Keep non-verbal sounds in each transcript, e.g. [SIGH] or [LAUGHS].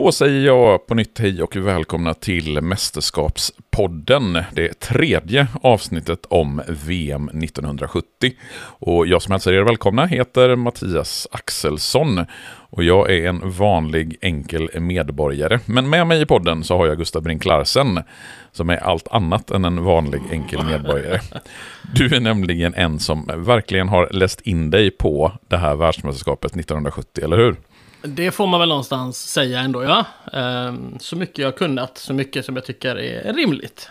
Då säger jag på nytt hej och välkomna till Mästerskapspodden. Det tredje avsnittet om VM 1970. Och jag som hälsar er välkomna heter Mattias Axelsson. Och jag är en vanlig enkel medborgare. Men med mig i podden så har jag Gustav Brink Larsen. Som är allt annat än en vanlig enkel medborgare. Du är nämligen en som verkligen har läst in dig på det här världsmästerskapet 1970, eller hur? Det får man väl någonstans säga ändå, ja. Ehm, så mycket jag kunnat, så mycket som jag tycker är rimligt.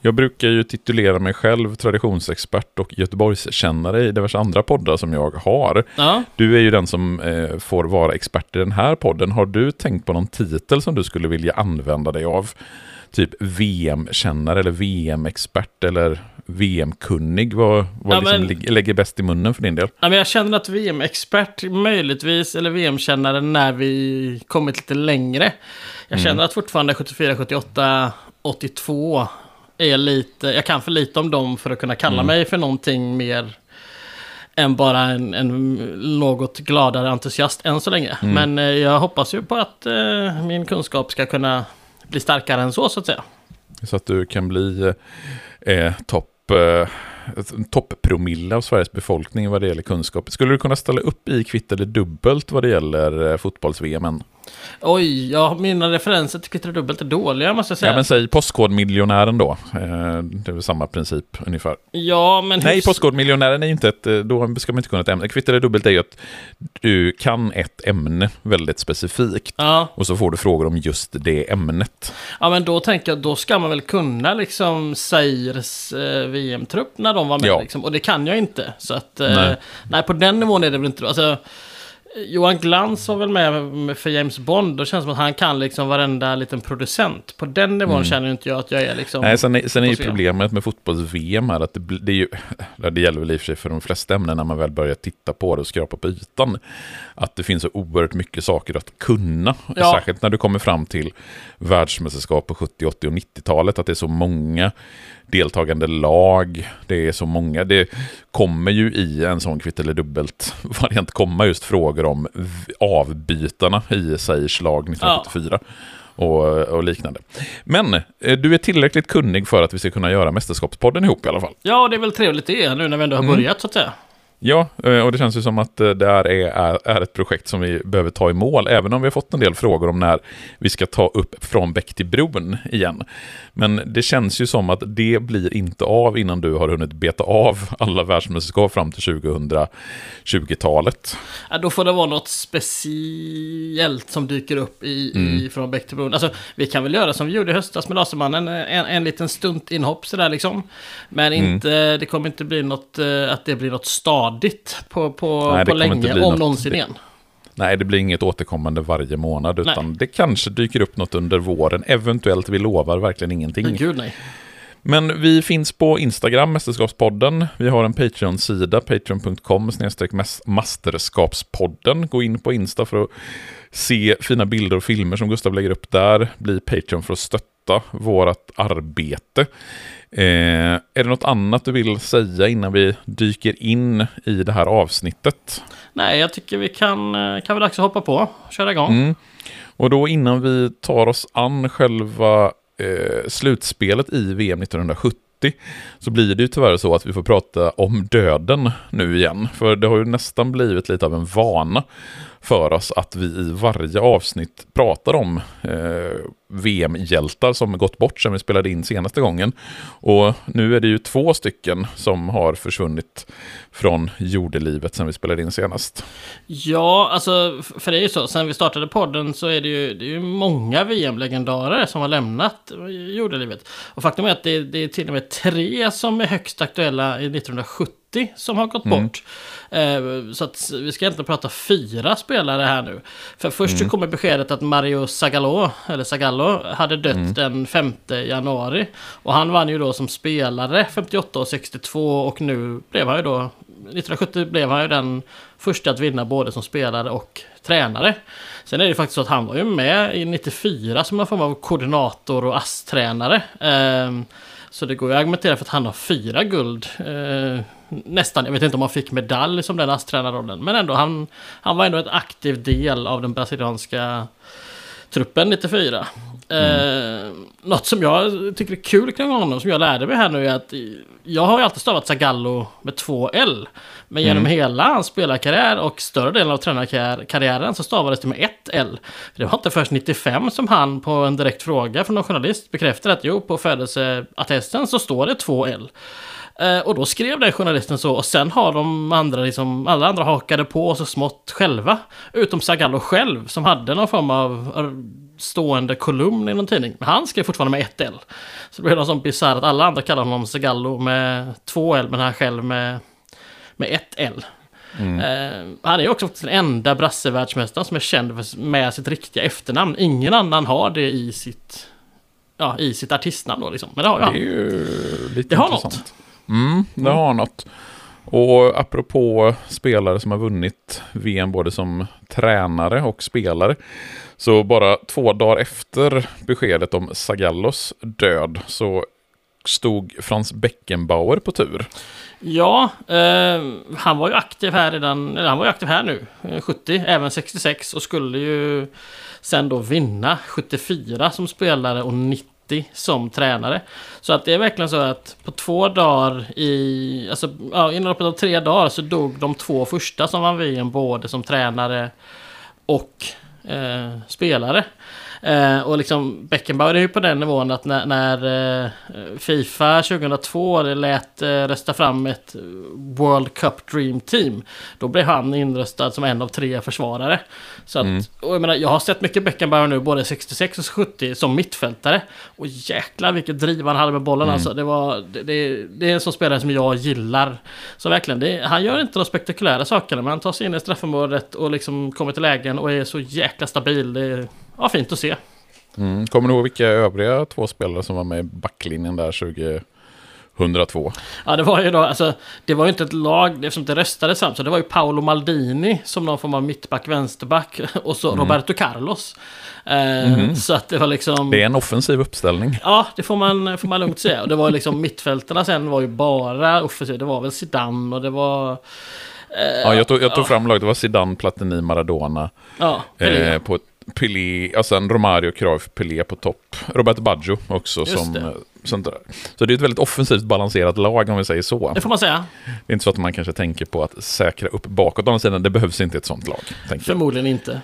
Jag brukar ju titulera mig själv traditionsexpert och Göteborgskännare i diverse andra poddar som jag har. Ja. Du är ju den som eh, får vara expert i den här podden. Har du tänkt på någon titel som du skulle vilja använda dig av? Typ VM-kännare eller VM-expert eller VM-kunnig? Vad, vad Ja, liksom men- lägger bäst i munnen för din del? Ja, men jag känner att VM-expert möjligtvis, eller VM-kännare när vi kommit lite längre. Jag Mm. känner att fortfarande 74, 78, 82 är lite, jag kan för lite om dem för att kunna kalla Mm. mig för någonting mer än bara en, en något gladare entusiast än så länge. Mm. Men eh, jag hoppas ju på att eh, min kunskap ska kunna bli starkare än så, så att säga. Så att du kan bli eh, topp... Eh, toppromille av Sveriges befolkning vad det gäller kunskap. Skulle du kunna ställa upp i kvitt eller dubbelt vad det gäller eh, fotbolls-VM? än? Oj, ja, mina referenser till kvitt och dubbelt är dåliga måste jag säga. Ja, men säg Postkodmiljonären då. Eh, det är väl samma princip ungefär. Ja, men Nej, hyfs- Postkodmiljonären är ju inte ett... eh, Då ska man inte kunna ett ämne. Kvitt eller dubbelt är ju att du kan ett ämne väldigt specifikt. Ja, Och så får du frågor om just det ämnet. ja, men då tänker jag, då ska man väl kunna liksom Sairs eh, VM-trupp när de var med Ja. liksom. Och det kan jag inte. Så att, eh, Nej. nej. på den nivån är det väl inte. Alltså, Johan Glans var väl med för James Bond. Då känns det som att han kan liksom varenda liten producent. På den nivån känner inte jag att jag är liksom... Mm. Nej, sen, är- sen är ju problemet med fotbolls-VM här att det, det är ju, [CLEARS THROAT] det gäller väl i och för sig för de flesta ämnen när man väl börjar titta på det och skrapa på ytan, att det finns så oerhört mycket saker att kunna. Ja. Särskilt när du kommer fram till världsmästerskap på 70, 80 och 90-talet, att det är så många deltagande lag, det är så många, det kommer ju i en sån kvitt eller dubbelt [LAUGHS] variant komma just frågor om avbytarna i Seirs lag 1974 och, och liknande. Men eh, du är tillräckligt kunnig för att vi ska kunna göra Mästerskapspodden ihop i alla fall. Ja, det är väl trevligt det nu när vi ändå har Mm. börjat så att säga. Ja, eh, och det känns ju som att eh, det här är, är, ett projekt som vi behöver ta i mål, även om vi har fått en del frågor om när vi ska ta upp från bäck till bron igen. Men det känns ju som att det blir inte av innan du har hunnit beta av alla världsmästerskap fram till 2020-talet. Ja, då får det vara något speciellt som dyker upp i, Mm. i från Bäck till bron. Alltså, vi kan väl göra som vi gjorde i höstas med Lasermannen, en, en liten stunt inhopp sådär liksom. Men Mm. inte, det kommer inte bli något, eh, att det blir något stadigt på, på, Nej, det på länge, om någonsin det- igen. Nej, det blir inget återkommande varje månad, utan Nej. det kanske dyker upp något under våren. Eventuellt, vi lovar verkligen ingenting. Men gud nej. Men vi finns på Instagram, Mästerskapspodden. Vi har en Patreon-sida, patreon.com masterskapspodden. Gå in på Insta för att se fina bilder och filmer som Gustav lägger upp där. Bli Patreon för att stötta vårt arbete. Eh, är det något annat du vill säga innan vi dyker in i det här avsnittet? Nej, jag tycker vi kan, eh, kan väl dags att hoppa på. Köra igång. Mm. Och då innan vi tar oss an själva eh, slutspelet i VM 1970 så blir det ju tyvärr så att vi får prata om döden nu igen. För det har ju nästan blivit lite av en vana för oss att vi i varje avsnitt pratar om eh, VM-hjältar som gått bort sedan vi spelade in senaste gången. Och nu är det ju två stycken som har försvunnit från jordelivet sedan vi spelade in senast. Ja, alltså för det är ju så. Sen vi startade podden så är det ju, det är ju många VM-legendarer som har lämnat jordelivet. Och faktum är att det, det är till och med tre som är högst aktuella i 1970 som har gått bort. Eh, så att vi ska egentligen prata fyra spelare här nu. För först så kommer beskedet att Mario Zagallo, eller Zagallo, hade dött den 5 januari. Och han vann ju då som spelare 58 och 62 och nu blev han ju då 1970 blev han ju den första att vinna både som spelare och tränare. Sen är det ju faktiskt så att han var ju med i 94 som en form av koordinator och ASS-tränare. Ehm, så det går ju att argumentera för att han har fyra guld. Nästan, jag vet inte om han fick medalj som den ASS-tränarrollen. Men ändå, han, han var ändå en aktiv del av den brasilianska truppen 94. Eh, något som jag tycker är kul kring honom, som jag lärde mig här nu, är att jag har ju alltid stavat Zagallo med två L. Men genom Mm. hela hans spelarkarriär och större delen av tränarkarriären så stavades det med ett L. Det var inte först 95 som han på en direkt fråga från någon journalist bekräftade att jo, på födelseattesten så står det två L. Eh, och då skrev den journalisten så och sen har de andra liksom, alla andra hakade på så smått själva. Utom Zagallo själv som hade någon form av eh, stående kolumn i någon tidning. Men han skrev fortfarande med ett L. Så det blev något sånt bisarrt att alla andra kallar honom Zagallo med två L men han själv med, med ett L. Eh, han är också den enda brassevärldsmästaren som är känd med sitt riktiga efternamn. Ingen annan har det i sitt, ja, i sitt artistnamn då liksom. Men det har ju Det är ju lite Det har intressant. Mm, det har något. Och apropå spelare som har vunnit VM både som tränare och spelare. Så bara två dagar efter beskedet om Zagallos död så stod Frans Beckenbauer på tur. Ja, eh, han var ju aktiv här redan, eller han var ju aktiv här nu, eh, 70, även 66 och skulle ju sen då vinna 74 som spelare och 90 som tränare. Så att det är verkligen så att på två dagar i, alltså ja, inom loppet av tre dagar så dog de två första som vann VM både som tränare och eh, spelare. Eh, och liksom Beckenbauer är ju på den nivån att när, när eh, Fifa 2002 lät eh, rösta fram ett World Cup Dream Team. Då blev han inröstad som en av tre försvarare. Så att, Mm. jag, menar, jag har sett mycket Beckenbauer nu, både 66 och 70, som mittfältare. Och jäklar vilket driv han hade med bollen Mm. alltså. Det, var, det, det, det är en sån spelare som jag gillar. Så verkligen, det, han gör inte de spektakulära sakerna, men han tar sig in i straffområdet och liksom kommer till lägen och är så jäkla stabil. Det ja, fint att se. Mm. Kommer du ihåg vilka övriga två spelare som var med i backlinjen där 2002? Ja, det var ju då, alltså, det var ju inte ett lag, eftersom det röstades fram, så det var ju Paolo Maldini som någon form av mittback, vänsterback [LAUGHS] och så Roberto Carlos. Eh, Så att det var liksom... Det är en offensiv uppställning. Ja, det får man, får man lugnt säga. Och det var liksom mittfältarna sen var ju bara offensivt. Det var väl Zidane och det var... eh, Ja, jag tog, jag tog fram laget, det var Zidane, Platini, Maradona. Ja. Eh, på Pelé, och sen Romario, Cruyff, Pelé på topp. Roberto Baggio också Just som det. eh, central. Så det är ett väldigt offensivt balanserat lag om vi säger så. Det får man säga. Det är inte så att man kanske tänker på att säkra upp bakåt. Å andra sidan, det behövs inte ett sånt lag. Tänker jag. Förmodligen inte.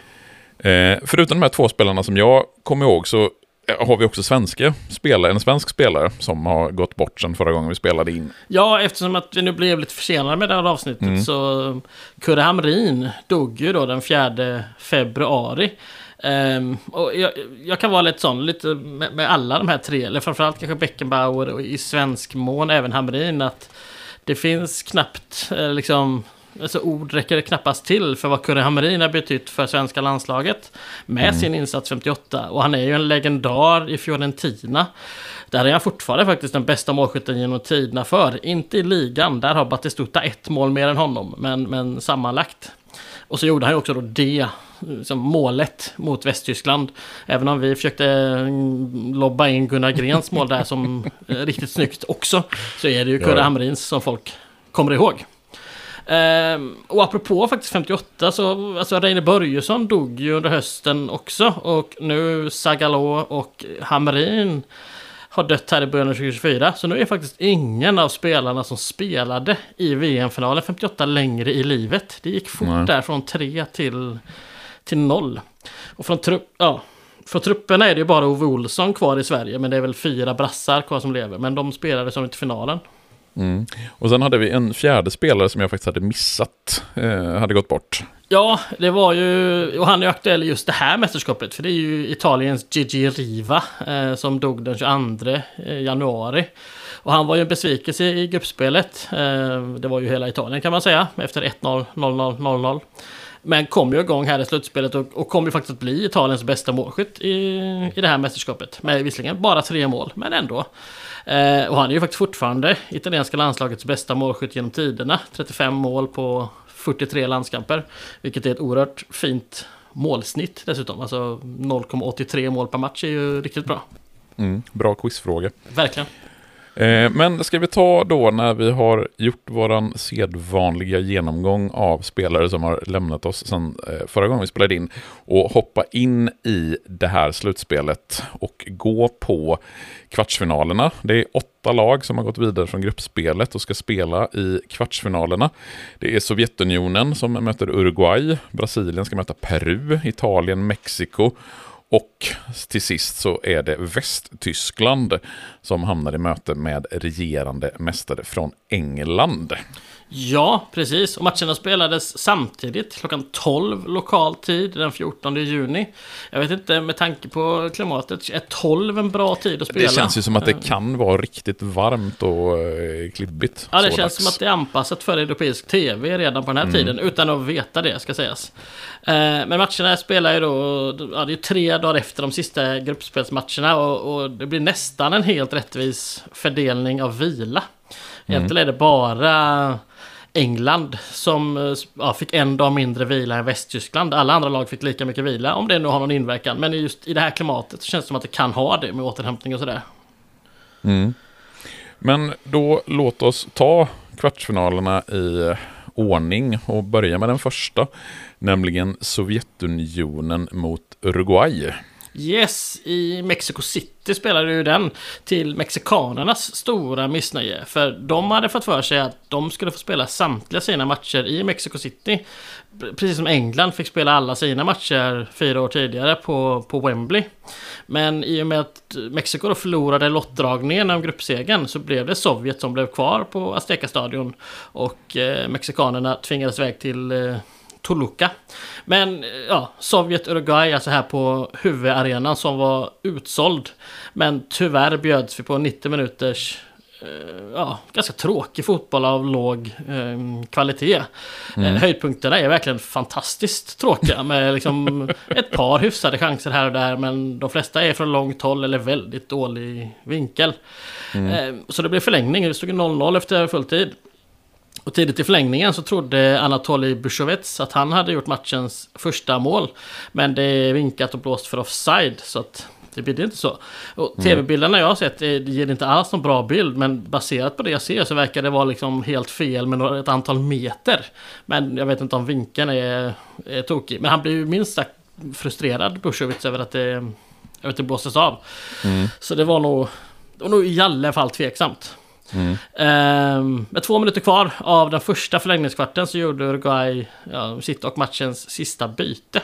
Eh, förutom de här två spelarna som jag kommer ihåg så eh, har vi också svenska spelare, en svensk spelare som har gått bort sedan förra gången vi spelade in. Ja, eftersom att vi nu blev lite försenade med det här avsnittet så Kurre Hamrin dog ju då den 4 februari. Ehm, och jag, jag kan vara lite sån, lite med, med alla de här tre, eller framförallt kanske Beckenbauer och i svensk mån även Hamrin, att det finns knappt eh, liksom Alltså ord räcker knappast till för vad Kurre Hamrin har betytt för svenska landslaget med sin insats 58. Och han är ju en legendar i Fiorentina. Där är han fortfarande faktiskt den bästa målskytten genom tiderna för. Inte i ligan, där har Batistuta ett mål mer än honom, men, men sammanlagt. Och så gjorde han ju också då det som målet mot Västtyskland. Även om vi försökte mm, lobba in Gunnar Grens mål där som [LAUGHS] eh, riktigt snyggt också. Så är det ju Kurre Ja. Hamrins som folk kommer ihåg. Ehm, och apropå faktiskt 58 så, alltså Reine Börjesson dog ju under hösten också. Och nu Zagallo och Hamrin har dött här i början av 2024. Så nu är faktiskt ingen av spelarna som spelade i VM-finalen 58 längre i livet. Det gick fort Nej. där från 3 till, till 0. Och från, trupp, ja, från trupperna är det ju bara Ove Olsson kvar i Sverige. Men det är väl fyra brassar kvar som lever. Men de spelade som inte finalen. Mm. Och sen hade vi en fjärde spelare som jag faktiskt hade missat, eh, hade gått bort. Ja, det var ju... Och han är ju aktuell i just det här mästerskapet. För det är ju Italiens Gigi Riva eh, som dog den 22 eh, januari. Och han var ju en besvikelse i gruppspelet. Eh, det var ju hela Italien kan man säga. Efter 1-0, 0-0, 0-0. Men kom ju igång här i slutspelet och, och kom ju faktiskt att bli Italiens bästa målskytt i, i det här mästerskapet. Med visserligen bara tre mål, men ändå. Eh, och han är ju faktiskt fortfarande italienska landslagets bästa målskytt genom tiderna. 35 mål på 43 landskamper. Vilket är ett oerhört fint målsnitt dessutom. Alltså 0,83 mål per match är ju riktigt bra. Mm. Bra quizfråga. Verkligen. Eh, men ska vi ta då när vi har gjort våran sedvanliga genomgång av spelare som har lämnat oss sedan eh, förra gången vi spelade in och hoppa in i det här slutspelet och gå på kvartsfinalerna. Det är åtta lag som har gått vidare från gruppspelet och ska spela i kvartsfinalerna. Det är Sovjetunionen som möter Uruguay, Brasilien ska möta Peru, Italien, Mexiko och till sist så är det Västtyskland som hamnar i möte med regerande mästare från England. Ja, precis. Och matcherna spelades samtidigt klockan 12 lokal tid den 14 juni. Jag vet inte, med tanke på klimatet, är 12 en bra tid att spela? Det känns ju som att det kan vara riktigt varmt och eh, klibbigt. Ja, det känns dags. som att det är anpassat för europeisk tv redan på den här tiden, utan att veta det, ska sägas. Eh, Men matcherna spelar ju då, ja, det är tre dagar efter de sista gruppspelsmatcherna och, och det blir nästan en helt rättvis fördelning av vila. Egentligen är det bara England som eh, ja, fick en dag mindre vila än Västtyskland. Alla andra lag fick lika mycket vila, om det nu har någon inverkan. Men just i det här klimatet så känns det som att det kan ha det med återhämtning och sådär. Mm. Men då låt oss ta kvartsfinalerna i ordning och börja med den första, nämligen Sovjetunionen mot Uruguay. Yes, i Mexico City spelade ju den till mexikanernas stora missnöje. För de hade fått för sig att de skulle få spela samtliga sina matcher i Mexico City. Precis som England fick spela alla sina matcher fyra år tidigare på, på Wembley. Men i och med att Mexiko då förlorade lottdragningen om gruppsegern så blev det Sovjet som blev kvar på Azteca-stadion. Och eh, mexikanerna tvingades iväg till eh, Toluca. Men ja, Sovjet-Uruguay, alltså här på huvudarenan som var utsåld. Men tyvärr bjöds vi på 90 minuters eh, ja, ganska tråkig fotboll av låg eh, kvalitet. Eh, höjdpunkterna är verkligen fantastiskt tråkiga med liksom [LAUGHS] ett par hyfsade chanser här och där men de flesta är från långt håll eller väldigt dålig vinkel. Eh, så det blev förlängning, det stod 0-0 efter fulltid. Och tidigt i förlängningen så trodde Anatolij Bushovets att han hade gjort matchens första mål. Men det är vinkat och blåst för offside så att det blir inte så. Och tv-bilderna jag har sett ger inte alls någon bra bild men baserat på det jag ser så verkar det vara liksom helt fel med ett antal meter. Men jag vet inte om vinkeln är, är tokig. Men han blir ju minst sagt frustrerad Bushovits över att det, över att det blåstes av. Så det var nog, det var nog i alla fall tveksamt. Mm. Ehm, med två minuter kvar av den första förlängningskvarten så gjorde Uruguay ja, sitt och matchens sista byte.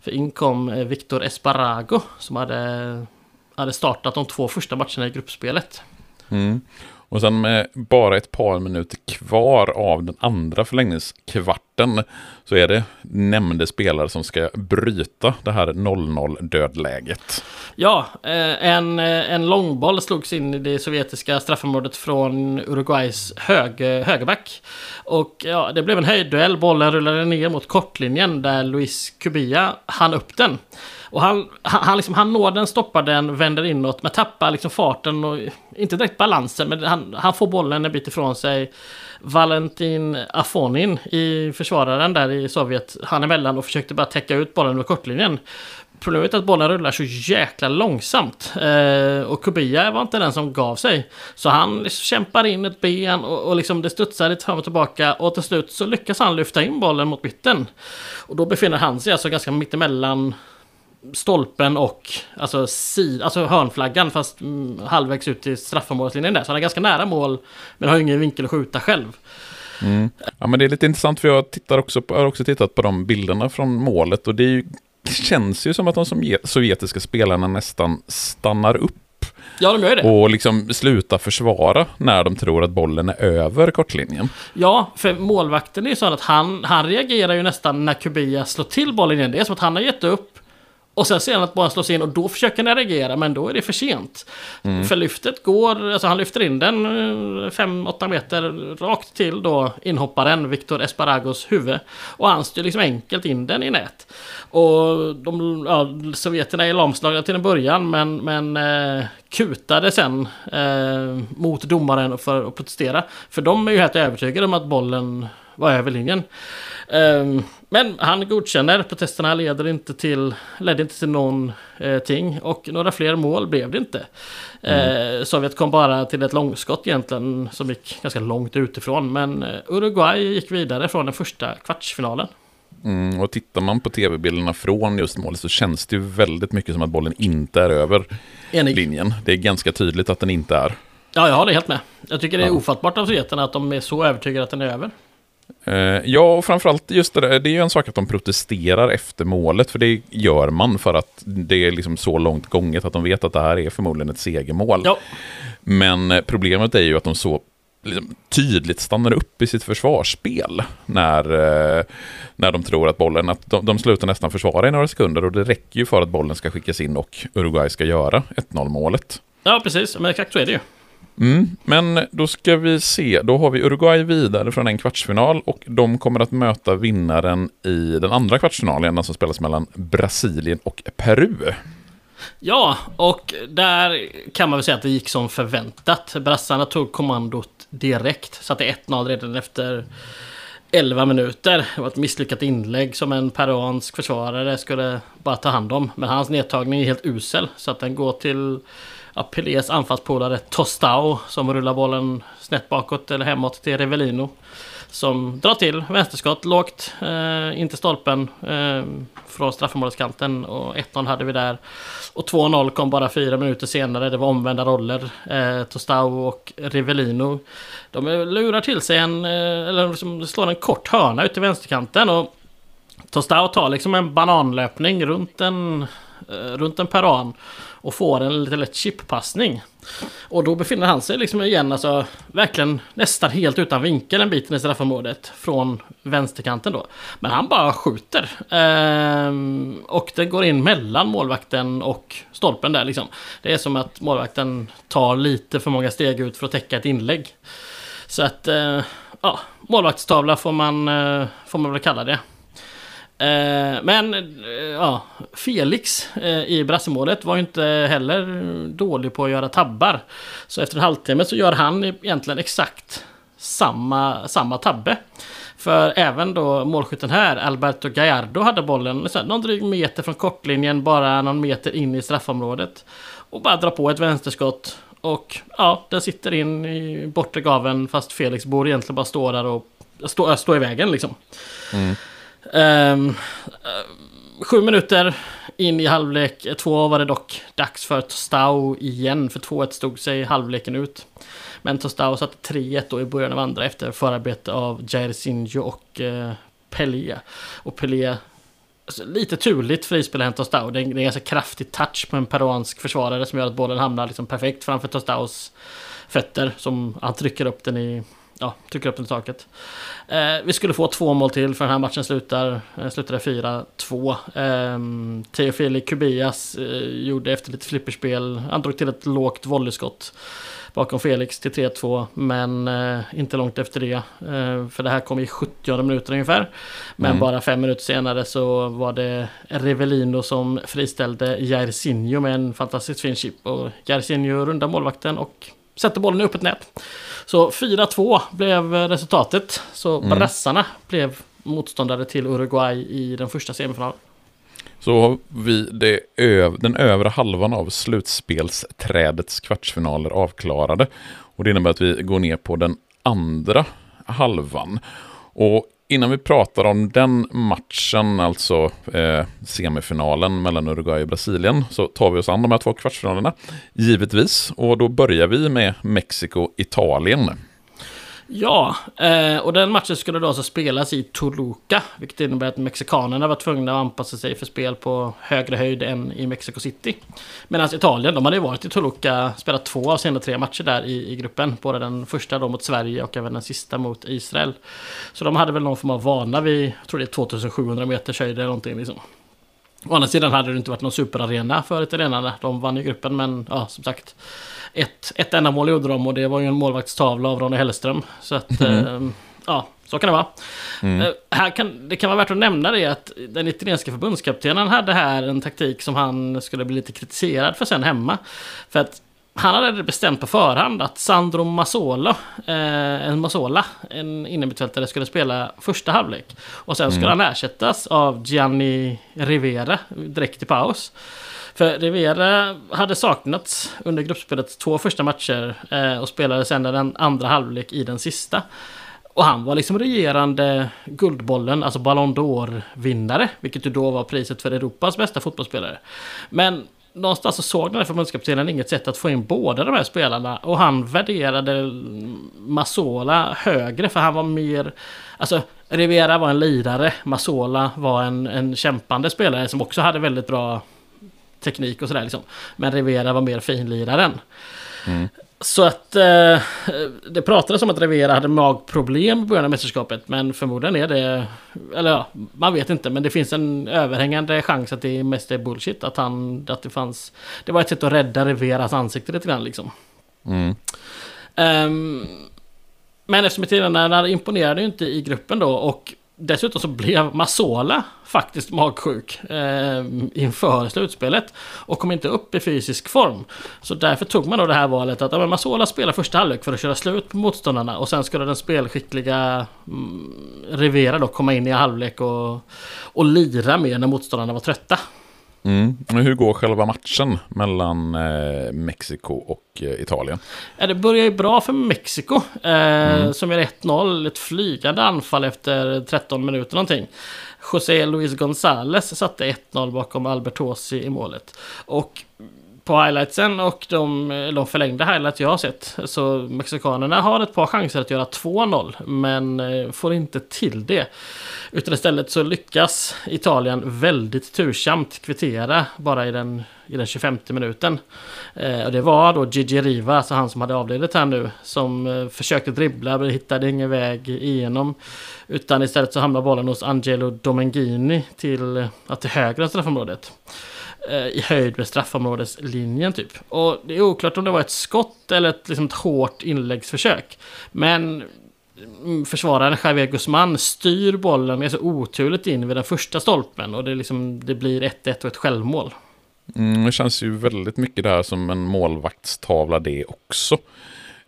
För in kom eh, Victor Esparago som hade, hade startat de två första matcherna i gruppspelet. Mm. Och sen med bara ett par minuter kvar av den andra förlängningskvarten så är det nämnde spelare som ska bryta det här 0-0 dödläget. Ja, eh, en, eh, en långboll slogs in i det sovjetiska straffområdet från Uruguays hög, eh, högerback. Och ja, det blev en höjdduell. Bollen rullade ner mot kortlinjen där Luis Cubilla hann upp den. Och han, han, han, liksom, han når den, stoppar den, vänder inåt, men tappar liksom farten och inte direkt balansen, men han, han får bollen en bit ifrån sig. Valentin Afonin i försvararen där i Sovjet, han emellan och försökte bara täcka ut bollen med kortlinjen. Problemet är att bollen rullar så jäkla långsamt. Eh, och Kubia var inte den som gav sig. Så han liksom kämpar in ett ben och, och liksom det studsar lite fram och tillbaka. Och till slut så lyckas han lyfta in bollen mot mitten. Och då befinner han sig alltså ganska mittemellan stolpen och alltså, sid, alltså hörnflaggan fast mm, halvvägs ut till straffområdeslinjen där. Så han är ganska nära mål men har ingen vinkel att skjuta själv. Ja, men det är lite intressant för jag tittar också på, har också tittat på de bilderna från målet och det, ju, det känns ju som att de som sovjetiska spelarna nästan stannar upp Ja, de gör det. och liksom slutar försvara när de tror att bollen är över kortlinjen. Ja, för målvakten är ju så att han, han reagerar ju nästan när Kubia slår till bollen igen. Det är som att han har gett upp och sen ser han att bollen slås in och då försöker han reagera men då är det för sent. För lyftet går, alltså han lyfter in den 5-8 meter rakt till då inhopparen Victor Esparagos huvud. Och han styr liksom enkelt in den i nät. Och de, ja, sovjeterna är lamslagna till en början men, men eh, kutade sen eh, mot domaren för att protestera. För de är ju helt övertygade om att bollen var över linjen. Um, men han godkänner, protesterna leder inte till, ledde inte till någonting eh, och några fler mål blev det inte. Mm. Eh, Sovjet kom bara till ett långskott egentligen som gick ganska långt utifrån men eh, Uruguay gick vidare från den första kvartsfinalen. Mm, och tittar man på tv-bilderna från just målet så känns det ju väldigt mycket som att bollen inte är över Enig. linjen. Det är ganska tydligt att den inte är. Ja, jag håller helt med. Jag tycker det är ja. ofattbart av sovjeterna att de är så övertygade att den är över. Uh, ja, och framförallt just det där, det är ju en sak att de protesterar efter målet, för det gör man för att det är liksom så långt gånget att de vet att det här är förmodligen ett segermål. Ja. Men eh, problemet är ju att de så liksom, tydligt stannar upp i sitt försvarsspel när, uh, när de tror att bollen, att de, de slutar nästan försvara i några sekunder och det räcker ju för att bollen ska skickas in och Uruguay ska göra 1-0 målet. Ja, precis, men exakt så är det ju. Mm, men då ska vi se, då har vi Uruguay vidare från en kvartsfinal och de kommer att möta vinnaren i den andra kvartsfinalen, den som spelas mellan Brasilien och Peru. Ja, och där kan man väl säga att det gick som förväntat. Brassarna tog kommandot direkt, satte 1-0 redan efter 11 minuter. Det var ett misslyckat inlägg som en peruansk försvarare skulle bara ta hand om. Men hans nedtagning är helt usel, så att den går till ja, Pelés anfallspolare Tostao som rullar bollen snett bakåt eller hemåt till Revelino. Som drar till vänsterskott lågt, eh, inte stolpen, eh, från straffområdeskanten. Och 1-0 hade vi där. Och 2-0 kom bara fyra minuter senare. Det var omvända roller. Eh, Tostao och Revelino. De lurar till sig en, eh, eller liksom slår en kort hörna ut till vänsterkanten. Och Tostao tar liksom en bananlöpning runt en, Eh, runt en peran och får en lite lätt chippassning. Och då befinner han sig liksom igen, alltså verkligen nästan helt utan vinkel en bit i straffområdet från vänsterkanten då. Men han bara skjuter. Ehm, och det går in mellan målvakten och stolpen där liksom. Det är som att målvakten tar lite för många steg ut för att täcka ett inlägg. Så att, eh, ja, målvaktstavla får man, eh, får man väl kalla det. Eh, men eh, ja, Felix eh, i brassemålet var ju inte heller dålig på att göra tabbar. Så efter en halvtimme så gör han egentligen exakt samma, samma tabbe. För även då målskytten här, Alberto Gallardo, hade bollen någon dryg meter från kortlinjen, bara någon meter in i straffområdet. Och bara drar på ett vänsterskott. Och ja, den sitter in i bortre gaven fast Felix borde egentligen bara stå där och stå, stå i vägen liksom. Mm. Um, sju minuter in i halvlek två var det dock dags för Tostau igen. För 2-1 stod sig halvleken ut. Men Tostau satte 3-1 då i början av andra efter förarbete av Jair Sinjo och uh, Pelé. Och Pelé Alltså, lite turligt frispel hänt Tostau. Det är en ganska kraftig touch på en peruansk försvarare som gör att bollen hamnar liksom perfekt framför Tostaus fötter. Som han trycker upp den i ja, trycker upp den i taket. Eh, vi skulle få två mål till för den här matchen slutar, slutade 4-2. Eh, Teofili Kubias eh, gjorde efter lite flipperspel, han drog till ett lågt volleyskott bakom Felix till 3-2. Men eh, inte långt efter det. Eh, för det här kom i 70 minuter ungefär. Men mm. bara fem minuter senare så var det Revelino som friställde Jairzinho med en fantastiskt fin chip. Och Jairzinho rundar målvakten och sätter bollen i öppet nät. Så 4-2 blev resultatet. Så mm. brassarna blev motståndare till Uruguay i den första semifinalen. Så har vi öv den övre halvan av slutspelsträdets kvartsfinaler avklarade. Och det innebär att vi går ner på den andra halvan. Och innan vi pratar om den matchen, alltså eh, semifinalen mellan Uruguay och Brasilien, så tar vi oss an de här två kvartsfinalerna, givetvis. Och då börjar vi med Mexiko-Italien. Ja, eh, och den matchen skulle då alltså spelas i Toluca. Vilket innebär att mexikanerna var tvungna att anpassa sig för spel på högre höjd än i Mexico City. Medan Italien, de hade ju varit i Toluca, spelat två av sina tre matcher där i, i gruppen. Både den första då mot Sverige och även den sista mot Israel. Så de hade väl någon form av vana vid, jag tror det är 2700 meters höjd eller någonting liksom. Å andra sidan hade det inte varit någon superarena för italienarna. De vann ju gruppen men ja, som sagt ett, ett enda mål gjorde de och det var ju en målvaktstavla av Ronny Hellström. Så att, mm. eh, ja, så kan det vara. Mm. Eh, här kan, det kan vara värt att nämna det att den italienska förbundskaptenen hade här en taktik som han skulle bli lite kritiserad för sen hemma. För att han hade bestämt på förhand att Sandro Masolo, eh, en Masola, en innermittfältare, skulle spela första halvlek. Och sen skulle mm. han ersättas av Gianni Rivera direkt i paus. För Rivera hade saknats under gruppspelets två första matcher eh, och spelade sedan den andra halvlek i den sista. Och han var liksom regerande Guldbollen, alltså Ballon d'Or-vinnare, vilket ju då var priset för Europas bästa fotbollsspelare. Men någonstans så såg den här förbundskaptenen inget sätt att få in båda de här spelarna och han värderade Masola högre för han var mer... Alltså Rivera var en lirare. Masola var en, en kämpande spelare som också hade väldigt bra teknik och sådär liksom. Men Rivera var mer finliraren. Mm. Så att eh, det pratades om att Rivera hade magproblem i början av mästerskapet. Men förmodligen är det... Eller ja, man vet inte. Men det finns en överhängande chans att det mest är bullshit. Att, han, att det fanns... Det var ett sätt att rädda Riveras ansikte lite grann liksom. Mm. Um, men eftersom italienarna imponerade ju inte i gruppen då. Och Dessutom så blev Masola faktiskt magsjuk eh, inför slutspelet och kom inte upp i fysisk form. Så därför tog man då det här valet att ja, Masola spelar första halvlek för att köra slut på motståndarna och sen skulle den spelskickliga mm, Rivera då komma in i halvlek och, och lira mer när motståndarna var trötta. Mm. Hur går själva matchen mellan eh, Mexiko och eh, Italien? Ja, det börjar ju bra för Mexiko. Eh, mm. Som gör 1-0. Ett flygande anfall efter 13 minuter någonting. José Luis González satte 1-0 bakom Albertosi i målet. Och på highlightsen och de, de förlängda highlights jag har sett så mexikanerna har ett par chanser att göra 2-0 men eh, får inte till det. Utan istället så lyckas Italien väldigt tursamt kvittera bara i den, i den 25 minuten. Eh, och det var då Gigi Riva, alltså han som hade avlidit här nu, som eh, försökte dribbla men hittade ingen väg igenom. Utan istället så hamnar bollen hos Angelo Domenghini. till, eh, till höger om straffområdet. Eh, I höjd med straffområdeslinjen typ. Och det är oklart om det var ett skott eller ett, liksom ett hårt inläggsförsök. Men mm, försvararen Javier Guzman styr bollen ganska oturligt in vid den första stolpen och det, liksom, det blir 1-1 och ett självmål. Mm, det känns ju väldigt mycket där som en målvaktstavla det också.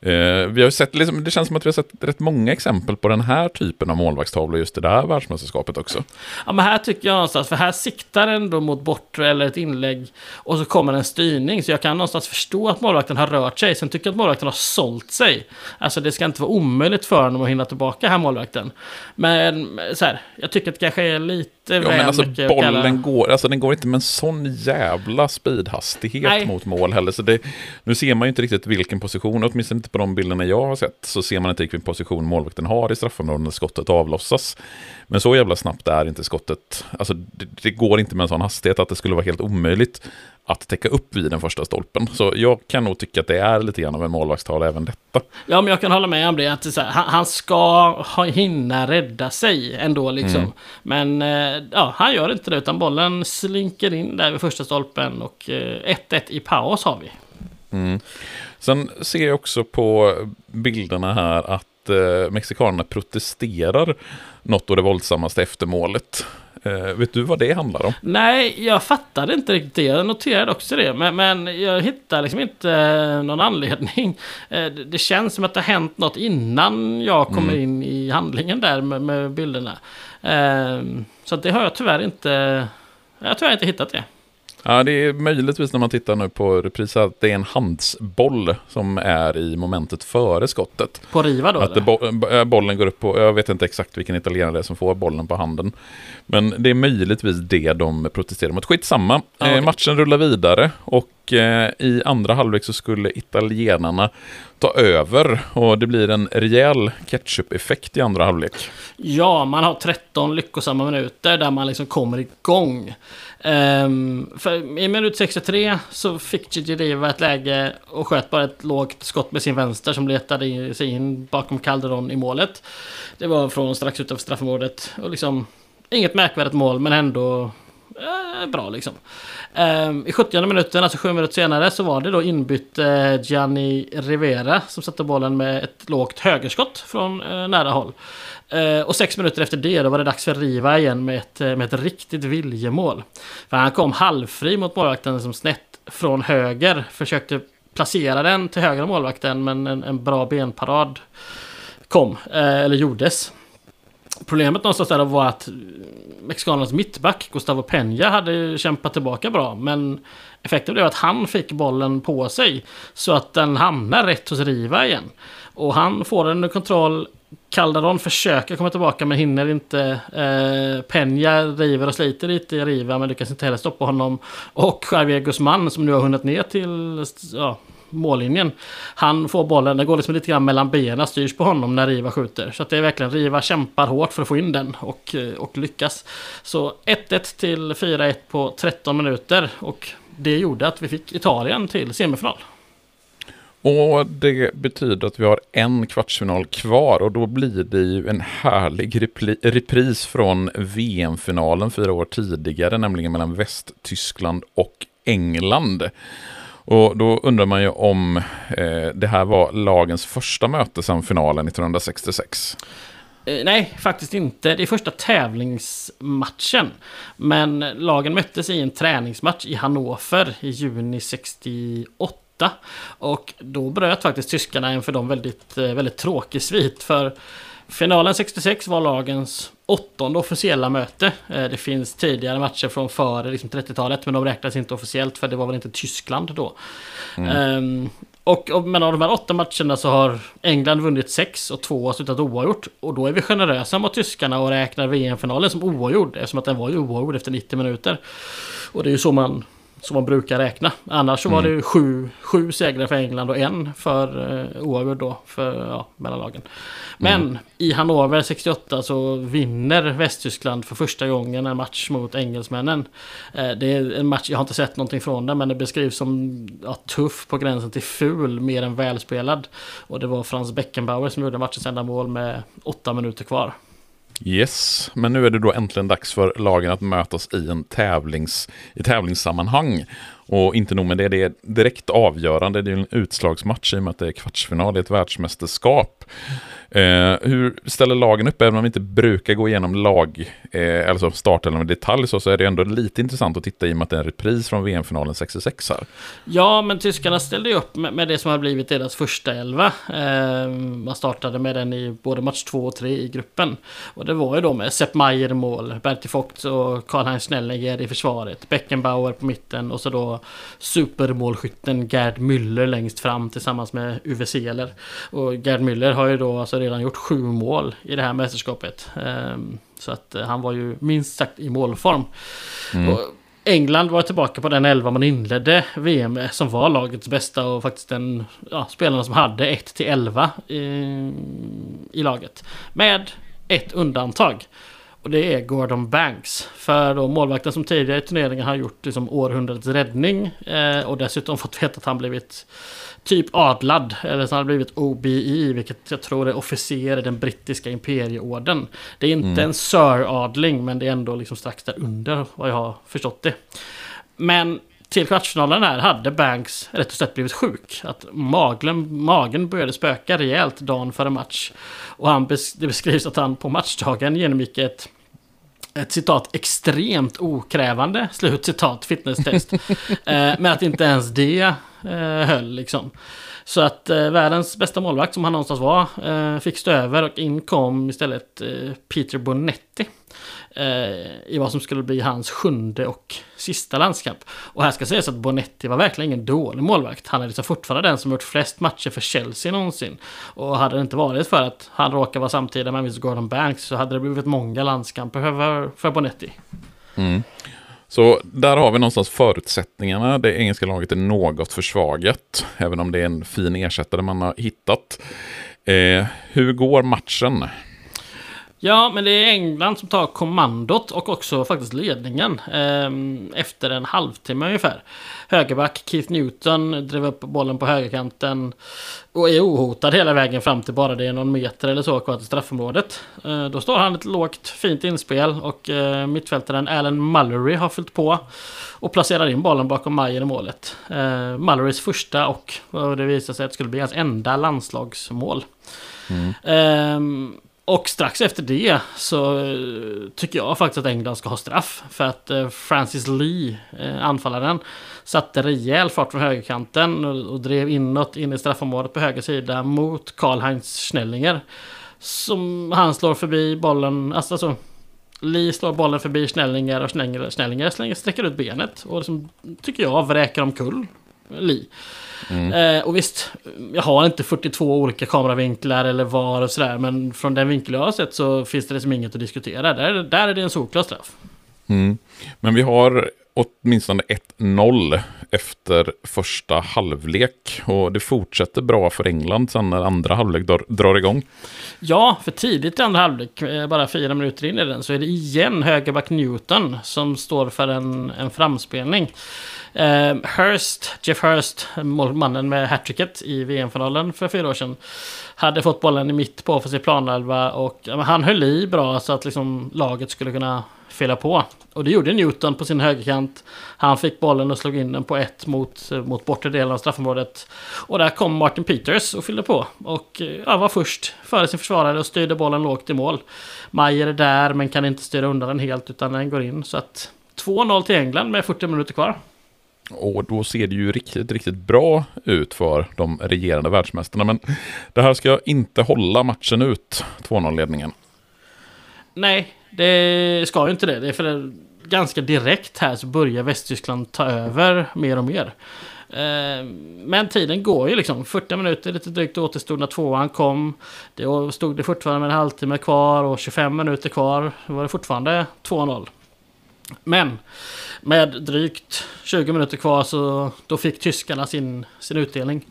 Eh, vi har sett, liksom, det känns som att vi har sett rätt många exempel på den här typen av målvaktstavlor just i det här världsmästerskapet också. Ja, men här tycker jag någonstans, för här siktar den ändå mot bortre eller ett inlägg och så kommer en styrning. Så jag kan någonstans förstå att målvakten har rört sig. Sen tycker jag att målvakten har sålt sig. Alltså det ska inte vara omöjligt för honom att hinna tillbaka här målvakten. Men så här, jag tycker att det kanske är lite ja, men alltså bollen går, alltså den går inte med en sån jävla speedhastighet Nej. mot mål heller. Så det, nu ser man ju inte riktigt vilken position, åtminstone inte på de bilderna jag har sett, så ser man inte vilken position målvakten har i straffområdet när skottet avlossas. Men så jävla snabbt är inte skottet, alltså det, det går inte med en sån hastighet att det skulle vara helt omöjligt att täcka upp vid den första stolpen. Så jag kan nog tycka att det är lite grann av en målvaktstal även detta. Ja, men jag kan hålla med om det. Att här, han, ska ha, hinna rädda sig ändå liksom. Mm. Men eh, ja, han gör inte det utan bollen slinker in där vid första stolpen och 1-1 eh, i paus har vi. Mm. Sen ser jag också på bilderna här att eh, mexikanerna protesterar något av det våldsammaste efter målet. Eh, vet du vad det handlar om? Nej, jag fattade inte riktigt det. Jag noterade också det. Men, men jag hittar liksom inte eh, någon anledning. [LAUGHS] Eh, det känns som att det har hänt något innan jag kommer mm. in i handlingen där med, med bilderna. Eh, så det har jag tyvärr inte... Jag har tyvärr inte hittat det. Ja, det är möjligtvis när man tittar nu på repris att det är en handsboll som är i momentet före skottet. På Riva då? Att det, bollen går upp på, jag vet inte exakt vilken italienare det är som får bollen på handen. Men det är möjligtvis det de protesterar mot. Skitsamma, ja, okay. matchen rullar vidare och eh, i andra halvlek så skulle italienarna ta över och det blir en rejäl ketchup-effekt i andra halvlek. Ja, man har 13 lyckosamma minuter där man liksom kommer igång. Um, för I minut 63 så fick Gigi ett läge och sköt bara ett lågt skott med sin vänster som letade sig in bakom Calderon i målet. Det var från strax utanför straffområdet. Och liksom, inget märkvärdigt mål men ändå eh, bra liksom. Um, I 70 minuten, alltså sju minuter senare, så var det då inbytt eh, Gianni Rivera som satte bollen med ett lågt högerskott från eh, nära håll. Eh, och sex minuter efter det, då var det dags för Riva igen med ett, eh, med ett riktigt viljemål. För han kom halvfri mot målvakten som snett från höger försökte placera den till höger om målvakten men en, en bra benparad kom, eh, eller gjordes. Problemet någonstans där var att Mexikanernas mittback Gustavo Peña hade kämpat tillbaka bra men effekten blev att han fick bollen på sig så att den hamnar rätt hos Riva igen. Och han får den under kontroll Calderon försöker komma tillbaka men hinner inte. Eh, Peña river och sliter lite i Riva men lyckas inte heller stoppa honom. Och Javier Guzman som nu har hunnit ner till ja, mållinjen. Han får bollen, den går liksom lite grann mellan benen, styrs på honom när Riva skjuter. Så att det är verkligen, Riva kämpar hårt för att få in den och, eh, och lyckas. Så 1-1 till 4-1 på 13 minuter och det gjorde att vi fick Italien till semifinal. Och det betyder att vi har en kvartsfinal kvar och då blir det ju en härlig repris från VM-finalen fyra år tidigare, nämligen mellan Västtyskland och England. Och då undrar man ju om eh, det här var lagens första möte sedan finalen 1966. Eh, nej, faktiskt inte. Det är första tävlingsmatchen. Men lagen möttes i en träningsmatch i Hannover i juni 68. Och då bröt faktiskt tyskarna en för dem väldigt, eh, väldigt tråkig svit. För finalen 66 var lagens åttonde officiella möte. Eh, det finns tidigare matcher från före liksom 30-talet men de räknas inte officiellt för det var väl inte Tyskland då. Mm. Um, och, och, men av de här åtta matcherna så har England vunnit sex och två har slutat oavgjort. Och då är vi generösa mot tyskarna och räknar VM-finalen som oavgjord eftersom att den var ju oavgjord efter 90 minuter. Och det är ju så man som man brukar räkna. Annars så var mm. det sju, sju segrar för England och en för eh, oavgjord då för ja, mellanlagen. Men mm. i Hannover 68 så vinner Västtyskland för första gången en match mot engelsmännen. Eh, det är en match, jag har inte sett någonting från den men det beskrivs som ja, tuff på gränsen till ful mer än välspelad. Och det var Frans Beckenbauer som gjorde matchens enda mål med åtta minuter kvar. Yes, men nu är det då äntligen dags för lagen att mötas i en tävlings, i tävlingssammanhang. Och inte nog med det, det är direkt avgörande. Det är en utslagsmatch i och med att det är kvartsfinal i ett världsmästerskap. Eh, hur ställer lagen upp? Även om vi inte brukar gå igenom lag, eh, alltså startelvan i detalj, så, så är det ändå lite intressant att titta i och med att det är en repris från VM-finalen 66 här. Ja, men tyskarna ställde ju upp med, med det som har blivit deras första elva. Eh, man startade med den i både match 2 och 3 i gruppen. Och det var ju då med Sepp Maier i mål, Bertil Vogt och Karl-Heinz Schnellinger i försvaret, Beckenbauer på mitten och så då supermålskytten Gerd Müller längst fram tillsammans med Uwe Seeler. Och Gerd Müller har ju då alltså redan gjort sju mål i det här mästerskapet. Ehm, så att eh, han var ju minst sagt i målform. Mm. England var tillbaka på den elva man inledde VM med, som var lagets bästa och faktiskt den ja, spelarna som hade 1 till 11 i, i laget. Med ett undantag. Och det är Gordon Banks. För då målvakten som tidigare i turneringen har gjort liksom århundradets räddning. Eh, och dessutom fått veta att han blivit typ adlad. Eller så har han blivit OBI, vilket jag tror är officer i den brittiska imperieorden. Det är inte mm. en Sir-adling, men det är ändå liksom strax där under vad jag har förstått det. Men till kvartsfinalen här hade Banks rätt och slett blivit sjuk. Att magen, magen började spöka rejält dagen före match. Och han bes, det beskrivs att han på matchdagen genomgick ett ett citat extremt okrävande slutcitat fitnesstest. [LAUGHS] eh, men att inte ens det eh, höll liksom. Så att eh, världens bästa målvakt som han någonstans var eh, fick stå över och in kom istället eh, Peter Bonetti. Eh, I vad som skulle bli hans sjunde och sista landskamp. Och här ska sägas att Bonetti var verkligen ingen dålig målvakt. Han är liksom fortfarande den som gjort flest matcher för Chelsea någonsin. Och hade det inte varit för att han råkar vara samtida med Miss Gordon Banks så hade det blivit många landskamper för, för Bonetti. Mm. Så där har vi någonstans förutsättningarna. Det engelska laget är något försvagat, även om det är en fin ersättare man har hittat. Eh, hur går matchen? Ja, men det är England som tar kommandot och också faktiskt ledningen eh, efter en halvtimme ungefär. Högerback Keith Newton drev upp bollen på högerkanten och är ohotad hela vägen fram till bara det är någon meter eller så kvar till straffområdet. Eh, då står han ett lågt fint inspel och eh, mittfältaren Alan Mullery har fyllt på och placerar in bollen bakom Majer i målet. Eh, Mullerys första och det visar sig att det skulle bli hans enda landslagsmål. Mm. Och strax efter det så eh, tycker jag faktiskt att England ska ha straff. För att eh, Francis Lee, eh, anfallaren, satte rejäl fart från högerkanten och, drev inåt in i straffområdet på höger sida mot Karl-Heinz Schnellinger. Som han slår förbi bollen, alltså, alltså Lee slår bollen förbi Schnellinger och Schnellinger, Schnellinger sträcker ut benet och liksom, tycker jag vräker omkull Lee. Mm. Eh, och visst, jag har inte 42 olika kameravinklar eller var och sådär. Men från den vinkel jag har sett så finns det liksom inget att diskutera. Där, där är det en solklar straff. Mm. Men vi har åtminstone 1-0 efter första halvlek. Och det fortsätter bra för England sen när andra halvlek drar, drar igång. Ja, för tidigt i andra halvlek, eh, bara fyra minuter in i den, så är det igen högerback Newton som står för en, en framspelning. Eh, Hurst, Jeff Hurst, mannen med hattricket i VM-finalen för fyra år sedan, hade fått bollen i mitt på offensiv planhalva och uh, han höll i bra så att liksom, laget skulle kunna fylla på. Och det gjorde Newton på sin högerkant. Han fick bollen och slog in den på ett mot, mot bortre delen av straffområdet. Och där kom Martin Peters och fyllde på. Och eh, ja, var först före sin försvarare och styrde bollen lågt i mål. Mayer är där men kan inte styra undan den helt utan den går in. Så att 2-0 till England med 40 minuter kvar. Och då ser det ju riktigt, riktigt bra ut för de regerande världsmästarna. Men det här ska inte hålla matchen ut, 2-0-ledningen. Nej, det ska ju inte det. Det är för ganska direkt här så börjar Västtyskland ta över mer och mer. Eh, men tiden går ju liksom. 40 minuter lite drygt återstod när tvåan kom. Då stod det fortfarande med en halvtimme kvar och 25 minuter kvar. Då var det fortfarande 2-0. Men med drygt 20 minuter kvar så då fick tyskarna sin, sin utdelning.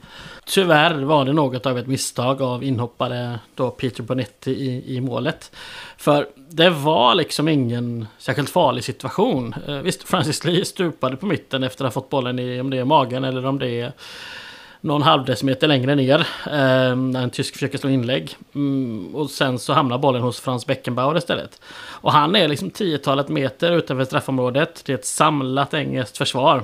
Tyvärr var det något av ett misstag av inhoppare då Peter Bonetti i, i målet. För det var liksom ingen särskilt farlig situation. Eh, visst, Francis Lee stupade på mitten efter att ha fått bollen i om det är magen eller om det är någon halv decimeter längre ner. Eh, när en tysk försöker slå inlägg. Mm, och sen så hamnar bollen hos Frans Beckenbauer istället. Och han är liksom tiotalet meter utanför straffområdet. Det är ett samlat engelskt försvar.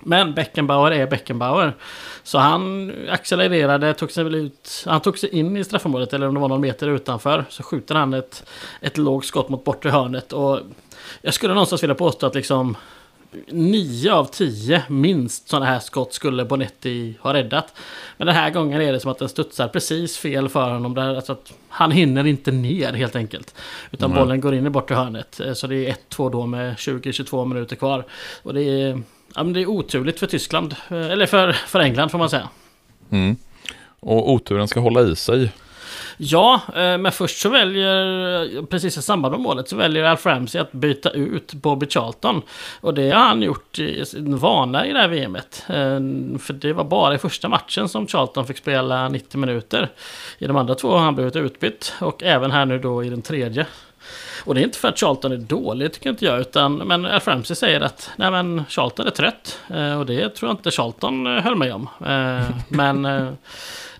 Men Beckenbauer är Beckenbauer. Så han accelererade, tog sig ut, han tog sig in i straffområdet eller om det var någon meter utanför. Så skjuter han ett, ett lågt skott mot bortre hörnet. Och jag skulle någonstans vilja påstå att liksom 9 av 10 minst sådana här skott skulle Bonetti ha räddat. Men den här gången är det som att den studsar precis fel för honom. Där, alltså att han hinner inte ner helt enkelt. Utan mm. bollen går in i bortre hörnet. Så det är 1-2 då med 20-22 minuter kvar. Och det är ja, men det är oturligt för Tyskland. Eh, eller för, för England får man säga. Mm. Och oturen ska hålla i sig. Ja, eh, men först så väljer, precis i samband med målet, så väljer Alf Ramsey att byta ut Bobby Charlton. Och det har han gjort i sin vana i det här VMet. Eh, för det var bara i första matchen som Charlton fick spela 90 minuter. I de andra två har han blivit utbytt och även här nu då i den tredje. Och det är inte för att Charlton är dålig, tycker inte jag. Utan, men Alf Ramsey säger att nej, men Charlton är trött. Eh, och det tror jag inte Charlton höll med om. [LAUGHS] Men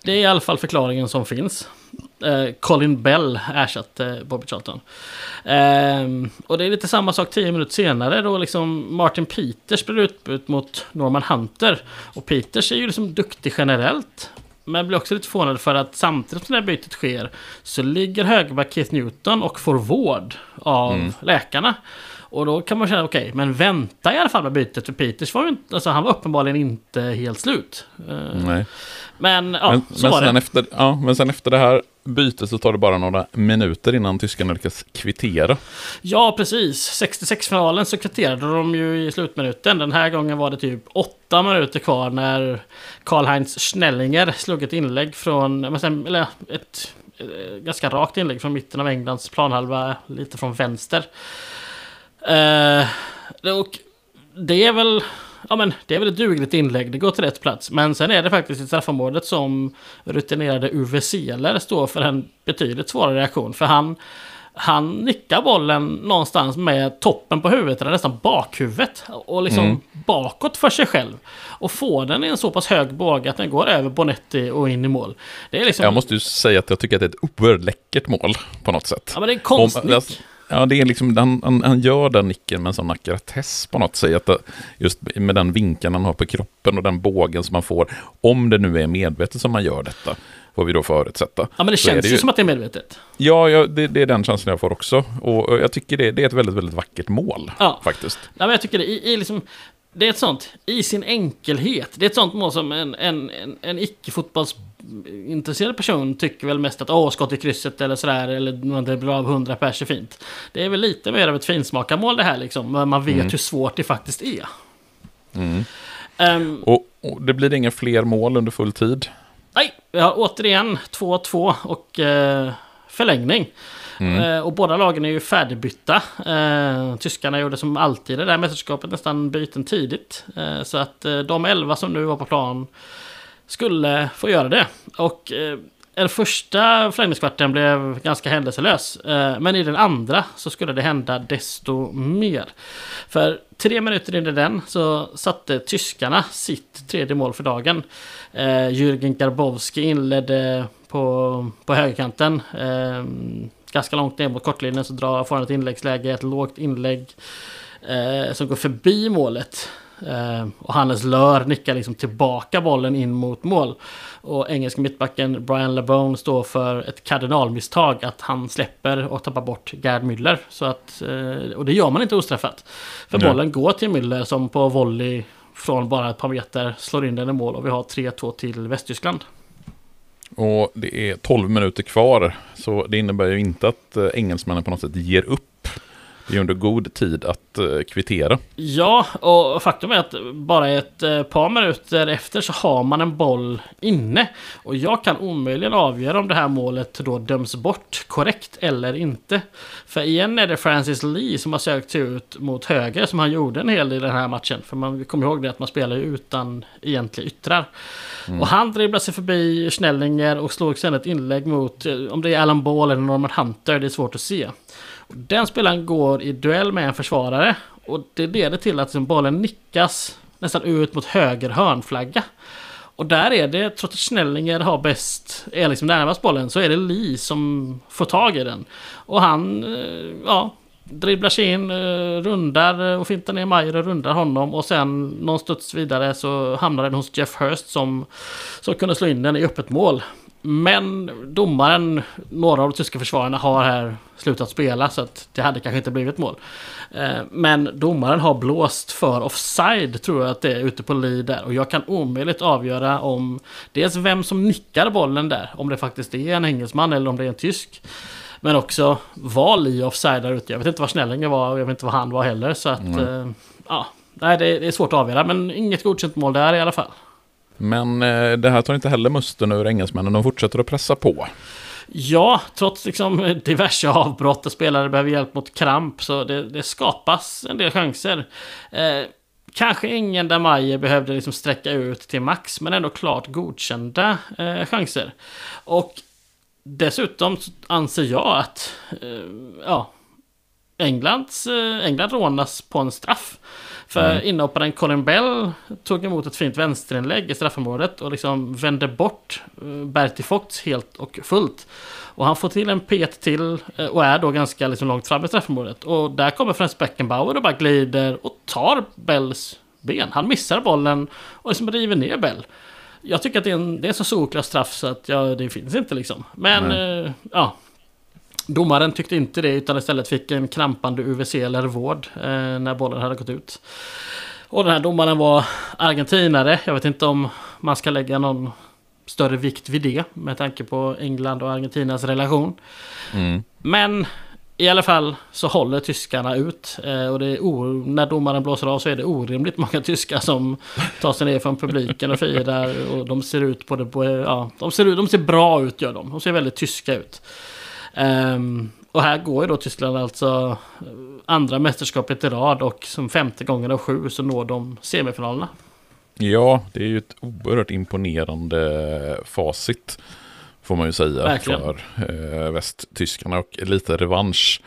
det är i alla fall förklaringen som finns. Eh, Colin Bell ersatte Bobby Charlton. Eh, och det är lite samma sak tio minuter senare då liksom Martin Peters blir utbytt mot Norman Hunter. Och Peters är ju liksom duktig generellt. Men blir också lite förvånad för att samtidigt som det här bytet sker så ligger högerback Keith Newton och får vård av mm. läkarna. Och då kan man känna, okej, okay, men vänta i alla fall med bytet. För Peters var ju inte, alltså han var uppenbarligen inte helt slut. Eh, Nej. Men, ja, men, så men var sen det. Efter, ja, men sen efter det här byte så tar det bara några minuter innan tyskarna lyckas kvittera. Ja, precis. 66-finalen så kvitterade de ju i slutminuten. Den här gången var det typ åtta minuter kvar när Karl-Heinz Schnellinger slog ett inlägg från, eller ett eh, ganska rakt inlägg från mitten av Englands planhalva, lite från vänster. Eh, och det är väl ja men det är väl ett dugligt inlägg, det går till rätt plats. Men sen är det faktiskt i straffområdet som rutinerade Uwe Seeler står för en betydligt svårare reaktion. För han, han nickar bollen någonstans med toppen på huvudet, eller nästan bakhuvudet. Och liksom mm. bakåt för sig själv. Och får den i en så pass hög båge att den går över Bonetti och in i mål. Det är liksom... Jag måste ju säga att jag tycker att det är ett oerhört läckert mål på något sätt. Ja men det är en konstnick. Ja, det är liksom, han, han, han gör den nicken med en sån ackuratess på något sätt. Att just med den vinkeln han har på kroppen och den bågen som man får. Om det nu är medvetet som man gör detta. får vi då förutsätta. Ja, men det Så känns det ju som att det är medvetet. Ja, ja det, det är den känslan jag får också. Och jag tycker det, det är ett väldigt, väldigt vackert mål, Ja. faktiskt. Ja, men jag tycker det, i, i liksom, det är ett sånt, i sin enkelhet. Det är ett sånt mål som en, en, en, en icke-fotbollsintresserad person tycker väl mest att åh, skott i krysset eller sådär, eller när det blir av 100 pers är fint. Det är väl lite mer av ett finsmakarmål det här liksom, men man vet Mm. hur svårt det faktiskt är. Mm. Ehm, Och, och det blir inga fler mål under full tid. nej, vi har återigen 2-2 och eh, förlängning. Mm. Eh, och båda lagen är ju färdigbytta. Eh, tyskarna gjorde som alltid i det där mästerskapet nästan byten tidigt. Eh, så att de 11 som nu var på plan skulle få göra det. Och den första förlängningskvarten blev ganska händelselös. Men i den andra så skulle det hända desto mer. För tre minuter in i den så satte tyskarna sitt tredje mål för dagen. Jürgen Garbowski inledde på, på högerkanten. Ganska långt ner mot kortlinjen så drar, får han ett inläggsläge, ett lågt inlägg eh, som går förbi målet. Eh, och Hannes Lör nickar liksom tillbaka bollen in mot mål. Och engelska mittbacken Brian LeBone står för ett kardinalmisstag att han släpper och tappar bort Gerd Müller. Så att, eh, och det gör man inte ostraffat. För Nej. bollen går till Müller som på volley från bara ett par meter slår in den i mål och vi har 3-2 till Västtyskland. Och det är 12 minuter kvar, så det innebär ju inte att eh, engelsmännen på något sätt ger upp. Det är under god tid att eh, kvittera. Ja, och faktum är att bara ett eh, par minuter efter så har man en boll inne. Och jag kan omöjligen avgöra om det här målet då döms bort korrekt eller inte. För igen är det Francis Lee som har sökt sig ut mot höger som han gjorde en hel del i den här matchen. För man kommer ihåg det att man spelar ju utan egentliga yttrar. Och han dribblar sig förbi Schnellinger och slog sen ett inlägg mot, eh, om det är Alan Ball eller Norman Hunter, det är svårt att se. Den spelaren går i duell med en försvarare och det leder till att liksom bollen nickas nästan ut mot höger hörnflagga. Och där är det, trots att Schnellinger har bäst, är liksom närmast bollen, så är det Lee som får tag i den. Och han, eh, ja, dribblar sig in, eh, rundar och fintar ner Mayer och rundar honom och sen någon studs vidare så hamnar den hos Jeff Hurst som, som kunde slå in den i öppet mål. Men domaren, några av de tyska försvararna har här slutat spela så att det hade kanske inte blivit mål. Eh, Men domaren har blåst för offside tror jag att det är ute på Lee där. Och jag kan omöjligt avgöra om dels vem som nickar bollen där. Om det faktiskt är en engelsman eller om det är en tysk. Men också var Lee offside där ute. Jag vet inte vad Schnellinger var och jag vet inte vad han var heller. Så att, eh, ja. Det är svårt att avgöra. Men inget godkänt mål där i alla fall. Men eh, det här tar inte heller musten ur engelsmännen. De fortsätter att pressa på. Ja, trots liksom diverse avbrott och spelare behöver hjälp mot kramp så det, det skapas en del chanser. Eh, kanske ingen där Majer behövde liksom sträcka ut till max, men ändå klart godkända eh, chanser. Och dessutom anser jag att eh, ja, Englands, eh, England rånas på en straff. För Mm. inhopparen Colin Bell tog emot ett fint vänsterinlägg i straffområdet och liksom vände bort eh, Bertie Fox helt och fullt. Och han får till en pet till eh, och är då ganska liksom långt fram i straffområdet. Och där kommer Frans Beckenbauer och bara glider och tar Bells ben. Han missar bollen och liksom river ner Bell. Jag tycker att det är en, det är en så solklar straff så att ja, det finns inte liksom. Men eh, ja, Domaren tyckte inte det utan istället fick en krampande UVC eller vård eh, när bollen hade gått ut. Och den här domaren var argentinare. Jag vet inte om man ska lägga någon större vikt vid det med tanke på England och Argentinas relation. Mm. Men i alla fall så håller tyskarna ut. Eh, och när domaren blåser av så är det orimligt många tyskar som tar sig ner från publiken och firar. Och de ser ut på det... På, ja, de, ser, ut- de ser bra ut gör de. De ser väldigt tyska ut. Ehm, och här går ju då Tyskland alltså eh, andra mästerskapet i rad och som femte gången av sju så når de semifinalerna. Ja, det är ju ett oerhört imponerande facit. Får man ju säga Verkligen. för eh, västtyskarna och lite revansch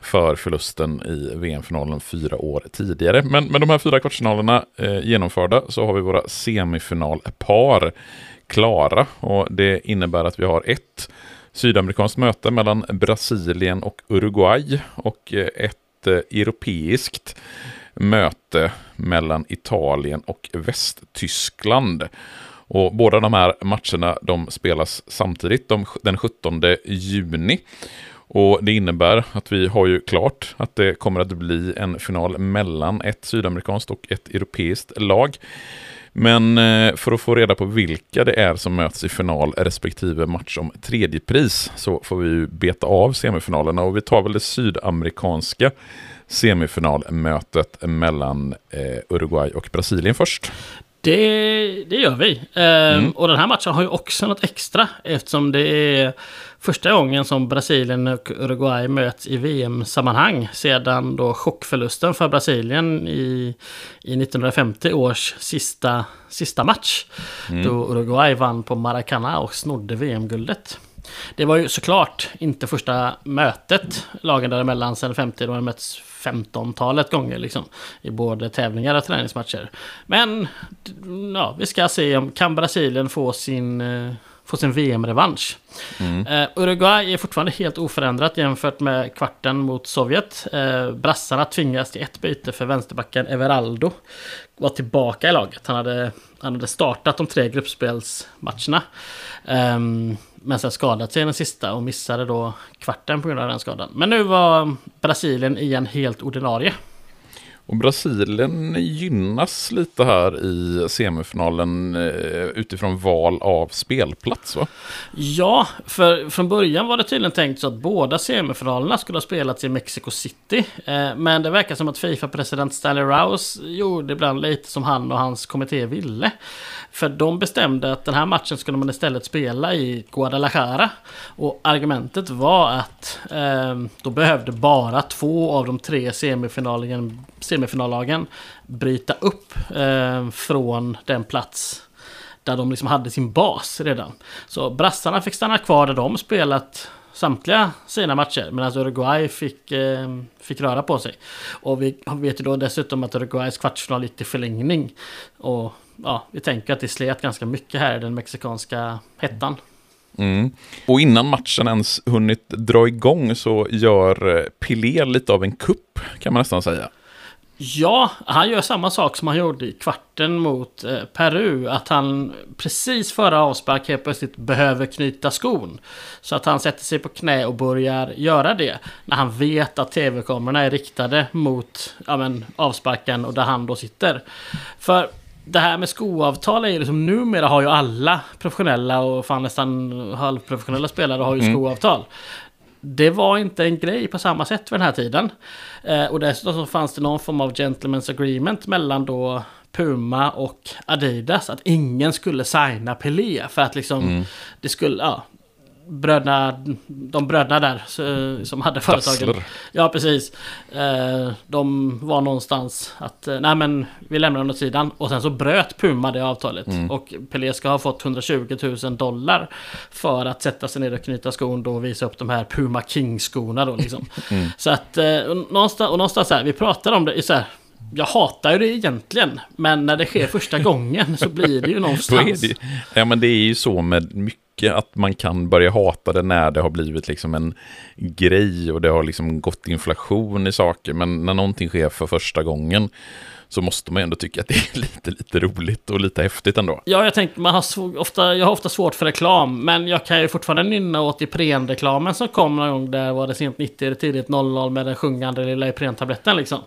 för förlusten i VM-finalen fyra år tidigare. Men med de här fyra kvartsfinalerna eh, genomförda så har vi våra semifinalpar klara och det innebär att vi har ett sydamerikanskt möte mellan Brasilien och Uruguay och eh, ett eh, europeiskt möte mellan Italien och Västtyskland. Och båda de här matcherna de spelas samtidigt de, den 17 juni. Och det innebär att vi har ju klart att det kommer att bli en final mellan ett sydamerikanskt och ett europeiskt lag. Men eh, för att få reda på vilka det är som möts i final respektive match om tredje pris så får vi ju beta av semifinalerna och vi tar väl det sydamerikanska semifinalmötet mellan eh, Uruguay och Brasilien först. Det, det gör vi. Ehm, mm. Och den här matchen har ju också något extra eftersom det är första gången som Brasilien och Uruguay möts i VM-sammanhang sedan då chockförlusten för Brasilien i, i 1950 års sista, sista match. Mm. Då Uruguay vann på Maracana och snodde VM-guldet. Det var ju såklart inte första mötet lagen däremellan sedan 50 då de mötts 15-talet gånger liksom. I både tävlingar och träningsmatcher. Men ja, vi ska se om kan Brasilien få sin, eh, få sin VM-revansch. Mm. Uh, Uruguay är fortfarande helt oförändrat jämfört med kvarten mot Sovjet. Uh, brassarna tvingas till ett byte för vänsterbacken Everaldo. Var tillbaka i laget. Han hade, han hade startat de tre gruppspelsmatcherna. Um, men sen skadat sig i den sista och missade då kvarten på grund av den skadan. Men nu var Brasilien igen helt ordinarie. Och Brasilien gynnas lite här i semifinalen eh, utifrån val av spelplats va? Ja, för från början var det tydligen tänkt så att båda semifinalerna skulle ha spelats i Mexico City. Eh, men det verkar som att Fifa-president Stanley Rouse gjorde ibland lite som han och hans kommitté ville. För de bestämde att den här matchen skulle man istället spela i Guadalajara. Och argumentet var att eh, då behövde bara två av de tre semifinalerna semifinallagen bryta upp eh, från den plats där de liksom hade sin bas redan. Så brassarna fick stanna kvar där de spelat samtliga sina matcher. Medan Uruguay fick, eh, fick röra på sig. Och vi vet ju då dessutom att Uruguays kvartsfinal gick till förlängning. Och ja, vi tänker att det slet ganska mycket här i den mexikanska hettan. Mm. Och innan matchen ens hunnit dra igång så gör eh, Pelé lite av en kupp kan man nästan säga. Ja, han gör samma sak som han gjorde i kvarten mot eh, Peru. Att han precis före avspark helt plötsligt behöver knyta skon. Så att han sätter sig på knä och börjar göra det. När han vet att tv-kamerorna är riktade mot ja, men, avsparken och där han då sitter. För det här med skoavtal är ju liksom numera har ju alla professionella och fan nästan halvprofessionella spelare har ju mm. skoavtal. Det var inte en grej på samma sätt för den här tiden. Eh, och dessutom så fanns det någon form av gentlemen's agreement mellan då Puma och Adidas att ingen skulle signa Pelé för att liksom mm. det skulle, ja, bröderna, de bröderna där som hade företagen. Ja, precis. Eh, de var någonstans att, eh, nej men vi lämnar dem åt sidan. Och sen så bröt Puma det avtalet. Mm. Och Pelé ska ha fått 120 000 dollar för att sätta sig ner och knyta skon då och visa upp de här Puma King-skorna då liksom. [LAUGHS] Mm. Så att, eh, någonstans, och någonstans här, vi pratar om det så här, jag hatar det egentligen, men när det sker första gången så blir det ju [LAUGHS] någonstans. det, ja, men det är ju så med mycket att man kan börja hata det när det har blivit liksom en grej och det har liksom gått inflation i saker. Men när någonting sker för första gången så måste man ändå tycka att det är [LAUGHS] lite, lite roligt och lite häftigt ändå. Ja, jag tänkte, man har ofta, jag har ofta svårt för reklam, men jag kan ju fortfarande nynna åt Ipren-reklamen som kom någon gång där var det sent 90 eller tidigt 00 med den sjungande lilla Ipren-tabletten liksom.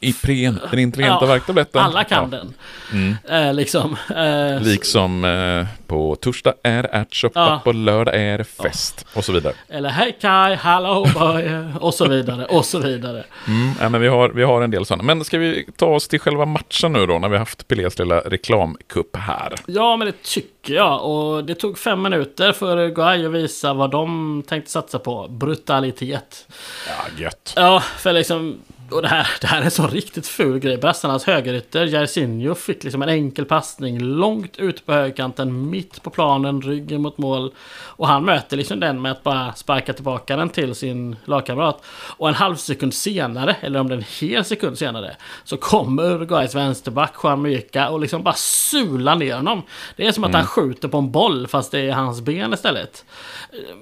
Ipren, den intelligenta ja, värktabletten. Alla kan ja. den. Mm. Eh, liksom. Eh, liksom eh, på torsdag är ärtsoppa, ja. på lördag är fest och så vidare. Eller hej Kai, hallå [LAUGHS] och så vidare, och så vidare. Mm, ja, men vi har, vi har en del sådana. Men ska vi ta oss till själva matchen nu då, när vi haft Pelés lilla reklamkupp här? Ja, men det tycker jag. Och det tog fem minuter för Uruguay att visa vad de tänkte satsa på. Brutalitet. Ja, gött. Ja, för liksom och det här, det här är en sån riktigt ful grej. Brassarnas högerytter, Jairzinho, fick liksom en enkel passning långt ut på högerkanten, mitt på planen, ryggen mot mål. Och han möter liksom den med att bara sparka tillbaka den till sin lagkamrat. Och en halv sekund senare, eller om det är en hel sekund senare, så kommer Uruguays vänsterback Juan Myka och liksom bara sular ner honom. Det är som att mm. han skjuter på en boll fast det är hans ben istället.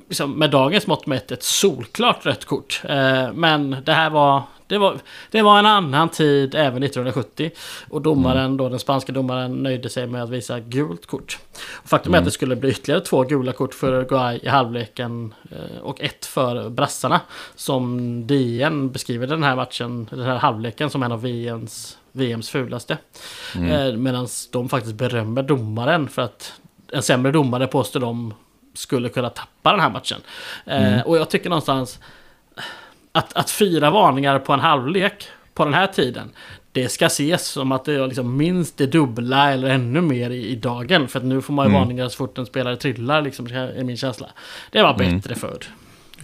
Liksom med dagens mått mätt ett solklart rött kort. Eh, men det här var det var, det var en annan tid även 1970. Och domaren, mm. då, den spanska domaren nöjde sig med att visa gult kort. Och faktum mm. är att mm. det skulle bli ytterligare två gula kort för Uruguay i halvleken eh, och ett för brassarna. Som DN beskriver den här matchen, den här halvleken som en av VMs, VMs fulaste. Mm. Eh, Medan de faktiskt berömmer domaren för att en sämre domare påstår de skulle kunna tappa den här matchen. Eh, mm. och jag tycker någonstans att, att fyra varningar på en halvlek på den här tiden. Det ska ses som att det är liksom minst det dubbla eller ännu mer i, i dagen. För att nu får man ju mm. varningar så fort en spelare trillar, liksom, är min känsla. Det var mm. bättre mm. förr.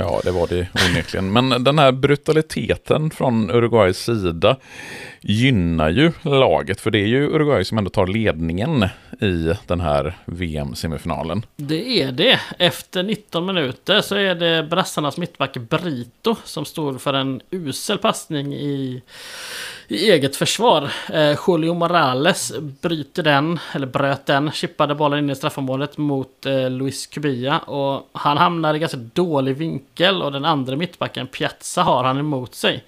Ja, det var det onekligen. Men den här brutaliteten från Uruguays sida gynnar ju laget, för det är ju Uruguay som ändå tar ledningen i den här VM-semifinalen. Det är det. Efter 19 minuter så är det brassarnas mittback Brito som står för en usel passning i i eget försvar. Eh, Julio Morales bryter den, eller bröt den, chippade bollen in i straffområdet mot eh, Luis Cubilla. Och han hamnar i ganska dålig vinkel och den andra mittbacken Piazza har han emot sig.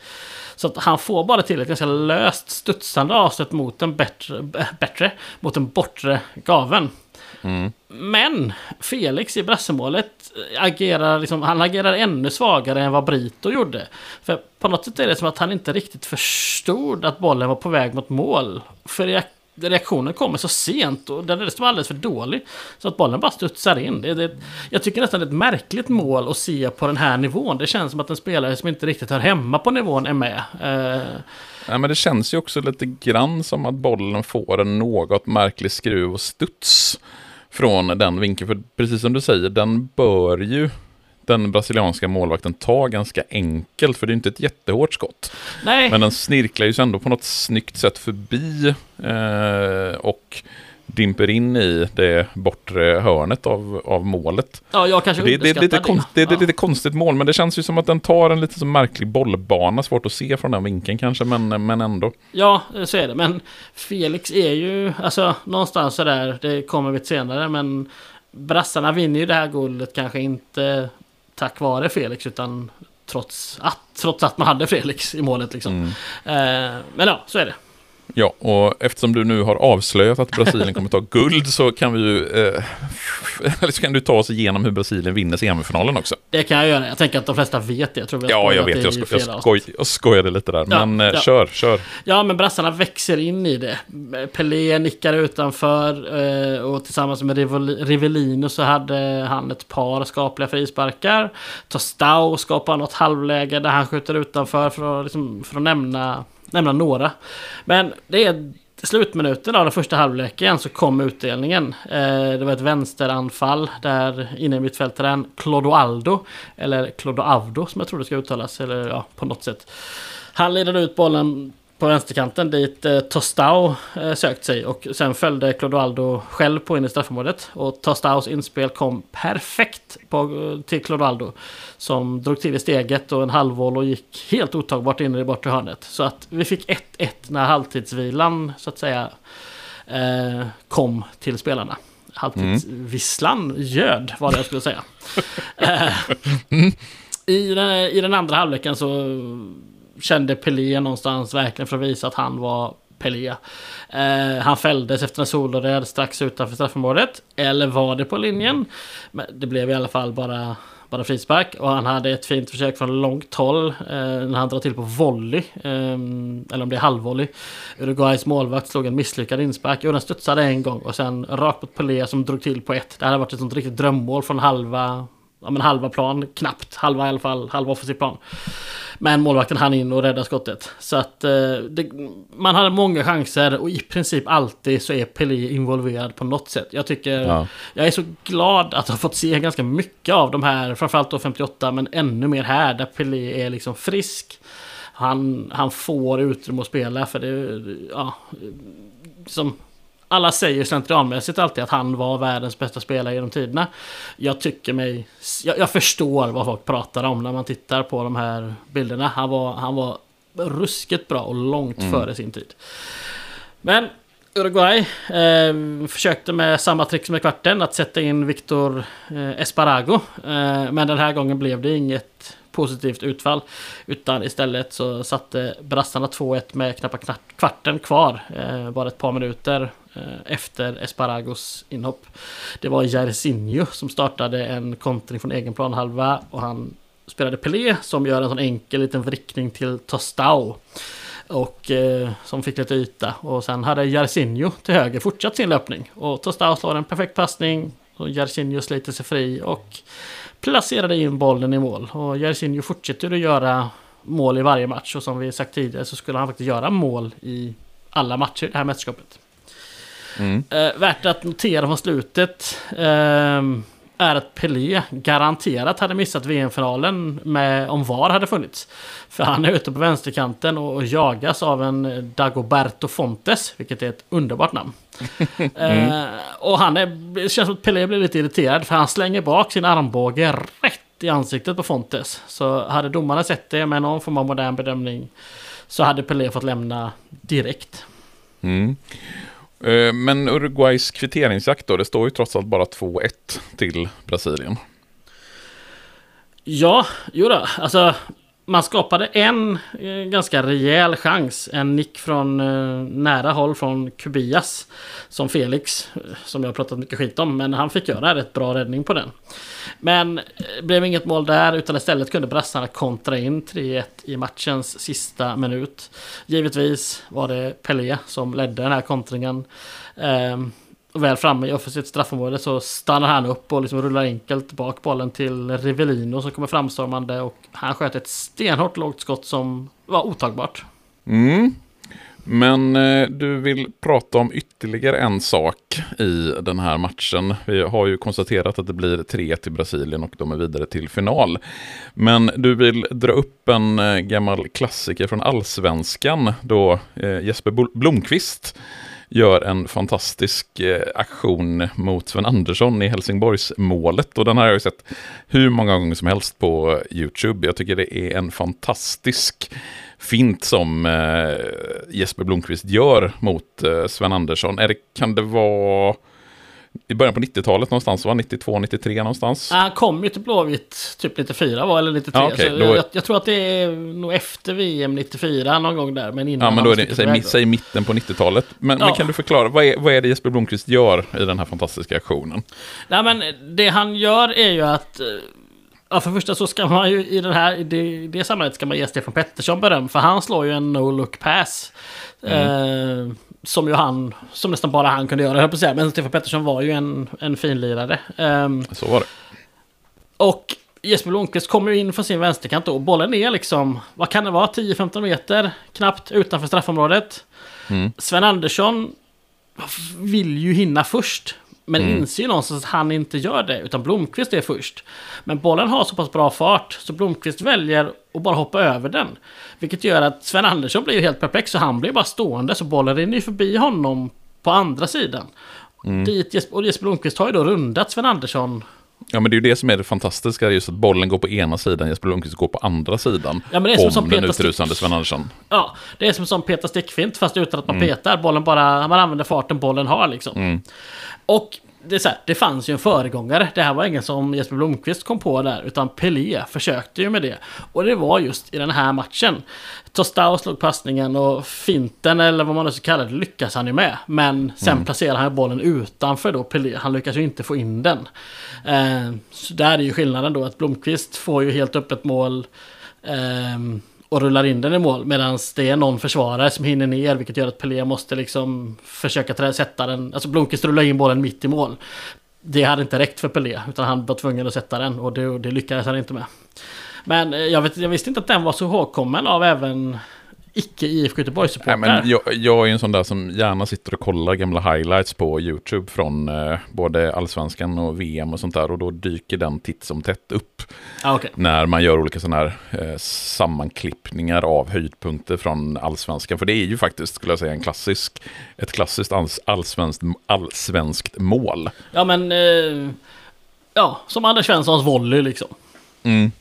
Så att han får bara till ett ganska löst studsande avslut mot en bättre, bättre mot den bortre gaven. Mm. Men Felix i brassemålet agerar, liksom, han agerar ännu svagare än vad Brito gjorde. För på något sätt är det som att han inte riktigt förstod att bollen var på väg mot mål. För reaktionen kommer så sent och den är dessutom alldeles för dålig. Så att bollen bara studsar in. Det, det, jag tycker nästan det är ett märkligt mål att se på den här nivån. Det känns som att en spelare som inte riktigt hör hemma på nivån är med. Uh, Ja, men det känns ju också lite grann som att bollen får en något märklig skruv och studs från den vinkeln. För precis som du säger, den bör ju den brasilianska målvakten ta ganska enkelt, för det är inte ett jättehårt skott. Nej. Men den snirklar ju ändå på något snyggt sätt förbi eh, och dimper in i det bortre hörnet av, av målet. Ja, jag kanske det, det, är lite konst, det. är ett lite konstigt mål, men det känns ju som att den tar en lite så märklig bollbana. Svårt att se från den vinkeln kanske, men, men ändå. Ja, så är det. Men Felix är ju, alltså någonstans sådär, det kommer vi till senare, men brassarna vinner ju det här guldet kanske inte tack vare Felix, utan trots att, trots att man hade Felix i målet liksom. Mm. Eh, men ja, så är det. Ja, och eftersom du nu har avslöjat att Brasilien kommer ta guld så kan vi ju... Eh, [LAUGHS] eller så kan du ta oss igenom hur Brasilien vinner semifinalen också. Det kan jag göra. Jag tänker att de flesta vet det. Jag tror vi ja, jag vet. Jag, sko jag, skoj jag skojade lite där. Ja, men eh, ja. kör, kör. Ja, men brassarna växer in i det. Pelé nickar utanför eh, och tillsammans med Rivellino så hade han ett par skapliga frisparkar. Tostau skapar något halvläge där han skjuter utanför för att, liksom, för att nämna nämna några. Men det är slutminuten av den första halvleken så kom utdelningen. Eh, det var ett vänsteranfall där inne i mittfältaren Clodoaldo, eller Clodoavdo som jag tror det ska uttalas, eller ja, på något sätt. Han leder ut bollen på vänsterkanten dit eh, Tostau eh, sökt sig och sen följde Clodoaldo själv på in i straffområdet. Och Tostaus inspel kom perfekt på, till Clodoaldo som drog till i steget och en halvvoll och gick helt otagbart in i det bortre hörnet. Så att vi fick 1-1 när halvtidsvilan så att säga eh, kom till spelarna. Halvtidsvisslan göd var det jag skulle säga. [LAUGHS] eh, i, den, I den andra halvleken så kände Pelé någonstans verkligen för att visa att han var Pelé. Eh, han fälldes efter en soloräd strax utanför straffområdet. Eller var det på linjen? Men det blev i alla fall bara, bara frispark. Och han hade ett fint försök från långt håll. Eh, när han drar till på volley. Eh, eller om det är halvvolley. Uruguays målvakt slog en misslyckad inspark. Och den studsade en gång. Och sen rakt mot Pelé som drog till på ett. Det hade varit ett sånt riktigt drömmål från halva ja, men halva plan, knappt. Halva i alla fall, halva offensiv plan. Men målvakten hann in och räddade skottet. Så att eh, det, man hade många chanser och i princip alltid så är Pelé involverad på något sätt. Jag tycker, ja. jag är så glad att ha fått se ganska mycket av de här, framförallt då 58, men ännu mer här där Pelé är liksom frisk. Han, han får utrymme att spela för det, ja, som alla säger slentrianmässigt alltid att han var världens bästa spelare genom tiderna. Jag tycker mig... Jag, jag, förstår vad folk pratar om när man tittar på de här bilderna. Han var, han var ruskigt bra och långt mm. före sin tid. Men Uruguay eh, försökte med samma trick som i kvarten att sätta in Victor eh, Esparago. Eh, men den här gången blev det inget positivt utfall. Utan istället så satte brassarna 2-1 med knappt kvarten kvar. Eh, bara ett par minuter eh, efter Esparagos inhopp. Det var Jairzinho som startade en kontring från egen planhalva och han spelade Pelé som gör en sån enkel liten vrickning till Tostao. Och eh, som fick lite yta. Och sen hade Jersinho till höger fortsatt sin löpning. Och Tostao slår en perfekt passning. Och Jersinho sliter sig fri och placerade in bollen i mål. Och Jarcinho fortsätter att göra mål i varje match. Och som vi sagt tidigare så skulle han faktiskt göra mål i alla matcher i det här mästerskapet. Mm. Eh, värt att notera från slutet. Eh, är att Pelé garanterat hade missat VM-finalen med, om VAR hade funnits. För han är ute på vänsterkanten och jagas av en Dagoberto Fontes, vilket är ett underbart namn. [LAUGHS] mm. eh, och han är, det känns som att Pelé blir lite irriterad för han slänger bak sin armbåge rätt i ansiktet på Fontes. Så hade domarna sett det med någon form av modern bedömning så hade Pelé fått lämna direkt. Mm. Eh, men Uruguays kvitteringsjakt då, det står ju trots allt bara 2-1 till Brasilien. Ja, jo då. Alltså, man skapade en eh, ganska rejäl chans. En nick från eh, nära håll från Kubias. Som Felix, eh, som jag har pratat mycket skit om. Men han fick göra rätt bra räddning på den. Men det blev inget mål där. Utan istället kunde brassarna kontra in 3-1 i matchens sista minut. Givetvis var det Pelé som ledde den här kontringen. Ehm, och väl framme i offensivt straffområde så stannar han upp och liksom rullar enkelt bak bollen till Rivellino som kommer framstormande och han sköt ett stenhårt lågt skott som var otagbart. Mm. Men eh, du vill prata om ytterligare en sak i den här matchen. Vi har ju konstaterat att det blir 3 till Brasilien och de är vidare till final. Men du vill dra upp en eh, gammal klassiker från allsvenskan då eh, Jesper Blomqvist gör en fantastisk eh, aktion mot Sven Andersson i Helsingborgsmålet. Och den har jag ju sett hur många gånger som helst på eh, YouTube. Jag tycker det är en fantastisk fint som eh, Jesper Blomqvist gör mot eh, Sven Andersson. Är det, kan det vara i början på 90-talet någonstans, var 92, 93 någonstans? Han kom ju till Blåvitt typ 94 var eller 93. Ja, okay, så jag, jag, tror att det är nog efter VM 94 någon gång där. Men innan ja, men då är det, säg, säg mitten på 90-talet. Men, ja. men, kan du förklara, vad är, vad är det Jesper Blomqvist gör i den här fantastiska aktionen? Nej men det han gör är ju att Ja, för första så ska man ju i den här, i det, det sammanhanget ska man ge Stefan Pettersson beröm. För han slår ju en no-look pass. Mm. Eh, som ju han, som nästan bara han kunde göra, jag på säga. Men Stefan Pettersson var ju en, en finlirare. Um, så var det. Och Jesper Blomqvist kommer ju in från sin vänsterkant då. Och bollen är liksom, vad kan det vara, 10-15 meter knappt utanför straffområdet. Mm. Sven Andersson vill ju hinna först. Men mm. inser ju någonstans att han inte gör det, utan Blomqvist är först. Men bollen har så pass bra fart, så Blomqvist väljer att bara hoppa över den. Vilket gör att Sven Andersson blir helt perplex, så han blir bara stående, så bollen rinner ju förbi honom på andra sidan. Mm. Dit, och Jesper Blomqvist har ju då rundat Sven Andersson Ja men det är ju det som är det fantastiska, just att bollen går på ena sidan, Jesper Lundqvist går på andra sidan. Ja, men det är som om som den utrusande Sven Andersson. Ja, det är som som Peter Stickfint fast utan att man mm. petar. Bollen bara, man använder farten bollen har liksom. Mm. Och det, är så här, det fanns ju en föregångare. Det här var ingen som Jesper Blomqvist kom på där. Utan Pelé försökte ju med det. Och det var just i den här matchen. Tostao slog passningen och finten eller vad man nu ska kalla det lyckas han ju med. Men sen mm. placerar han bollen utanför då Pelé. Han lyckas ju inte få in den. Eh, så där är ju skillnaden då att Blomqvist får ju helt öppet mål. Eh, och rullar in den i mål. Medan det är någon försvarare som hinner ner vilket gör att Pelé måste liksom försöka sätta den. Alltså Blomqvist rullar in bollen mitt i mål. Det hade inte räckt för Pelé utan han var tvungen att sätta den och det, det lyckades han inte med. Men eh, jag, vet, jag visste inte att den var så hågkommen av även icke IFK Göteborg-supportrar. Jag, jag är en sån där som gärna sitter och kollar gamla highlights på YouTube från eh, både allsvenskan och VM och sånt där. Och då dyker den titt som tätt upp. Ah, okay. När man gör olika sådana här eh, sammanklippningar av höjdpunkter från allsvenskan. För det är ju faktiskt, skulle jag säga, en klassisk, ett klassiskt allsvenskt, allsvenskt mål. Ja, men... Eh, ja, som Anders Svenssons volley liksom. Mm.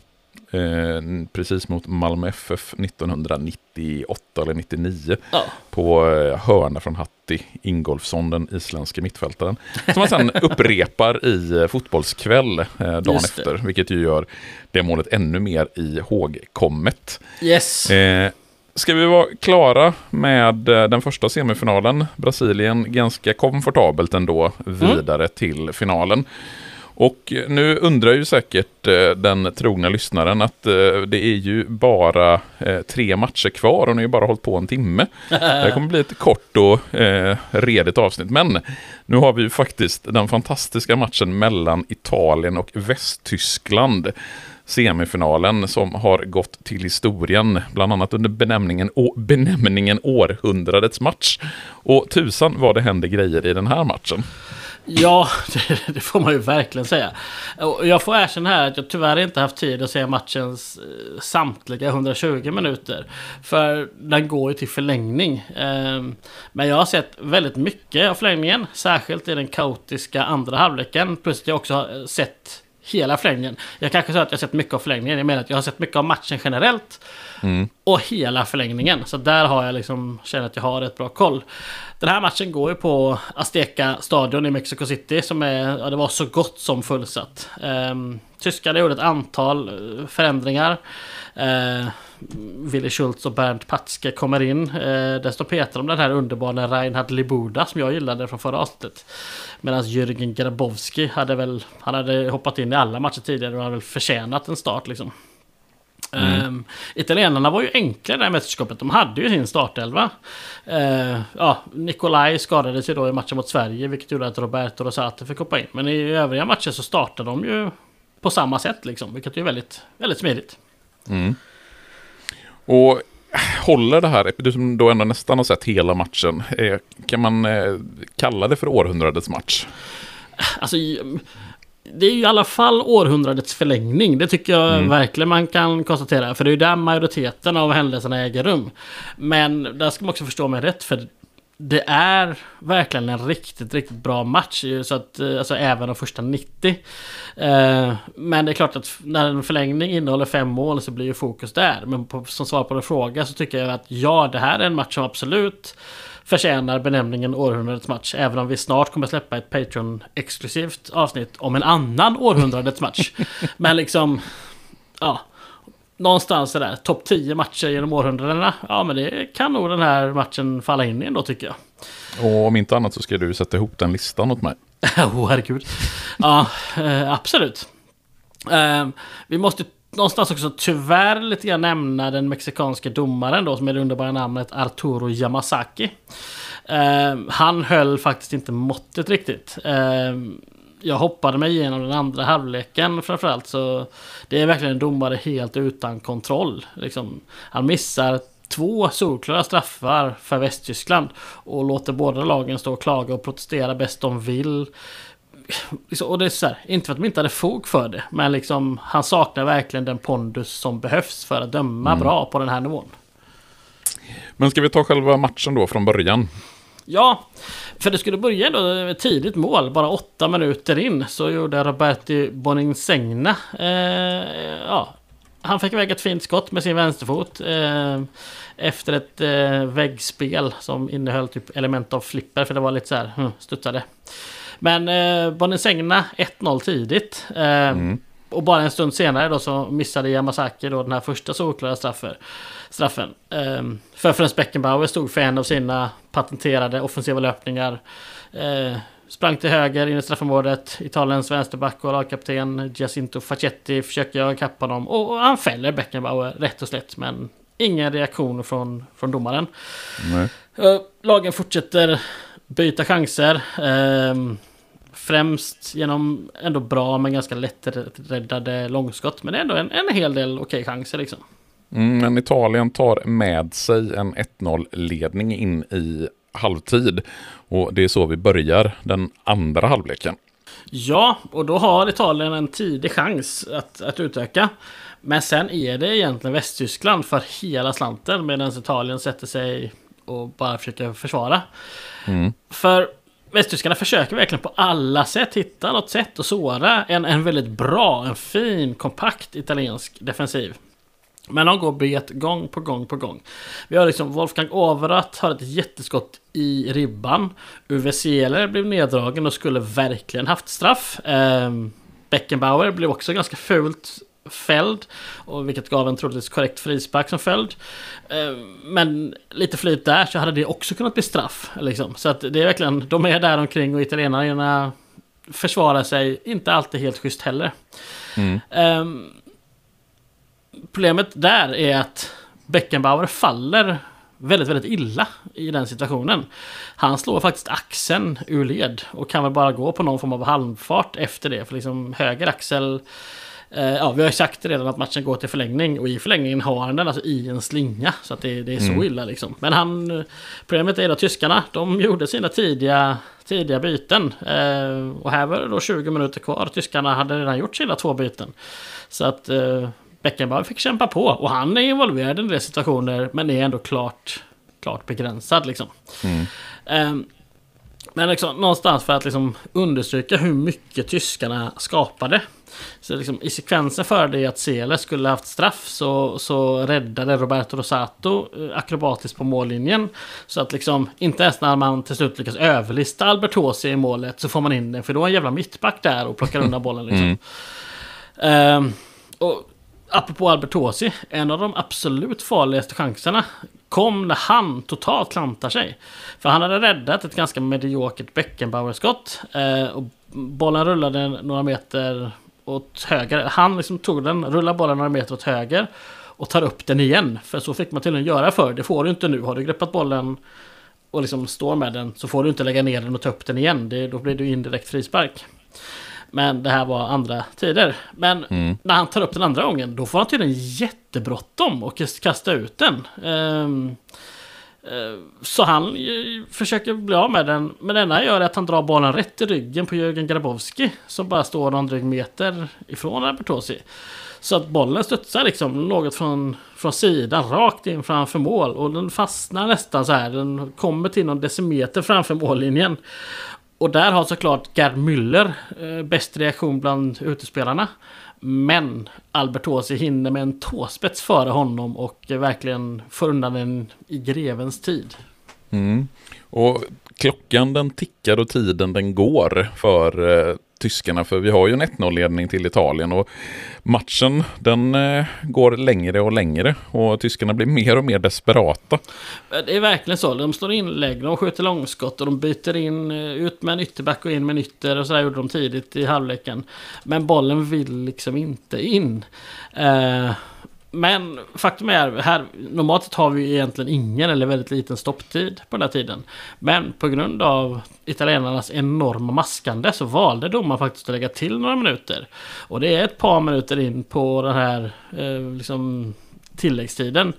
Eh, precis mot Malmö FF 1998 eller 99. Ja. På eh, hörna från Hatti Ingolfsson, den isländske mittfältaren. Som man sen [LAUGHS] upprepar i eh, Fotbollskväll eh, dagen efter. Vilket ju gör det målet ännu mer ihågkommet. Yes. Eh, ska vi vara klara med eh, den första semifinalen? Brasilien ganska komfortabelt ändå vidare till finalen. Och nu undrar ju säkert eh, den trogna lyssnaren att eh, det är ju bara eh, tre matcher kvar och ni har ju bara hållit på en timme. [LAUGHS] Det kommer bli ett kort och redigt avsnitt. Men nu har vi ju faktiskt den fantastiska matchen mellan Italien och Västtyskland. Semifinalen som har gått till historien, bland annat under benämningen, benämningen århundradets match. Och tusan vad det händer grejer i den här matchen. Ja, [LAUGHS] det, det får man ju verkligen säga. Jag får erkänna här att jag tyvärr inte haft tid att se matchens eh, samtliga 120 minuter. För den går ju till förlängning. Ehm, Men jag har sett väldigt mycket av förlängningen. Särskilt i den kaotiska andra halvleken. Plus att jag också har eh, sett hela förlängningen. Jag kanske sa att jag har sett mycket av förlängningen. Jag menar att jag har sett mycket av matchen generellt. Och hela förlängningen. Så där har jag liksom känner att jag har rätt bra koll. Den här matchen går ju på Azteca stadion i Mexico City som är, ja, det var så gott som fullsatt. Um, tyskarna gjorde ett antal eh, förändringar. Uh, Willy Schultz och Bernd Patske kommer in. Eh, desto Peter om den här underbara Reinhard Libuda som jag gillade från förra avsnittet. Medan Jürgen Grabowski hade väl, han hade hoppat in i alla matcher tidigare och hade väl förtjänat en start liksom. Ehm, italienarna var ju enkla i det här mästerskapet. De hade ju sin startelva. Uh, ja, Nikolaj skadade sig då i matchen mot Sverige, vilket gjorde att Roberto Rosati fick hoppa in. Men i övriga matcher så startade de ju på samma sätt liksom, vilket är väldigt, väldigt smidigt. Och håller det här, du som då ändå nästan har sett hela matchen, eh, kan man eh, kalla det för århundradets match? Alltså, det är ju i alla fall århundradets förlängning. Det tycker jag verkligen man kan konstatera. För det är ju där majoriteten av händelserna äger rum. Men där ska man också förstå mig rätt. För det är verkligen en riktigt, riktigt bra match. Så att, eh, alltså även de första 90. Eh, men det är klart att när en förlängning innehåller fem mål så blir ju fokus där. Men på, som svar på din fråga så tycker jag att ja, det här är en match som absolut förtjänar benämningen århundradets match. Även om vi snart kommer släppa ett Patreon-exklusivt avsnitt om en annan århundradets match. [LAUGHS] Men liksom, ja. Någonstans där, topp 10 matcher genom århundradena. Ja, men det kan nog den här matchen falla in i ändå tycker jag. Och om inte annat så ska du sätta ihop den listan åt mig. [LAUGHS] oh, herregud. Ja, eh, absolut. Eh, vi måste någonstans också tyvärr lite grann nämna den mexikanska domaren då som är det underbara namnet Arturo Yamasaki. Eh, han höll faktiskt inte måttet riktigt. Eh, jag hoppade mig igenom den andra halvleken framförallt så det är verkligen en domare helt utan kontroll. Liksom, han missar två solklara straffar för Västtyskland och låter båda lagen stå och klaga och protestera bäst de vill. Liksom, Och det är så här, inte för att de inte hade fog för det, men liksom han saknar verkligen den pondus som behövs för att döma bra på den här nivån. Men ska vi ta själva matchen då från början? Ja, för det skulle börja ändå med tidigt mål, bara åtta minuter in så gjorde Roberti Boninsegna, eh, ja, han fick iväg ett fint skott med sin vänsterfot eh, efter ett eh, väggspel som innehöll typ element av flipper för det var lite så här, hm, studsade. Men eh, Boninsegna 1-0 tidigt. Eh, Och bara en stund senare då så missade Yamasaki då den här första solklara straffer, straffen. Eh, för Frans Beckenbauer stod för en av sina patenterade offensiva löpningar. Eh, sprang till höger in i straffområdet. Italiens vänsterback och lagkapten Giacinto Facchetti försöker göra ikapp honom. Och han fäller Beckenbauer rätt och slätt. Men ingen reaktion från, från domaren. Nej. Eh, Lagen fortsätter byta chanser. Främst genom ändå bra men ganska lätträddade långskott. Men det är ändå en, en hel del okej chanser liksom. Mm, men Italien tar med sig en 1-0-ledning in i halvtid. Och det är så vi börjar den andra halvleken. Ja, och då har Italien en tidig chans att, att utöka. Men sen är det egentligen Västtyskland för hela slanten medan Italien sätter sig och bara försöker försvara. För Västtyskarna försöker verkligen på alla sätt hitta något sätt att såra en, en väldigt bra, en fin, kompakt italiensk defensiv. Men de går bet gång på gång på gång. Vi har liksom Wolfgang Overath har ett jätteskott i ribban. Uwe Seeler blev neddragen och skulle verkligen haft straff. Ehm, Beckenbauer blev också ganska fult fälld. Och vilket gav en troligtvis korrekt frispark som följd. Eh, men lite flyt där så hade det också kunnat bli straff. Liksom. Så att det är verkligen, de är där omkring och italienarna försvarar sig inte alltid helt schysst heller. Mm. Um, problemet där är att Beckenbauer faller väldigt, väldigt illa i den situationen. Han slår faktiskt axeln ur led och kan väl bara gå på någon form av halvfart efter det. För liksom höger axel ja, vi har ju sagt redan att matchen går till förlängning och i förlängningen har han den alltså i en slinga. Så att det, det är så mm. illa liksom. Men han... Problemet är att tyskarna, de gjorde sina tidiga, tidiga byten. Eh, och här var det då 20 minuter kvar. Tyskarna hade redan gjort sina två byten. Så att eh, Beckenbauer fick kämpa på. Och han är involverad i en del situationer men är ändå klart, klart begränsad liksom. Mm. Eh, men liksom, någonstans för att liksom understryka hur mycket tyskarna skapade. Så liksom, I sekvensen för det att Sele skulle haft straff så, så räddade Roberto Rosato eh, akrobatiskt på mållinjen. Så att liksom, inte ens när man till slut lyckas överlista Albertosi i målet så får man in den. För då är en jävla mittback där och plockar undan bollen. Liksom. Mm. Um, och apropå Albertosi, en av de absolut farligaste chanserna kom när han totalt klantar sig. För han hade räddat ett ganska mediokert Beckenbauer-skott. Eh, och bollen rullade några meter åt höger. Han liksom tog den, rullade bollen några meter åt höger och tar upp den igen. För så fick man tydligen göra för Det får du inte nu. Har du greppat bollen och liksom står med den så får du inte lägga ner den och ta upp den igen. Det, då blir det indirekt frispark. Men det här var andra tider. Men mm. när han tar upp den andra gången, då får han tydligen jättebråttom och kasta ut den. Um, Eh, så han eh, försöker bli av med den. Men det enda gör är att han drar bollen rätt i ryggen på Jörgen Grabowski. Som bara står någon dryg meter ifrån Albertosi. Så att bollen studsar liksom något från, från sidan rakt in framför mål. Och den fastnar nästan så här. Den kommer till någon decimeter framför mållinjen. Och där har såklart Gerd Müller eh, bäst reaktion bland utespelarna. Men Albertosi hinner med en tåspets före honom och verkligen får undan den i grevens tid. Mm. Och klockan den tickar och tiden den går för eh, tyskarna. För vi har ju en 1-0-ledning till Italien och matchen den eh, går längre och längre. Och tyskarna blir mer och mer desperata. Det är verkligen så. De står inlägg, de skjuter långskott och de byter in eh, ut med en ytterback och in med en ytter. Och sådär gjorde de tidigt i halvleken. Men bollen vill liksom inte in. Eh, men faktum är, här, normalt sett har vi egentligen ingen eller väldigt liten stopptid på den här tiden. Men på grund av italienarnas enorma maskande så valde domaren faktiskt att lägga till några minuter. Och det är ett par minuter in på den här eh, liksom tilläggstiden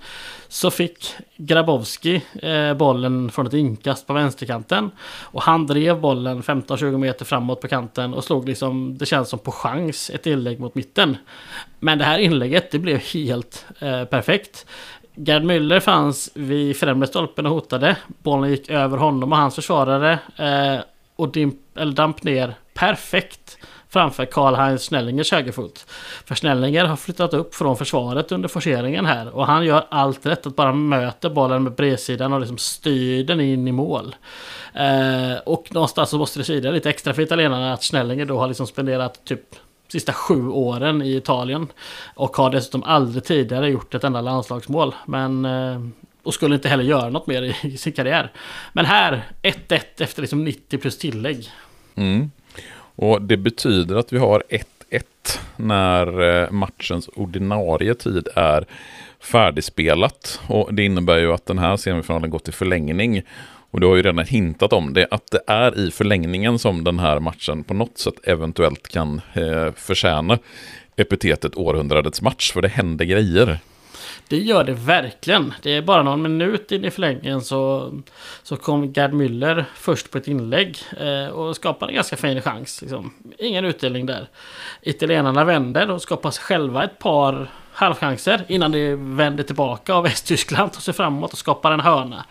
så fick Grabowski eh, bollen från ett inkast på vänsterkanten. Och han drev bollen 15-20 meter framåt på kanten och slog liksom, det känns som på chans, ett inlägg mot mitten. Men det här inlägget, det blev helt eh, perfekt. Gerd Müller fanns vid främre stolpen och hotade. Bollen gick över honom och hans försvarare eh, och dimp, eller damp ner perfekt framför Karl-Heinz Schnellingers högerfot. För Schnellinger har flyttat upp från försvaret under forceringen här och han gör allt rätt att bara möta bollen med bredsidan och liksom styr den in i mål. Eh, och någonstans så måste det svida lite extra för italienarna att Schnellinger då har liksom spenderat typ sista sju åren i Italien. Och har dessutom aldrig tidigare gjort ett enda landslagsmål. Men eh, och skulle inte heller göra något mer i sin karriär. Men här, 1-1 efter liksom 90 plus tillägg. Mm. Och det betyder att vi har 1-1 när eh, matchens ordinarie tid är färdigspelat. Och det innebär ju att den här semifinalen går till förlängning. Och du har ju redan hintat om det, att det är i förlängningen som den här matchen på något sätt eventuellt kan eh, förtjäna epitetet århundradets match, för det händer grejer. Det gör det verkligen. Det är bara någon minut in i förlängningen så, så kom Gerd Müller först på ett inlägg eh, och skapade en ganska fin chans. Liksom. Ingen utdelning där. Italienarna vänder och skapar sig själva ett par halvchanser innan de vänder tillbaka och Västtyskland tar sig framåt och skapar en hörna.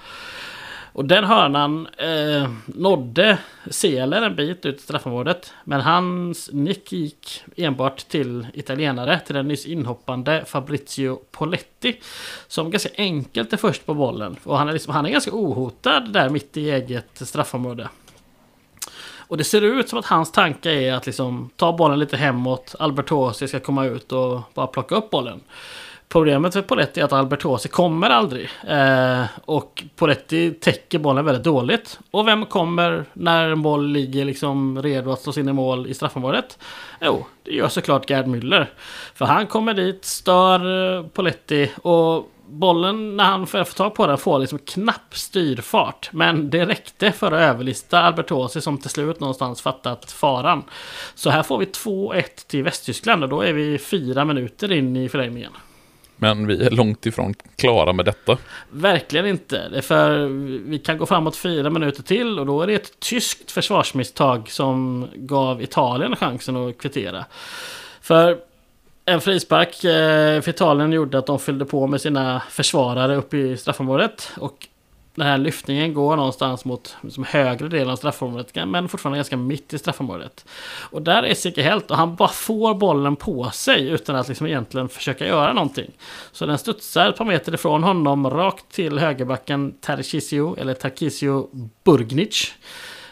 Och den hörnan eh, nådde Seeler en bit ut i straffområdet. Men hans nick gick enbart till italienare, till den nyss inhoppande Fabrizio Poletti. Som ganska enkelt är först på bollen. Och han är, liksom, han är ganska ohotad där mitt i eget straffområde. Och det ser ut som att hans tanke är att liksom ta bollen lite hemåt. Albertosi ska komma ut och bara plocka upp bollen. Problemet för Poletti är att Albertosi kommer aldrig. Eh, och Poletti täcker bollen väldigt dåligt. Och vem kommer när en boll ligger liksom redo att slås in i mål i straffområdet? Jo, det gör såklart Gerd Müller. För han kommer dit, stör eh, Poletti och bollen när han får tag på den får liksom knapp styrfart. Men det räckte för att överlista Albertosi som till slut någonstans fattat faran. Så här får vi 2-1 till Västtyskland och då är vi fyra minuter in i förlängningen. Men vi är långt ifrån klara med detta. Verkligen inte. För vi kan gå framåt fyra minuter till och då är det ett tyskt försvarsmisstag som gav Italien chansen att kvittera. För en frispark eh, för Italien gjorde att de fyllde på med sina försvarare uppe i straffområdet. Och den här lyftningen går någonstans mot liksom, högre delen av straffområdet men fortfarande ganska mitt i straffområdet. Och där är Sicke helt och han bara får bollen på sig utan att liksom egentligen försöka göra någonting. Så den studsar ett par meter ifrån honom rakt till högerbacken Tarcisio eller Tarkisio Burgnic.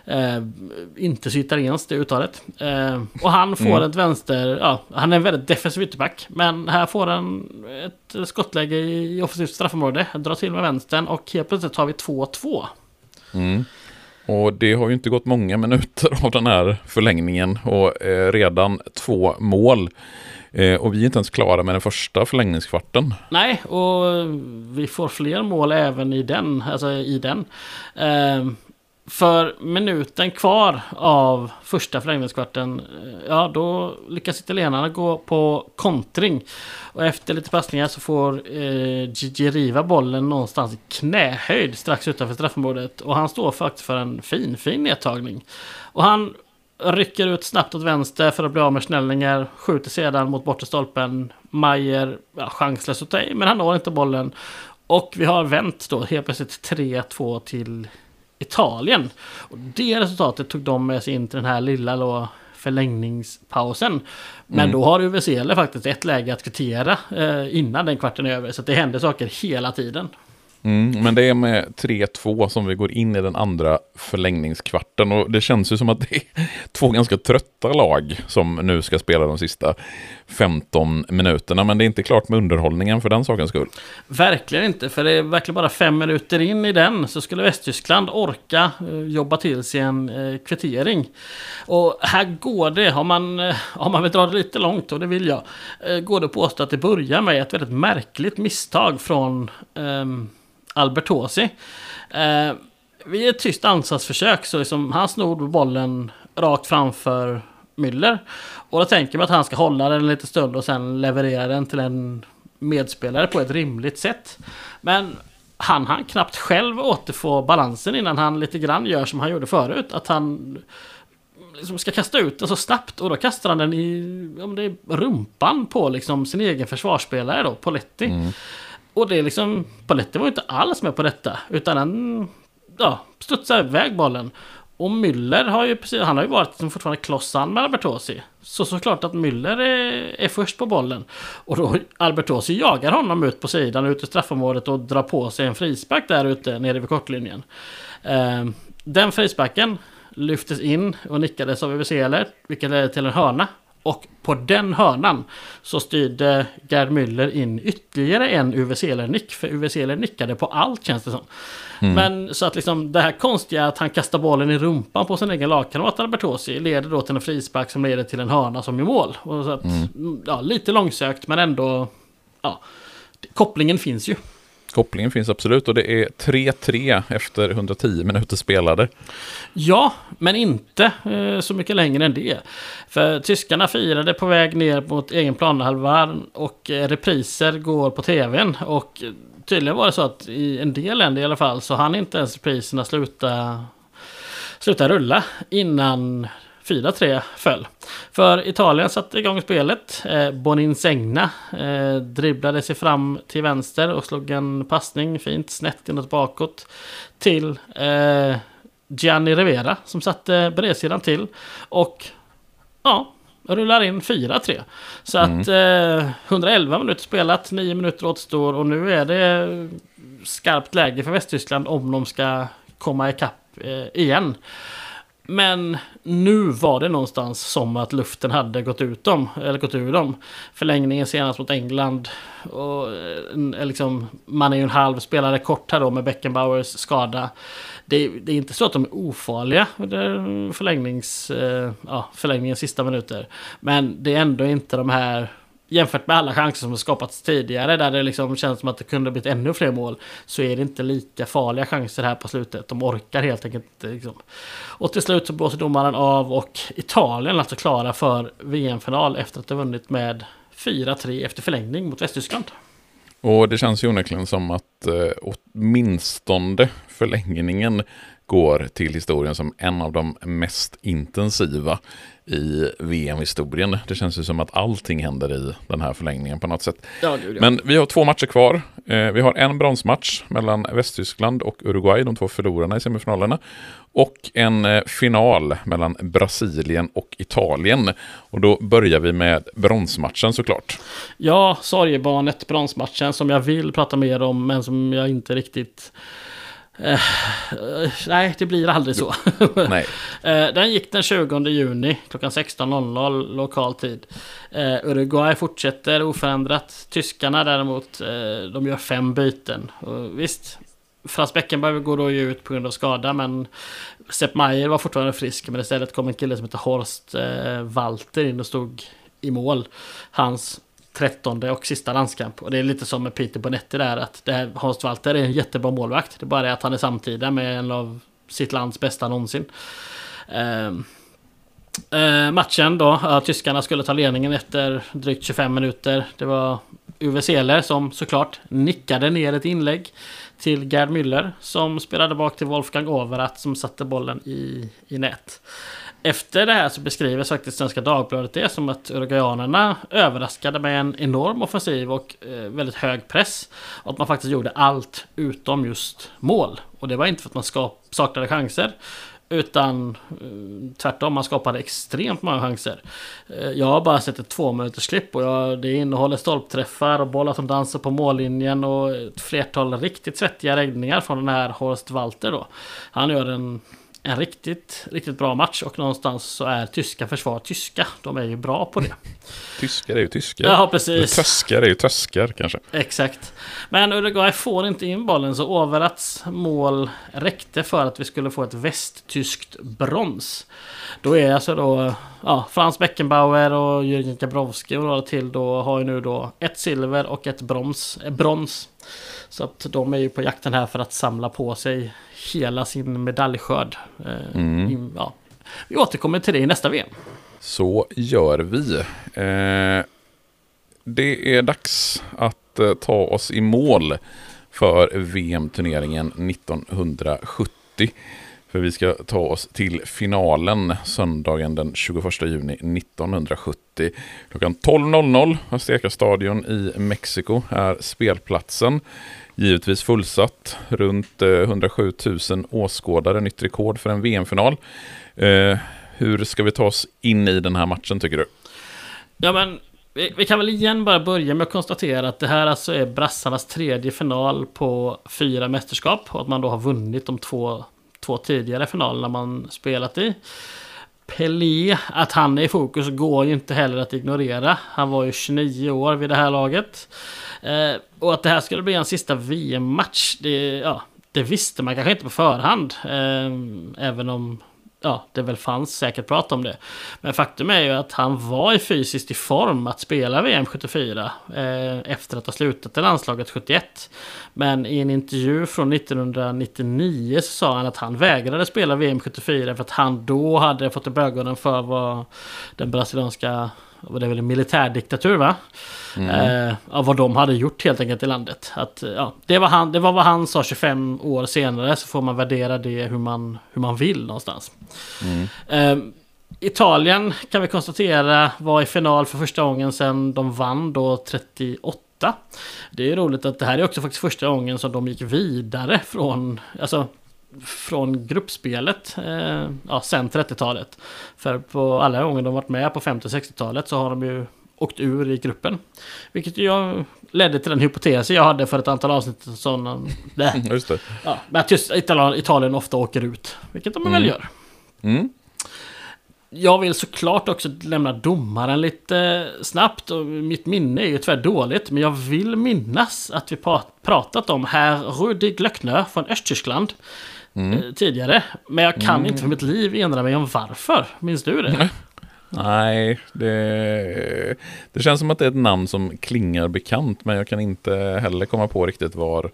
Eh, inte så italienskt det uttalet. Eh, och han får mm. ett vänster, ja, han är en väldigt defensiv ytterback. Men här får han ett skottläge i offensivt straffområde, drar till med vänstern och helt plötsligt har vi 2-2. Mm. Och det har ju inte gått många minuter av den här förlängningen och eh, redan två mål. Eh, och vi är inte ens klara med den första förlängningskvarten. Nej, och vi får fler mål även i den. Alltså i den. Eh, för minuten kvar av första förlängningskvarten, eh, ja då lyckas italienarna gå på kontring. Och efter lite passningar så får eh, Gigi Riva bollen någonstans i knähöjd strax utanför straffområdet. Och han står faktiskt för en fin, fin nedtagning. Och han rycker ut snabbt åt vänster för att bli av med snällningar. Skjuter sedan mot bortre stolpen. Mayer ja, chanslös åt dig, men han når inte bollen. Och vi har vänt då helt plötsligt 3-2 till Italien. Och det resultatet tog de med sig in till den här lilla då, förlängningspausen. Men mm. då har UV faktiskt ett läge att kvittera eh, innan den kvarten är över. Så det händer saker hela tiden. Mm, men det är med 3-2 som vi går in i den andra förlängningskvarten och det känns ju som att det är [LAUGHS] två ganska trötta lag som nu ska spela de sista 15 minuterna. Men det är inte klart med underhållningen för den sakens skull. Verkligen inte, för det är verkligen bara fem minuter in i den så skulle Västtyskland orka eh, jobba till sig en eh, kvittering. Och här går det, om man, eh, om man vill dra det lite långt, och det vill jag, går det att påstå att det börjar med ett väldigt märkligt misstag från ehm, um, Albertosi. Uh, vid ett tyst ansatsförsök så liksom, han snod bollen rakt framför Müller. Och då tänker man att han ska hålla den lite stund och sen leverera den till en medspelare på ett rimligt sätt. Men han han knappt själv återfå balansen innan han lite grann gör som han gjorde förut. Att han liksom ska kasta ut den så snabbt och då kastar han den i om det är rumpan på liksom sin egen försvarsspelare då, Poletti. Mm. Och det är liksom, Paletti var inte alls med på detta. Utan han ja, studsade iväg bollen. Och Müller har ju precis, han har ju varit som fortfarande klossan med Albertosi. Så såklart att Müller är, är först på bollen. Och då Albertosi jagar honom ut på sidan, ut i straffområdet och drar på sig en frispark där ute nere vid kortlinjen. Eh, den frisparken lyftes in och nickades av Överseler, vilket ledde till en hörna. Och på den hörnan så styrde Gerd Müller in ytterligare en UV-Seler-nick. För UV-Seler nickade på allt känns det som. Mm. Men så att liksom det här konstiga att han kastar bollen i rumpan på sin egen lagkamrat Albertosi leder då till en frispark som leder till en hörna som är mål. Och så att, mm. ja, lite långsökt men ändå... Ja, kopplingen finns ju. Kopplingen finns absolut och det är 3-3 efter 110 minuter spelade. Ja, men inte eh, så mycket längre än det. För tyskarna firade på väg ner mot egen planhalva och eh, repriser går på tvn. Och tydligen var det så att i en del länder i alla fall så hann inte ens repriserna sluta, sluta rulla innan 4-3 föll. För Italien satte igång spelet. Eh, Boninsegna eh, dribblade sig fram till vänster och slog en passning fint snett inåt bakåt till eh, Gianni Rivera som satte bredsidan till. Och ja, rullar in 4-3. Så mm. att eh, 111 minuter spelat, 9 minuter återstår och nu är det skarpt läge för Västtyskland om de ska komma ikapp eh, igen. Men nu var det någonstans som att luften hade gått ut dem, eller gått ur dem. Förlängningen senast mot England. Och eh, liksom, man är ju en halv spelare kort här då med Beckenbauers skada. Det, det är inte så att de är ofarliga under förlängnings, eh, ja, förlängningens sista minuter. Men det är ändå inte de här jämfört med alla chanser som har skapats tidigare där det liksom känns som att det kunde blivit ännu fler mål så är det inte lika farliga chanser här på slutet. De orkar helt enkelt inte. Liksom. Och till slut så blåser domaren av och Italien alltså klara för VM-final efter att ha vunnit med 4-3 efter förlängning mot Västtyskland. Och det känns ju onekligen som att eh, åtminstone förlängningen går till historien som en av de mest intensiva i VM-historien. Det känns ju som att allting händer i den här förlängningen på något sätt. Ja, gud, ja. Men vi har två matcher kvar. Eh, vi har en bronsmatch mellan Västtyskland och Uruguay, de två förlorarna i semifinalerna. Och en eh, final mellan Brasilien och Italien. Och då börjar vi med bronsmatchen såklart. Ja, sorgebarnet bronsmatchen som jag vill prata mer om men som jag inte riktigt Uh, nej, det blir aldrig så. [LAUGHS] nej. Uh, [LAUGHS] den gick den 20 juni klockan 16.00 lokal tid. Uh, Uruguay fortsätter oförändrat. Tyskarna däremot, de gör fem byten. Och visst, Frans Beckenberg går då ut på grund av skada, men Sepp Maier var fortfarande frisk. Men istället kom en kille som heter Horst Walter in och stod i mål. Hans trettonde och sista landskamp. Och det är lite som med Peter Bonetti där att det här, Hans Walter är en jättebra målvakt. Det är bara det att han är samtida med en av sitt lands bästa någonsin. Uh, uh, matchen då, uh, tyskarna skulle ta ledningen efter drygt 25 minuter. Det var Uwe Seeler som såklart nickade ner ett inlägg till Gerd Müller som spelade bak till Wolfgang Overath som satte bollen i, i nät. Efter det här så beskriver faktiskt Svenska Dagbladet det som att Uruguayanerna överraskade med en enorm offensiv och eh, väldigt hög press. Och att man faktiskt gjorde allt utom just mål. Och det var inte för att man skap, saknade chanser. Utan eh, tvärtom, man skapade extremt många chanser. Eh, jag har bara sett ett två minuters klipp och jag, det innehåller stolpträffar och bollar som dansar på mållinjen och ett flertal riktigt svettiga räddningar från den här Horst Walter då. Han gör en en riktigt, riktigt bra match och någonstans så är tyska försvar tyska. De är ju bra på det. [LAUGHS] tyskar är ju tyskar. Ja, precis. Töskar är ju töskar kanske. Exakt. Men Uruguay får inte in bollen så Overats mål räckte för att vi skulle få ett västtyskt brons. Då är alltså då ja, Frans Beckenbauer och Jürgen Gabrowski och några till då har ju nu då ett silver och ett brons. Eh, brons. Så att de är ju på jakten här för att samla på sig hela sin medaljskörd. Eh, mm. Ja. Vi återkommer till det i nästa VM. Så gör vi. Eh, det är dags att eh, ta oss i mål för VM-turneringen 1970. För vi ska ta oss till finalen söndagen den 21 juni 1970. Klockan 12.00 Azteca stadion i Mexiko är spelplatsen. Givetvis fullsatt, runt eh, 107 000 åskådare, nytt rekord för en VM-final. Eh, hur ska vi ta oss in i den här matchen tycker du? Ja men vi, vi, kan väl igen bara börja med att konstatera att det här alltså är brassarnas tredje final på fyra mästerskap och att man då har vunnit de två, två tidigare finalerna man spelat i. Pelé, att han är i fokus går ju inte heller att ignorera. Han var ju 29 år vid det här laget. Eh, och att det här skulle bli en sista VM-match, det, ja, det visste man kanske inte på förhand. Eh, även om ja, det väl fanns säkert prat om det. Men faktum är ju att han var i fysiskt i form att spela VM 74 eh, efter att ha slutat i landslaget 71. Men i en intervju från 1999 så sa han att han vägrade spela VM 74 för att han då hade fått upp ögonen för vad den brasilianska det är väl en militärdiktatur va? Mm. Eh, vad de hade gjort helt enkelt i landet. Att, ja, det, var han, det var vad han sa 25 år senare så får man värdera det hur man, hur man vill någonstans. Mm. Eh, Italien kan vi konstatera var i final för första gången sedan de vann då 38. Det är roligt att det här är också faktiskt första gången som de gick vidare från, alltså, från gruppspelet eh, ja, sen 30-talet. För på alla gånger de varit med på 50 60-talet så har de ju åkt ur i gruppen. Vilket jag ledde till den hypotesen jag hade för ett antal avsnitt. Sådana, [LAUGHS] Just det. Ja, att just Italien ofta åker ut. Vilket de mm. väl gör. Mm. Jag vill såklart också lämna domaren lite snabbt. Och mitt minne är ju tyvärr dåligt. Men jag vill minnas att vi pratat om herr Rudi Glöckner från Östtyskland. Mm. Eh, tidigare. Men jag kan mm. inte för mitt liv erinra mig om varför. Minns du det? Nej, det, det känns som att det är ett namn som klingar bekant. Men jag kan inte heller komma på riktigt var,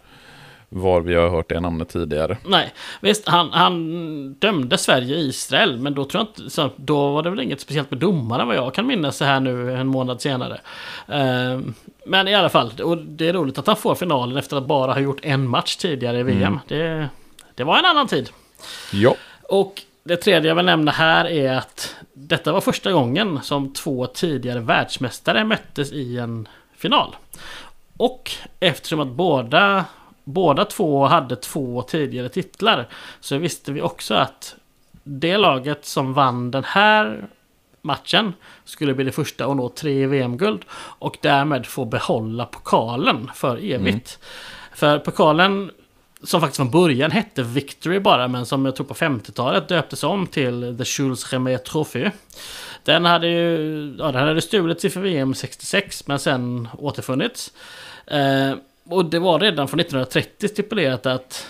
var vi har hört det namnet tidigare. Nej, visst, han, han dömde Sverige i Israel, men då tror jag inte, så, då var det väl inget speciellt med domaren vad jag kan minnas så här nu en månad senare. Uh, men i alla fall, och det är roligt att han får finalen efter att bara ha gjort en match tidigare i VM. Mm. Det, det var en annan tid. Ja. Och det tredje jag vill nämna här är att detta var första gången som två tidigare världsmästare möttes i en final. Och eftersom att båda, båda två hade två tidigare titlar så visste vi också att det laget som vann den här matchen skulle bli det första att nå tre VM-guld och därmed få behålla pokalen för evigt. Mm. För pokalen som faktiskt från början hette Victory bara, men som jag tror på 50-talet döptes om till The Jules Rimet Trophy. Den hade ju ja, den hade stulits inför VM 66, men sen återfunnits. Eh, och det var redan från 1930 stipulerat att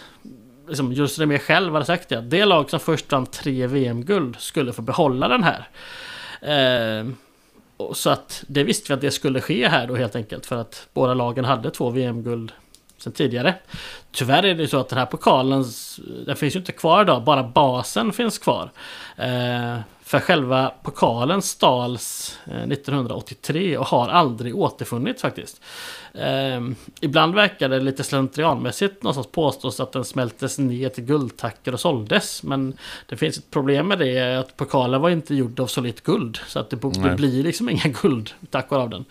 liksom, Jules Rimet själv hade sagt det. Det lag som först vann tre VM-guld skulle få behålla den här. Eh, så att det visste vi att det skulle ske här då helt enkelt. För att båda lagen hade två VM-guld sen tidigare. Tyvärr är det så att den här pokalen, den finns ju inte kvar idag, bara basen finns kvar. Eh, för själva pokalen stals eh, 1983 och har aldrig återfunnits faktiskt. Eh, ibland verkar det lite slentrianmässigt någonstans påstås att den smältes ner till guldtackor och såldes. Men det finns ett problem med det, att pokalen var inte gjord av solitt guld. Så att det, det blir liksom inga guldtackor av den.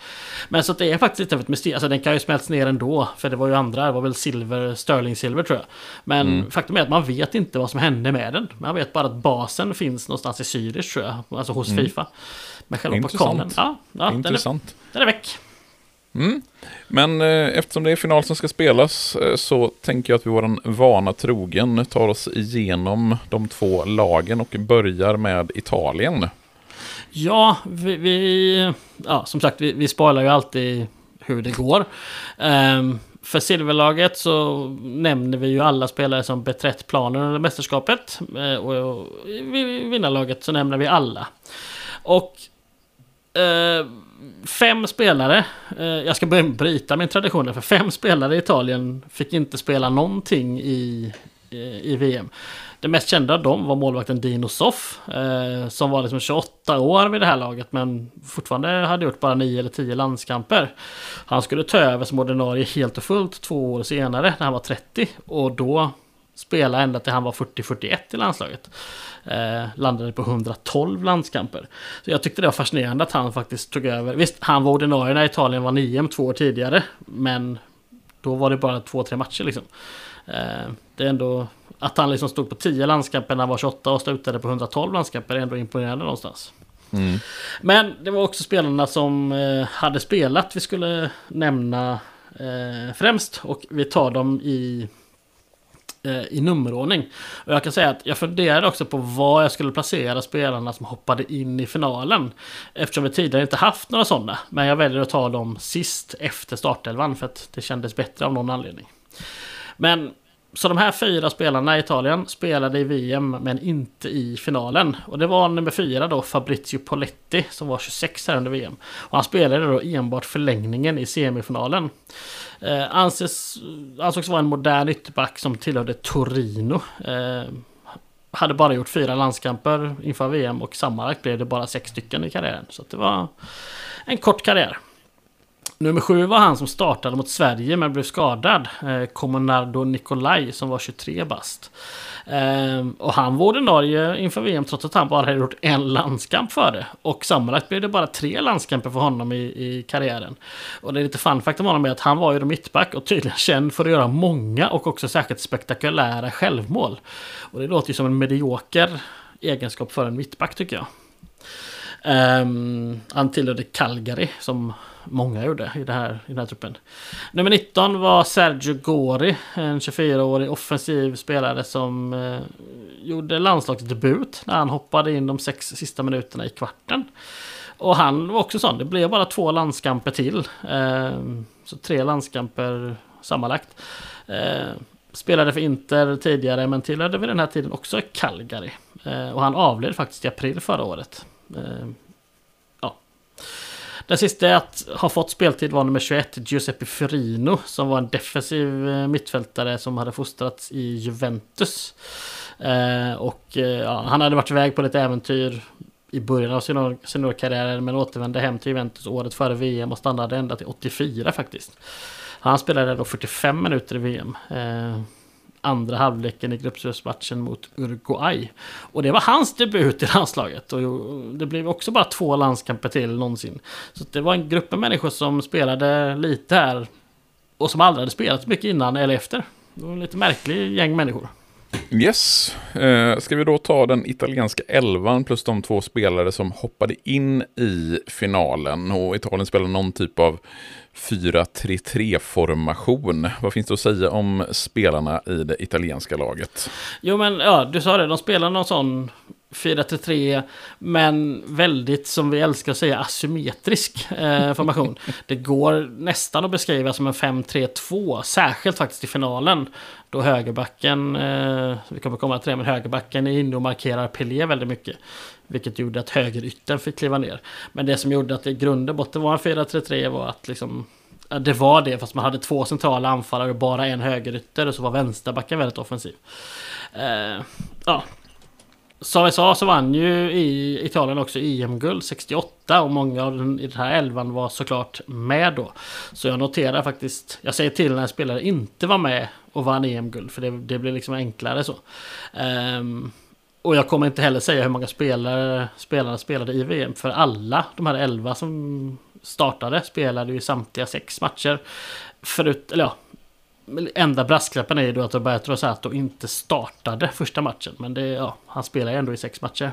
Men så att det är faktiskt lite av ett mysterium. Alltså den kan ju smältas ner ändå. För det var ju andra, det var väl silver, sterling silver tror jag. Men mm. faktum är att man vet inte vad som hände med den. Man vet bara att basen finns någonstans i Zürich tror jag. Alltså hos mm. Fifa. Med själva pokalen. Ja, ja, Intressant. Den är, den är väck. Mm. Men eh, eftersom det är final som ska spelas eh, så tänker jag att vi våran vana trogen tar oss igenom de två lagen och börjar med Italien. Ja, vi, vi ja som sagt, vi, vi spoilar ju alltid hur det går. Um, för silverlaget så nämner vi ju alla spelare som beträtt planen under mästerskapet. Uh, och i vinnarlaget så nämner vi alla. Och uh, fem spelare, eh, jag ska börja bryta min tradition för fem spelare i Italien fick inte spela någonting i, eh, i, i VM. Det mest kända av dem var målvakten Dino Soff, eh, som var liksom 28 år vid det här laget, men fortfarande hade gjort bara 9 eller 10 landskamper. Han skulle ta över som ordinarie helt och fullt två år senare, när han var 30, och då spela ända till han var 40-41 i landslaget. Eh, landade på 112 landskamper. Så jag tyckte det var fascinerande att han faktiskt tog över. Visst, han var ordinarie när Italien var 9 två år tidigare. Men då var det bara två, tre matcher liksom. Eh, det är ändå... Att han liksom stod på 10 landskamper när han var 28 och slutade på 112 landskamper är ändå imponerande någonstans. Mm. Men det var också spelarna som eh, hade spelat vi skulle nämna eh, främst. Och vi tar dem i Eh, i nummerordning. Och jag kan säga att jag funderade också på var jag skulle placera spelarna som hoppade in i finalen. Eftersom vi tidigare inte haft några sådana. Men jag väljer att ta dem sist efter startelvan för att det kändes bättre av någon anledning. Men så de här fyra spelarna i Italien spelade i VM men inte i finalen. Och det var nummer fyra då, Fabrizio Poletti, som var 26 här under VM. Och han spelade då enbart förlängningen i semifinalen. Eh, anses, ansågs vara en modern ytterback som tillhörde Torino. Eh, hade bara gjort fyra landskamper inför VM och sammanlagt blev det bara sex stycken i karriären. Så det var en kort karriär. Nummer sju var han som startade mot Sverige men blev skadad. Eh, Comonardo Nicolai som var 23 bast. Eh, och han vårdade Norge inför VM trots att han bara hade gjort en landskamp för det. Och sammanlagt blev det bara tre landskamper för honom i, i karriären. Och det är lite fun fact om honom är att han var ju då mittback och tydligen känd för att göra många och också särskilt spektakulära självmål. Och det låter ju som en medioker egenskap för en mittback tycker jag. Um, han tillhörde Calgary som många gjorde i, det här, i den här truppen. Nummer 19 var Sergio Gori, en 24-årig offensiv spelare som eh, gjorde landslagsdebut när han hoppade in de sex sista minuterna i kvarten. Och han var också sån, det blev bara två landskamper till. Eh, så tre landskamper sammanlagt. Eh, spelade för Inter tidigare men tillhörde vid den här tiden också Calgary. Ehm, och han avled faktiskt i april förra året. Eh, ja. Den sista att ha fått speltid var nummer 21, Giuseppe Firino, som var en defensiv eh, mittfältare som hade fostrats i Juventus. Eh, och ja, han hade varit iväg på lite äventyr i början av seniorkarriären men återvände hem till Juventus året före VM och stannade ända till 84 faktiskt. Han spelade då 45 minuter i VM andra halvleken i gruppspelsmatchen mot Uruguay. Och det var hans debut i landslaget. Och det blev också bara två landskamper till någonsin. Så det var en grupp med människor som spelade lite här. Och som aldrig hade spelat mycket innan eller efter. Det var en lite märklig gäng människor. Yes. Eh, ska vi då ta den italienska elvan plus de två spelare som hoppade in i finalen. Och Italien spelar någon typ av 4-3-3-formation. Vad finns det att säga om spelarna i det italienska laget? Jo men ja, du sa det, de spelar någon sån 4-3, men väldigt, som vi älskar att säga, asymmetrisk eh, formation. [LAUGHS] det går nästan att beskriva som en 5-3-2, särskilt faktiskt i finalen. Då högerbacken, eh, vi kommer komma till det, men högerbacken är inne och markerar Pelé väldigt mycket. Vilket gjorde att högeryttern fick kliva ner. Men det som gjorde att det i grund och botten var en 4-3-3 var att liksom det var det, fast man hade två centrala anfallare och bara en högerytter och så var vänsterbacken väldigt offensiv. Eh, ja, som jag sa så vann ju i Italien också EM-guld 68 och många av den, i den här elvan var såklart med då. Så jag noterar faktiskt, jag säger till när spelare inte var med och vann EM-guld för det, det blir liksom enklare så. Um, och jag kommer inte heller säga hur många spelare spelarna spelade i VM för alla de här elva som startade spelade ju samtliga sex matcher. Förut, eller ja, Enda brasklappen är ju då att Roberto Rosato inte startade första matchen. Men det, ja, han spelar ju ändå i sex matcher.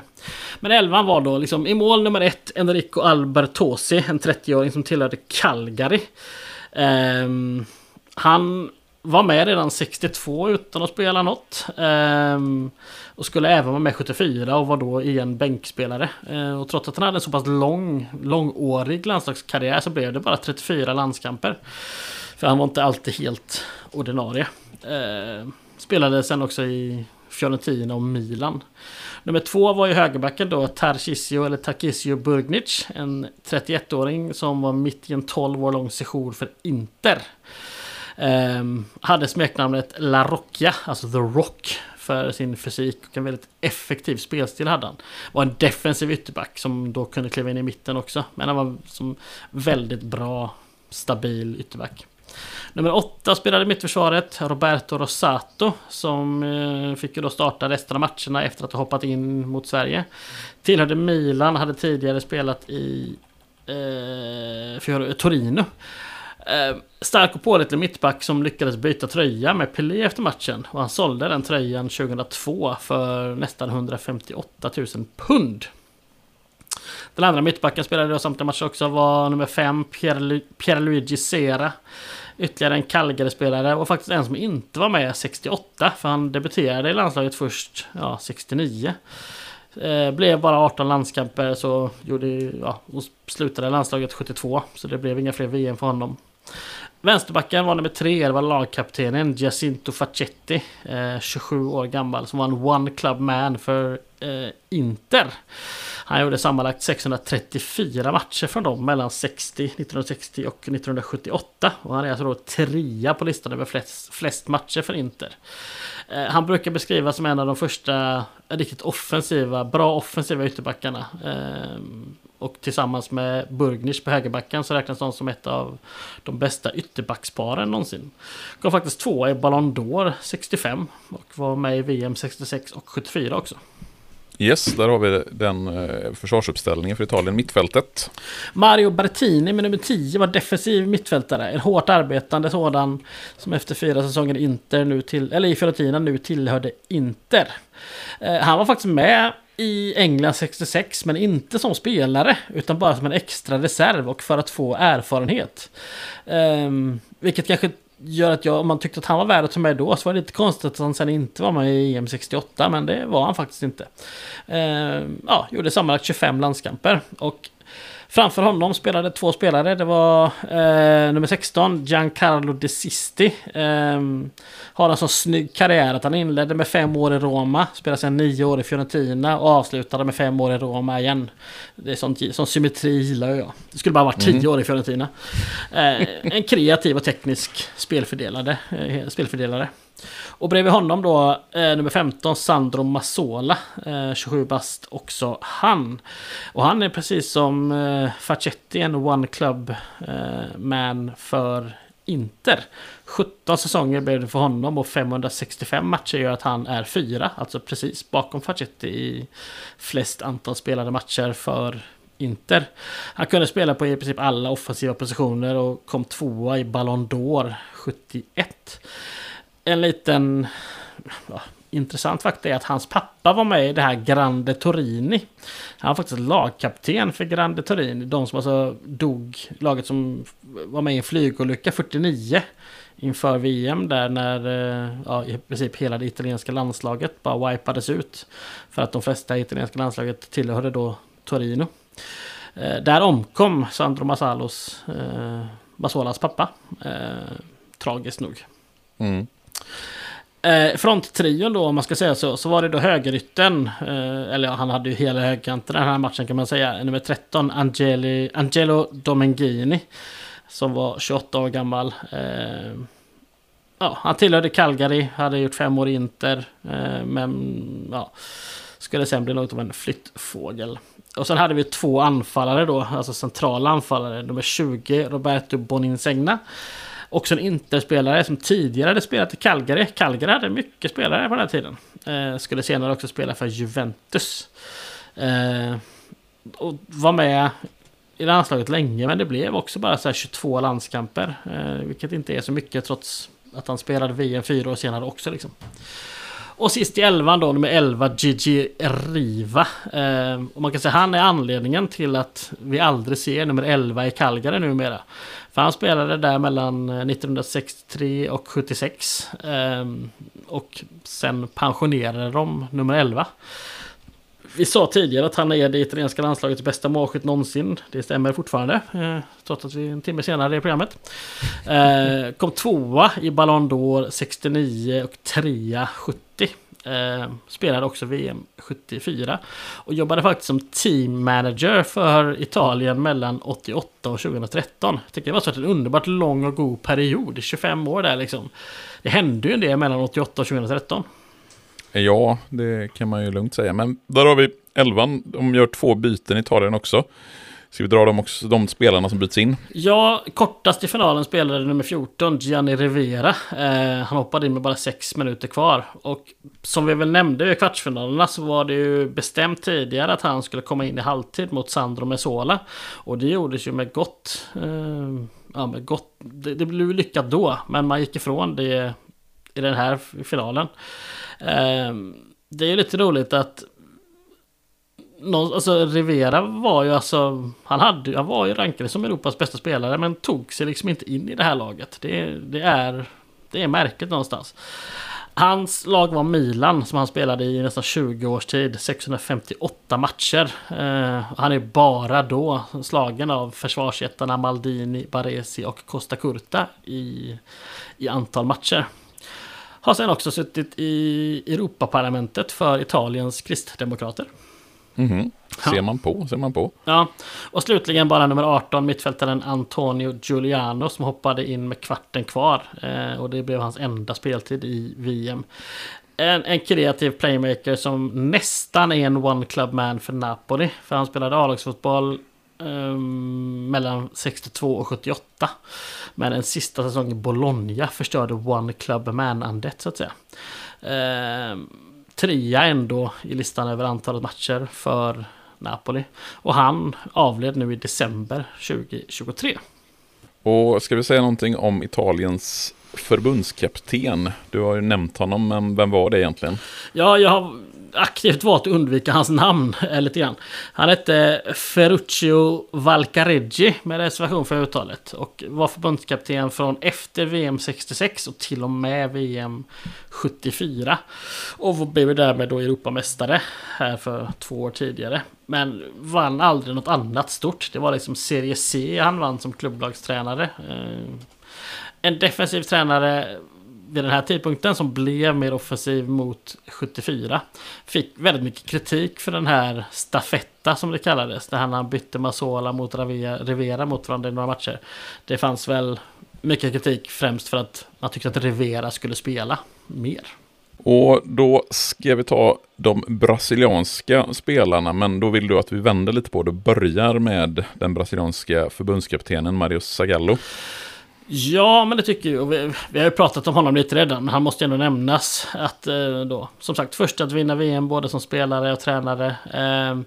Men elvan var då liksom i mål nummer ett Enrico Albertosi, en 30-åring som tillhörde Calgary. Um, han var med redan 62 utan att spela något. Um, och skulle även vara med 74 och var då igen bänkspelare. Uh, och trots att han hade en så pass lång, långårig landslagskarriär så blev det bara 34 landskamper. För han var inte alltid helt ordinarie. Eh, spelade sen också i Fiorentina och Milan. Nummer två var ju högerbacken då, Tarcisio eller Tarcisio Burgnic. En 31-åring som var mitt i en 12 år lång session för Inter. Eh, hade smeknamnet La Rocchia, alltså The Rock, för sin fysik och en väldigt effektiv spelstil hade han. Var en defensiv ytterback som då kunde kliva in i mitten också. Men han var som väldigt bra, stabil ytterback. Nummer åtta spelade mittförsvaret, Roberto Rosato, som eh, fick ju då starta resten av matcherna efter att ha hoppat in mot Sverige. Tillhörde Milan, hade tidigare spelat i eh, Torino. Eh, stark och pålitlig mittback som lyckades byta tröja med Pelé efter matchen. Och han sålde den tröjan 2002 för nästan 158 000 pund. Den andra mittbacken spelade då samtliga matcher också var nummer 5, Pierluigi Sera. Ytterligare en Calgary-spelare och faktiskt en som inte var med 68 för han debuterade i landslaget först ja, 69. Eh, blev bara 18 landskamper så gjorde, ja, och slutade landslaget 72 så det blev inga fler VM för honom. Vänsterbacken var nummer tre, det var lagkaptenen Giacinto Facchetti, eh, 27 år gammal, som var en one club man för Eh, Inter. Han gjorde sammanlagt 634 matcher från dem mellan 60, 1960 och 1978. Och han är alltså då trea på listan över flest, flest matcher för Inter. Eh, han brukar beskrivas som en av de första riktigt offensiva, bra offensiva ytterbackarna. Eh, Och tillsammans med Burgnich på högerbacken så räknas de som ett av de bästa ytterbacksparen någonsin. Kom faktiskt tvåa i Ballon d'Or 65 och var med i VM 66 och 74 också. Yes, där har vi den eh, försvarsuppställningen för Italien, mittfältet. Mario Bertini med nummer 10 var defensiv mittfältare. En hårt arbetande sådan som efter fyra säsonger Inter nu till, eller i Fiorentina nu tillhörde Inter. Eh, han var faktiskt med i England 66 men inte som spelare utan bara som en extra reserv och för att få erfarenhet. Um, vilket kanske gör att jag, om man tyckte att han var värd att ta med då, så var det lite konstigt att han sen inte var med i EM 68, men det var han faktiskt inte. Eh, ja, gjorde sammanlagt 25 landskamper och Framför honom spelade två spelare. Det var eh, nummer 16, Giancarlo De Sisti. Eh, har en så snygg karriär att han inledde med fem år i Roma, spelade sedan nio år i Fiorentina och avslutade med fem år i Roma igen. Det är sånt, sån symmetri gillar jag. Det skulle bara varit tio mm. år i Fiorentina. Eh, en kreativ och teknisk spelfördelare. Eh, spelfördelare. Och bredvid honom då eh, nummer 15 Sandro Massola, eh, 27 bast också han. Och han är precis som eh, Facetti en one club eh, man för Inter. 17 säsonger blev det för honom och 565 matcher gör att han är fyra, alltså precis bakom Facetti i flest antal spelade matcher för Inter. Han kunde spela på i princip alla offensiva positioner och kom tvåa i Ballon d'Or 71 en liten ja, intressant fakta är att hans pappa var med i det här Grande Torini. Han var faktiskt lagkapten för Grande Torini. De som alltså dog, laget som var med i en flygolycka 49 inför VM där när eh, ja, i princip hela det italienska landslaget bara wipades ut. För att de flesta italienska landslaget tillhörde då Torino. Eh, där omkom Sandro Masalos, eh, Masolas pappa. Eh, tragiskt nog. Mm. Eh, fronttrion då, om man ska säga så, så var det då högerytten, eh, eller ja, han hade ju hela högerkanten den här matchen kan man säga, nummer 13, Angeli, Angelo Domenghini. som var 28 år gammal. Eh, ja, han tillhörde Calgary, hade gjort fem år i Inter, eh, men ja, skulle sen bli något av en flyttfågel. Och sen hade vi två anfallare då, alltså centrala anfallare, nummer 20, Roberto Boninsegna. Också en Interspelare som tidigare hade spelat i Calgary. Calgary hade mycket spelare på den här tiden. Eh, skulle senare också spela för Juventus. Eh, och var med i landslaget länge, men det blev också bara så 22 landskamper. Eh, vilket inte är så mycket trots att han spelade VM fyra år senare också. Liksom. Och sist i elvan då, nummer 11, Gigi Riva. Eh, och man kan säga han är anledningen till att vi aldrig ser nummer 11 i Calgary numera. För han spelade där mellan eh, 1963 och 76. Eh, och sen pensionerade de nummer 11. Vi sa tidigare att han är det italienska landslagets bästa målskytt någonsin. Det stämmer fortfarande. Eh, trots att vi en timme senare i programmet. Eh, kom tvåa i Ballon d'Or 69 och trea 70. Eh, spelade också VM 74. Och jobbade faktiskt som team manager för Italien mellan 88 och 2013. Jag tycker det var så en underbart lång och god period. 25 år där liksom. Det hände ju en del mellan 88 och 2013. Ja, det kan man ju lugnt säga. Men där har vi elvan. De gör två byten i Italien också. Ska vi dra dem också, de spelarna som byts in? Ja, kortast i finalen spelade nummer 14, Gianni Rivera. Eh, han hoppade in med bara 6 minuter kvar. Och som vi väl nämnde i kvartsfinalerna så var det ju bestämt tidigare att han skulle komma in i halvtid mot Sandro Mesola. Och det gjordes ju med gott... Eh, ja, med gott det, det blev lyckat då, men man gick ifrån det i den här finalen. Eh, det är ju lite roligt att någon, alltså Rivera var ju alltså, han, hade, han var ju rankad som Europas bästa spelare men tog sig liksom inte in i det här laget. Det, det, är, det är märkligt någonstans. Hans lag var Milan som han spelade i nästan 20 års tid. 658 matcher. Eh, han är bara då slagen av försvarsjättarna Maldini, Baresi och Costa Curta i, i antal matcher. Har sen också suttit i Europaparlamentet för Italiens kristdemokrater. Mm. Ser ja. man på, ser man på. Ja, och slutligen bara nummer 18, mittfältaren Antonio Giuliano som hoppade in med kvarten kvar. Eh, och det blev hans enda speltid i VM. En, en kreativ playmaker som nästan är en one club man för Napoli. För han spelade A-lagsfotboll Um, mellan 62 och 78. Men en sista säsong i Bologna förstörde One Club Man-andet så att säga. Um, trea ändå i listan över antalet matcher för Napoli. Och han avled nu i december 2023. Och ska vi säga någonting om Italiens förbundskapten? Du har ju nämnt honom, men vem var det egentligen? Ja, jag har aktivt valt att undvika hans namn [LAUGHS] lite grann. Han hette Ferruccio Valcareggi med reservation för uttalet. Och var förbundskapten från efter VM 66 och till och med VM 74. Och blev därmed då Europamästare här för två år tidigare. Men vann aldrig något annat stort. Det var liksom Serie C han vann som klubblagstränare. Eh, en defensiv tränare vid den här tidpunkten som blev mer offensiv mot 74. Fick väldigt mycket kritik för den här stafetta som det kallades. Där han bytte Masola mot Rivera mot varandra i några matcher. Det fanns väl mycket kritik främst för att man tyckte att Rivera skulle spela mer. Och då ska vi ta de brasilianska spelarna, men då vill du att vi vänder lite på det och börjar med den brasilianska förbundskaptenen Mario Zagallo. Ja, men det tycker jag. Vi, vi har ju pratat om honom lite redan, men han måste ju ändå nämnas. Att eh, då, som sagt, först att vinna VM både som spelare och tränare. Eh,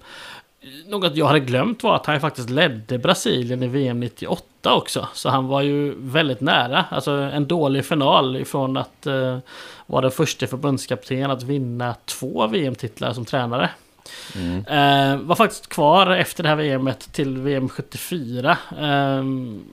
något jag hade glömt var att han faktiskt ledde Brasilien i VM 98 också. Så han var ju väldigt nära. Alltså en dålig final ifrån att eh, vara den första förbundskapten att vinna två VM-titlar som tränare. Mm. Eh, var faktiskt kvar efter det här VMet till VM 74. Eh,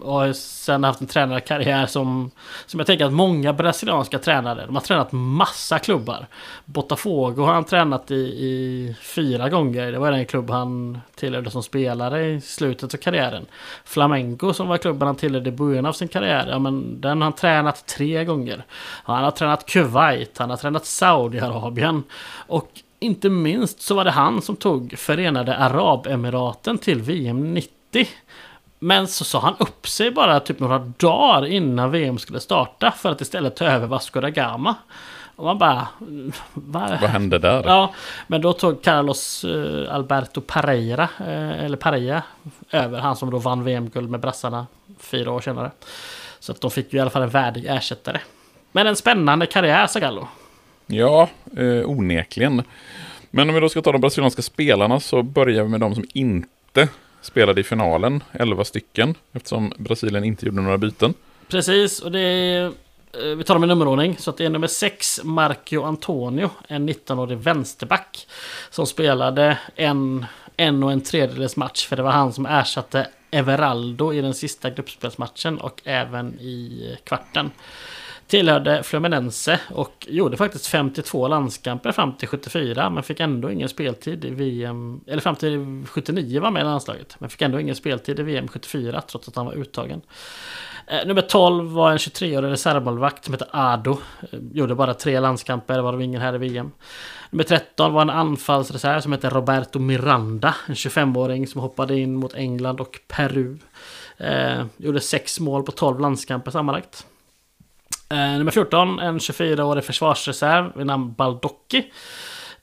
och har sen haft en tränarkarriär som, som jag tänker att många brasilianska tränare, de har tränat massa klubbar. Botafogo har han tränat i, i fyra gånger. Det var den klubb han tillhörde som spelare i slutet av karriären. Flamengo som var klubben han tillhörde i början av sin karriär. Ja, men den har han tränat tre gånger. Han har tränat Kuwait, han har tränat Saudiarabien. Och inte minst så var det han som tog Förenade Arabemiraten till VM 90. Men så sa han upp sig bara typ några dagar innan VM skulle starta för att istället ta över Vasco da Gama. Och man bara... Va? Vad hände där? Ja, men då tog Carlos uh, Alberto Pareira, uh, eller Pareja, över. Han som då vann VM-guld med brassarna fyra år senare. Så att de fick ju i alla fall en värdig ersättare. Men en spännande karriär, Zagallo. Ja, eh, onekligen. Men om vi då ska ta de brasilianska spelarna så börjar vi med de som inte spelade i finalen, 11 stycken, eftersom Brasilien inte gjorde några byten. Precis, och det är, eh, vi tar dem i nummerordning. Så att det är nummer 6, Marco Antonio, en 19-årig vänsterback. Som spelade en, en och en tredjedels match, för det var han som ersatte Everaldo i den sista gruppspelsmatchen och även i kvarten. Tillhörde Fluminense och gjorde faktiskt 52 landskamper fram till 74 men fick ändå ingen speltid i VM, eller fram till 79 var med i landslaget. Men fick ändå ingen speltid i VM 74 trots att han var uttagen. Eh, nummer 12 var en 23-årig reservmålvakt som hette Ado. Eh, gjorde bara tre landskamper, var det ingen här i VM. Nummer 13 var en anfallsreserv som hette Roberto Miranda. En 25-åring som hoppade in mot England och Peru. Eh, gjorde sex mål på 12 landskamper sammanlagt. Eh, nummer 14, en 24-årig försvarsreserv vid namn Baldocchi.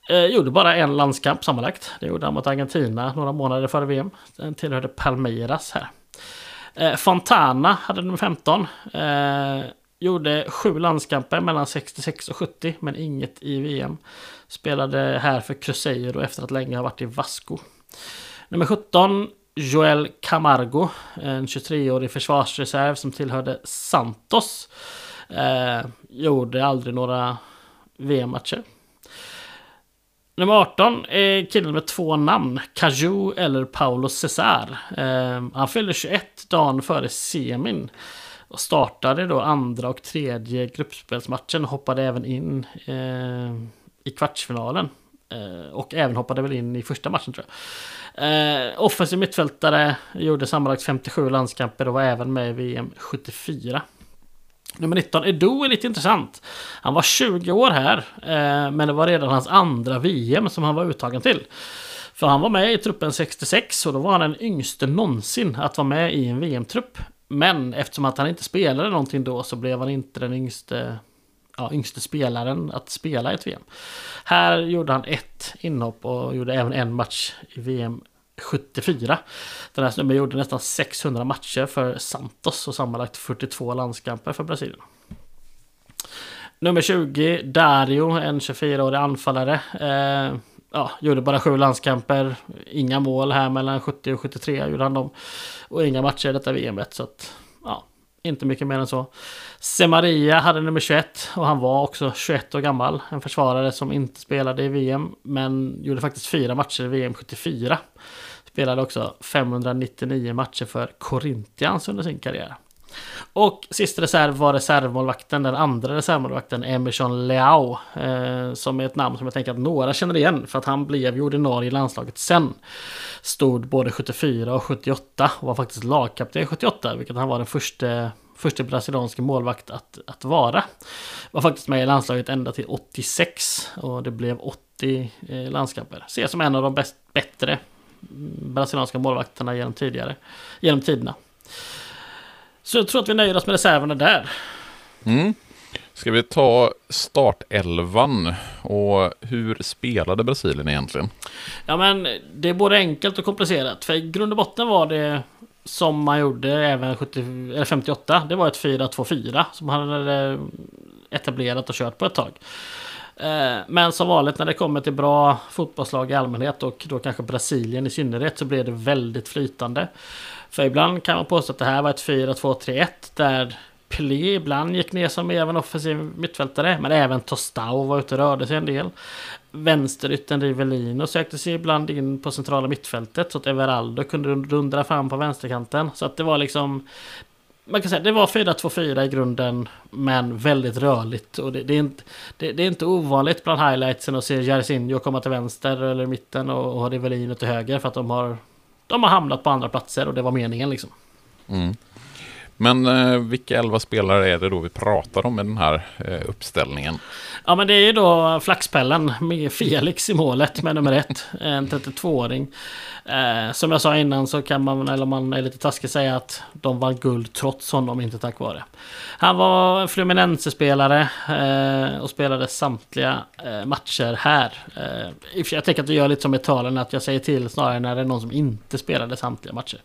Eh, gjorde bara en landskamp sammanlagt. Det gjorde han mot Argentina några månader före VM. Den tillhörde Palmeiras här. Eh, Fontana hade nummer 15. Eh, gjorde sju landskamper mellan 66 och 70, men inget i VM. Spelade här för Cruzeiro efter att länge ha varit i Vasco. Nummer 17, Joel Camargo, en 23-årig försvarsreserv som tillhörde Santos. Eh, gjorde aldrig några VM-matcher. Nummer 18 är killen med två namn. Caju eller Paolo Cesar. Eh, han fyllde 21 dagen före semin. Och startade då andra och tredje gruppspelsmatchen och hoppade även in eh, i kvartsfinalen. Eh, och även hoppade väl in i första matchen tror jag. Eh, offensiv mittfältare, gjorde sammanlagt 57 landskamper och var även med i VM 74. Nummer 19, Edo är lite intressant. Han var 20 år här, eh, men det var redan hans andra VM som han var uttagen till. För han var med i truppen 66 och då var han den yngste någonsin att vara med i en VM-trupp. Men eftersom att han inte spelade någonting då så blev han inte den yngste, ja, yngste spelaren att spela i ett VM. Här gjorde han ett inhopp och gjorde även en match i VM 74. Den här snubben gjorde nästan 600 matcher för Santos och sammanlagt 42 landskamper för Brasilien. Nummer 20, Dario, en 24-årig anfallare. Eh, ja, gjorde bara sju landskamper. Inga mål här mellan 70 och 73 gjorde han dem. Och inga matcher i detta VMet. Så att, ja, inte mycket mer än så. Semaria hade nummer 21 och han var också 21 år gammal. En försvarare som inte spelade i VM men gjorde faktiskt fyra matcher i VM 74. Spelade också 599 matcher för Corinthians under sin karriär. Och sista reserv var reservmålvakten, den andra reservmålvakten, Emerson Leao. Eh, som är ett namn som jag tänker att några känner igen, för att han blev ju ordinarie i landslaget sen. Stod både 74 och 78 och var faktiskt lagkapten 78, vilket han var den första första brasilianska målvakt att, att vara. Var faktiskt med i landslaget ända till 86 och det blev 80 eh, landskamper. Ses som en av de bäst, bättre brasilianska målvakterna genom tidigare, genom tiderna. Så jag tror att vi nöjer oss med reserverna där. Mm. Ska vi ta startelvan och hur spelade Brasilien egentligen? Ja men det är både enkelt och komplicerat. För i grund och botten var det som man gjorde även 70, eller 58. Det var ett 4-2-4 som man hade etablerat och kört på ett tag. Eh, men som vanligt när det kommer till bra fotbollslag i allmänhet och då kanske Brasilien i synnerhet så blir det väldigt flytande. För ibland kan man påstå att det här var ett 4-2-3-1 där Pelé ibland gick ner som även offensiv mittfältare. Men även Tostau var ute och rörde sig en del. Vänsterytten Rivelino sökte sig ibland in på centrala mittfältet. Så att Everaldo kunde dundra fram på vänsterkanten. Så att det var liksom... Man kan säga det var 4-2-4 i grunden. Men väldigt rörligt. Och det, det är, inte, det, det, är inte ovanligt bland highlightsen att se Jairzinho komma till vänster eller mitten och, och Rivellino till höger. För att de har de har hamnat på andra platser och det var meningen liksom. Mm. Men eh, vilka elva spelare är det då vi pratar om i den här eh, uppställningen? Ja men det är ju då flaxpellen med Felix i målet med nummer ett. En 32-åring. Eh, som jag sa innan så kan man, eller man är lite taskig, säga att de vann guld trots honom, inte tack vare. Han var Fluminense-spelare eh, och spelade samtliga eh, matcher här. Eh, jag tänker att vi gör lite som i talen, att jag säger till snarare när det är någon som inte spelade samtliga matcher.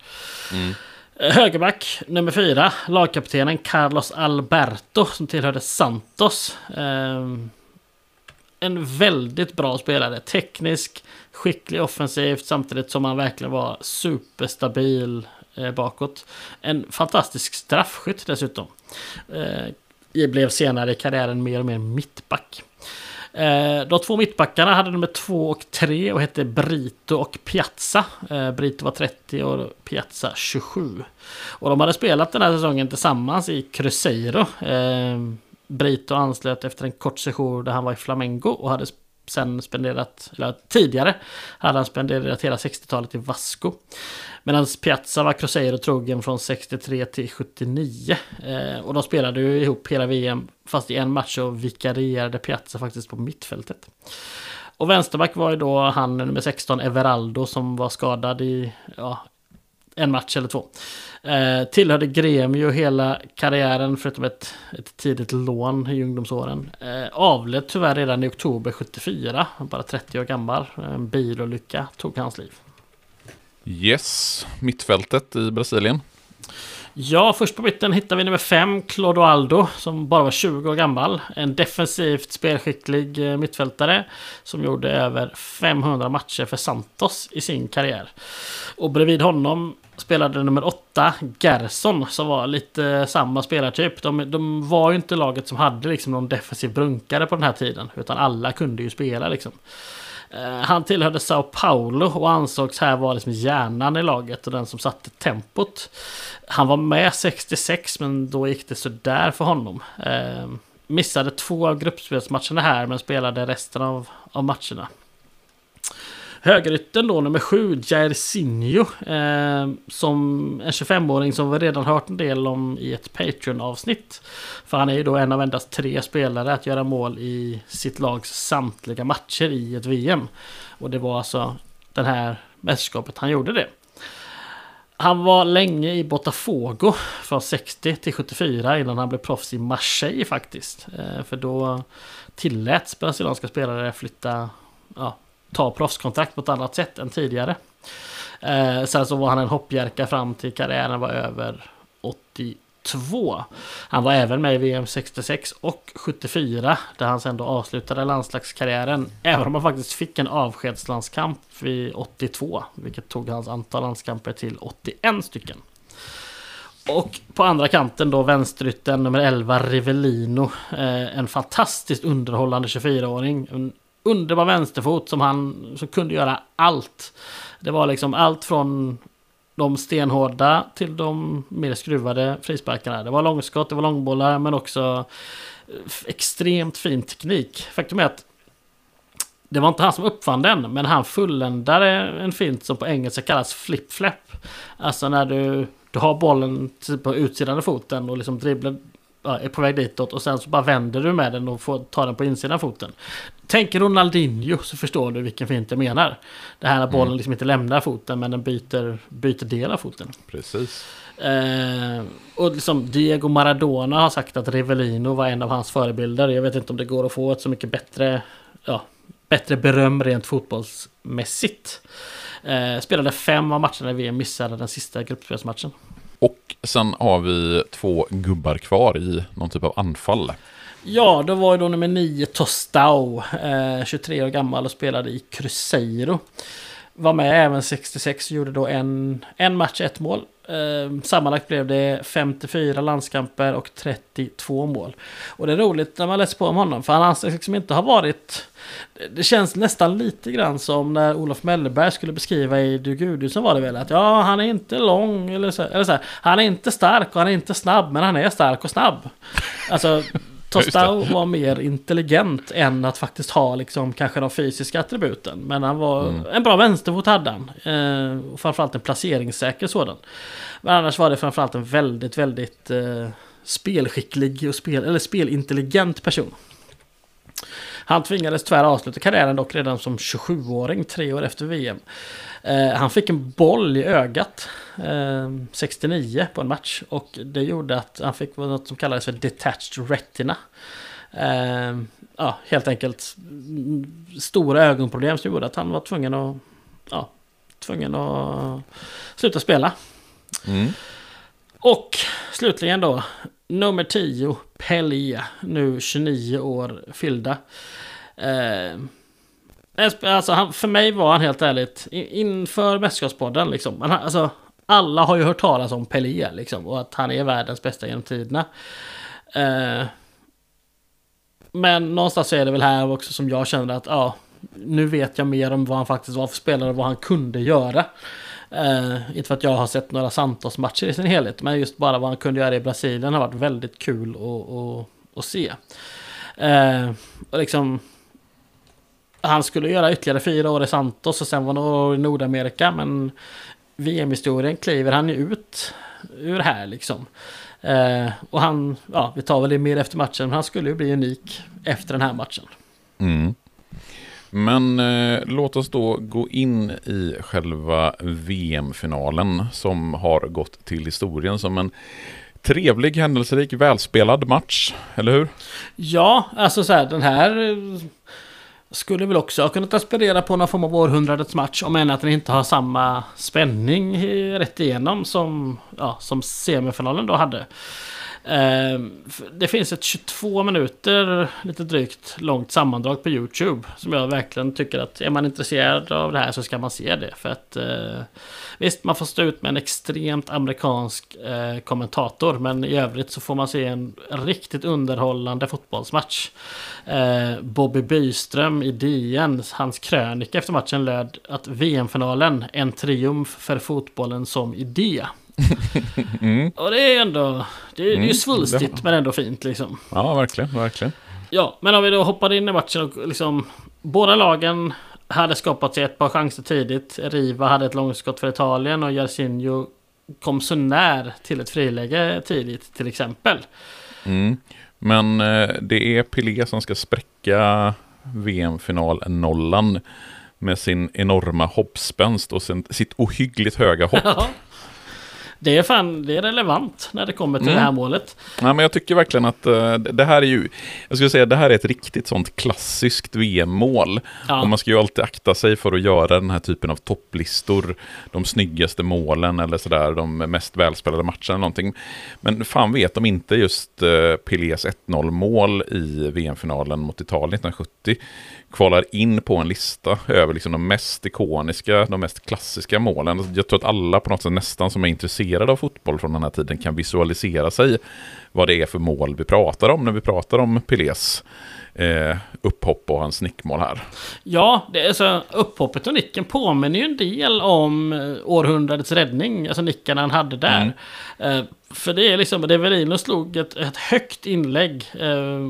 Mm. Högerback nummer fyra, lagkaptenen Carlos Alberto som tillhörde Santos. Ehm, en väldigt bra spelare. Teknisk, skicklig offensivt samtidigt som han verkligen var superstabil eh, bakåt. En fantastisk straffskytt dessutom. Eh, blev senare i karriären mer och mer mittback. Eh, de två mittbackarna hade nummer två och tre och hette Brito och Piazza. Eh, Brito var 30 och Piazza 27. Och de hade spelat den här säsongen tillsammans i Cruzeiro. Eh, Brito anslöt efter en kort session där han var i Flamengo och hade sen spenderat, eller tidigare, hade han spenderat hela 60-talet i Vasco. Medan Piazza var Cruzeiro trogen från 63 till 79. Eh, och de spelade ju ihop hela VM, fast i en match och vikarierade Piazza faktiskt på mittfältet. Och vänsterback var ju då han nummer 16, Everaldo, som var skadad i ja, en match eller två. Eh, tillhörde Gremio hela karriären förutom ett, ett tidigt lån i ungdomsåren. Eh, avled tyvärr redan i oktober 74, bara 30 år gammal. En bilolycka tog hans liv. Yes, mittfältet i Brasilien. Ja, först på mitten hittar vi nummer 5, Clodoaldo, som bara var 20 år gammal. En defensivt spelskicklig eh, mittfältare som gjorde över 500 matcher för Santos i sin karriär. Och bredvid honom spelade nummer 8, Gerson, som var lite samma spelartyp. De, de var ju inte laget som hade liksom någon defensiv brunkare på den här tiden, utan alla kunde ju spela liksom. Eh, han tillhörde Sao Paulo och ansågs här vara liksom hjärnan i laget och den som satte tempot. Han var med 66 men då gick det sådär för honom. Eh, missade två av gruppspelsmatcherna här men spelade resten av, av matcherna. Högerytten då, nummer 7, Jairzinho. Eh, som en 25-åring som vi redan hört en del om i ett Patreon-avsnitt. För han är ju då en av endast tre spelare att göra mål i sitt lags samtliga matcher i ett VM. Och det var alltså det här mästerskapet han gjorde det. Han var länge i Botafogo från 60 till 74 innan han blev proffs i Marseille faktiskt. Eh, för då tilläts brasilianska spelare flytta ja, ta proffskontrakt på ett annat sätt än tidigare. Eh, sen så var han en hoppjerka fram till karriären var över 82. Han var även med i VM 66 och 74 där han sen då avslutade landslagskarriären. Även om han faktiskt fick en avskedslandskamp vid 82, vilket tog hans antal landskamper till 81 stycken. Och på andra kanten då vänsterytten nummer 11 Rivellino. Eh, en fantastiskt underhållande 24-åring. En underbar vänsterfot som han som kunde göra allt. Det var liksom allt från de stenhårda till de mer skruvade frisparkarna. Det var långskott, det var långbollar men också eh, extremt fin teknik. Faktum är att det var inte han som uppfann den, men han fulländade en fint som på engelska kallas flip-flap. Alltså när du, du har bollen typ på utsidan av foten och liksom dribblar är på väg ditåt och sen så bara vänder du med den och får ta den på insidan av foten. Tänk Ronaldinho så förstår du vilken fint jag menar. Det här när bollen mm. liksom inte lämnar foten men den byter, byter del av foten. Precis. Eh, och liksom Diego Maradona har sagt att Rivellino var en av hans förebilder. Jag vet inte om det går att få ett så mycket bättre, ja, bättre beröm rent fotbollsmässigt. Eh, spelade fem av matcherna i VM, missade den sista gruppspelsmatchen. Och sen har vi två gubbar kvar i någon typ av anfall. Ja, då var ju då nummer 9 Tostau, eh, 23 år gammal och spelade i Cruzeiro. Var med även 66 och gjorde då en, en match, ett mål. Eh, sammanlagt blev det 54 landskamper och 32 mål. Och det är roligt när man läser på om honom, för han anses liksom inte ha varit... Det känns nästan lite grann som när Olof Mellerberg skulle beskriva i Du Gudrun var det väl att ja, han är inte lång eller så, eller så här, Han är inte stark och han är inte snabb, men han är stark och snabb. Alltså, Tostau var mer intelligent än att faktiskt ha liksom kanske de fysiska attributen. Men han var mm. en bra vänsterfot hade han. Eh, framförallt en placeringssäker sådan. Men annars var det framförallt en väldigt, väldigt eh, spelskicklig och spel, eller spelintelligent person. Han tvingades tyvärr avsluta karriären dock redan som 27-åring, tre år efter VM. Eh, han fick en boll i ögat eh, 69 på en match och det gjorde att han fick något som kallades för detached retina. Eh, ja, helt enkelt stora ögonproblem som gjorde att han var tvungen att, ja, tvungen att sluta spela. Mm. Och slutligen då, nummer 10, Pelé, nu 29 år fyllda. Eh, alltså han, för mig var han helt ärligt, inför Mästerskapspodden liksom, han, alltså, alla har ju hört talas om Pelé liksom, och att han är världens bästa genom tiderna. Eh, men någonstans så är det väl här också som jag känner att ja, nu vet jag mer om vad han faktiskt var för spelare och vad han kunde göra. Eh, inte för att jag har sett några Santos-matcher i sin helhet, men just bara vad han kunde göra i Brasilien har varit väldigt kul att, att, se. Eh, och liksom... Han skulle göra ytterligare fyra år i Santos och sen var några år i Nordamerika, men VM-historien kliver han ju ut ur här liksom. Eh, och han, ja, vi tar väl det mer efter matchen, men han skulle ju bli unik efter den här matchen. Mm. Men eh, låt oss då gå in i själva VM-finalen som har gått till historien som en trevlig, händelserik, välspelad match, eller hur? Ja, alltså så här, den här eh, skulle väl också ha kunnat aspirera på någon form av århundradets match, om än att den inte har samma spänning rätt igenom som, ja, som semifinalen då hade. Ehm, det finns ett 22 minuter, lite drygt, långt sammandrag på YouTube. Som jag verkligen tycker att är man intresserad av det här så ska man se det. För att eh, visst, man får stå ut med en extremt amerikansk eh, kommentator. Men i övrigt så får man se en riktigt underhållande fotbollsmatch. Eh, Bobby Byström i DN, hans krönika efter matchen löd att VM-finalen, en triumf för fotbollen som idé mm. Och det är ändå... Det, är, mm. det är svulstigt men ändå fint liksom. Ja, verkligen, verkligen. Ja, men om vi då hoppar in i matchen och liksom... Båda lagen hade skapat sig ett par chanser tidigt. Riva hade ett långskott för Italien och Jarsinho kom så när till ett friläge tidigt till exempel. Mm. Men eh, det är Pelé som ska spräcka VM-final-nollan med sin enorma hoppspänst och sin, sitt ohyggligt höga hopp. [LAUGHS] det är fan, det är relevant när det kommer till mm. det här målet. Ja, men jag tycker verkligen att uh, det här är ju, jag skulle säga det här är ett riktigt sånt klassiskt VM-mål. Ja. Och man ska ju alltid akta sig för att göra den här typen av topplistor, de snyggaste målen eller sådär, de mest välspelade matcherna eller någonting. Men fan vet om inte just uh, Pelés 1-0 mål i VM-finalen mot Italien 1970 kvalar in på en lista över liksom de mest ikoniska, de mest klassiska målen. Jag tror att alla på något sätt nästan som är intresserade av fotboll från den här tiden kan visualisera sig vad det är för mål vi pratar om när vi pratar om Pelés eh, upphopp och hans nickmål här. Ja, det är så, upphoppet och nicken påminner ju en del om eh, århundradets räddning, alltså nickarna han hade där. Mm. Eh, för det är liksom, Deverino slog ett, ett högt inlägg eh,